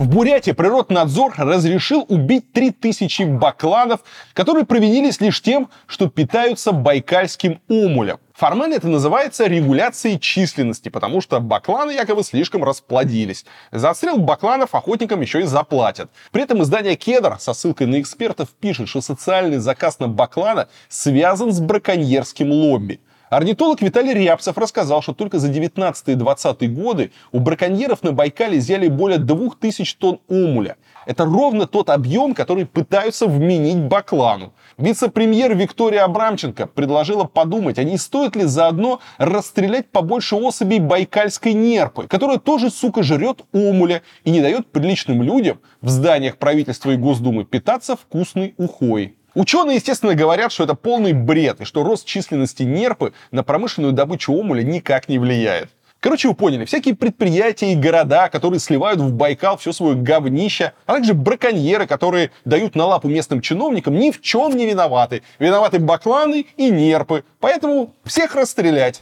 В Бурятии природнадзор разрешил убить 3000 бакланов, которые провинились лишь тем, что питаются байкальским омулем. Формально это называется регуляцией численности, потому что бакланы якобы слишком расплодились. За отстрел бакланов охотникам еще и заплатят. При этом издание «Кедр» со ссылкой на экспертов пишет, что социальный заказ на баклана связан с браконьерским лобби. Орнитолог Виталий Рябцев рассказал, что только за 19 и 20 годы у браконьеров на Байкале изъяли более 2000 тонн омуля. Это ровно тот объем, который пытаются вменить Баклану. Вице-премьер Виктория Абрамченко предложила подумать, а не стоит ли заодно расстрелять побольше особей байкальской нерпы, которая тоже, сука, жрет омуля и не дает приличным людям в зданиях правительства и Госдумы питаться вкусной ухой. Ученые, естественно, говорят, что это полный бред, и что рост численности нерпы на промышленную добычу омуля никак не влияет. Короче, вы поняли, всякие предприятия и города, которые сливают в Байкал все свое говнище, а также браконьеры, которые дают на лапу местным чиновникам, ни в чем не виноваты. Виноваты бакланы и нерпы. Поэтому всех расстрелять.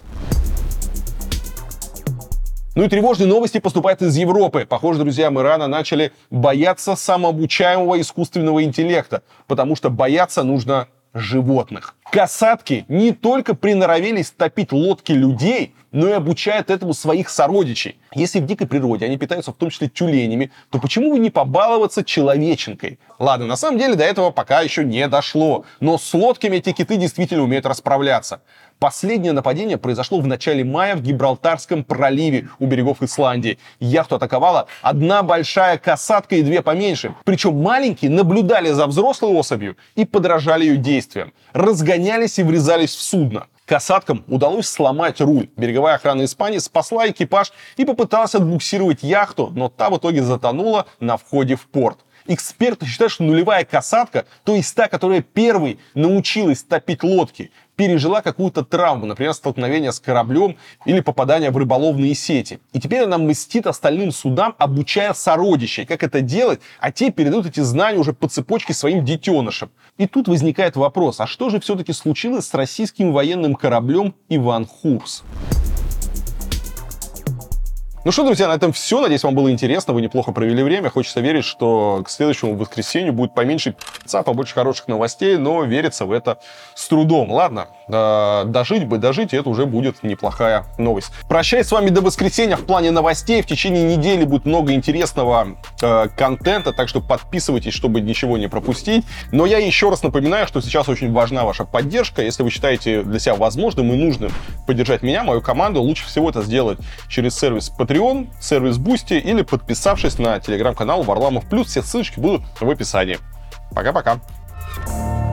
Ну и тревожные новости поступают из Европы. Похоже, друзья, мы рано начали бояться самообучаемого искусственного интеллекта, потому что бояться нужно животных. Касатки не только приноровились топить лодки людей, но и обучают этому своих сородичей. Если в дикой природе они питаются в том числе тюленями, то почему бы не побаловаться человеченкой? Ладно, на самом деле до этого пока еще не дошло, но с лодками эти киты действительно умеют расправляться. Последнее нападение произошло в начале мая в Гибралтарском проливе у берегов Исландии. Яхту атаковала одна большая касатка и две поменьше. Причем маленькие наблюдали за взрослой особью и подражали ее действиям. Разгонялись и врезались в судно. Касаткам удалось сломать руль. Береговая охрана Испании спасла экипаж и попыталась отбуксировать яхту, но та в итоге затонула на входе в порт. Эксперты считают, что нулевая касатка, то есть та, которая первой научилась топить лодки, пережила какую-то травму, например, столкновение с кораблем или попадание в рыболовные сети. И теперь она мстит остальным судам, обучая сородичей, как это делать, а те передают эти знания уже по цепочке своим детенышам. И тут возникает вопрос, а что же все-таки случилось с российским военным кораблем «Иван Хурс»? Ну что, друзья, на этом все. Надеюсь, вам было интересно, вы неплохо провели время. Хочется верить, что к следующему воскресенью будет поменьше пи***ца, побольше хороших новостей, но верится в это с трудом. Ладно, э, дожить бы, дожить, и это уже будет неплохая новость. Прощаюсь с вами до воскресенья в плане новостей. В течение недели будет много интересного э, контента, так что подписывайтесь, чтобы ничего не пропустить. Но я еще раз напоминаю, что сейчас очень важна ваша поддержка. Если вы считаете для себя возможным и нужным поддержать меня, мою команду, лучше всего это сделать через сервис Patreon, Patreon, сервис Boosty или подписавшись на телеграм-канал Варламов Плюс. Все ссылочки будут в описании. Пока-пока. thank you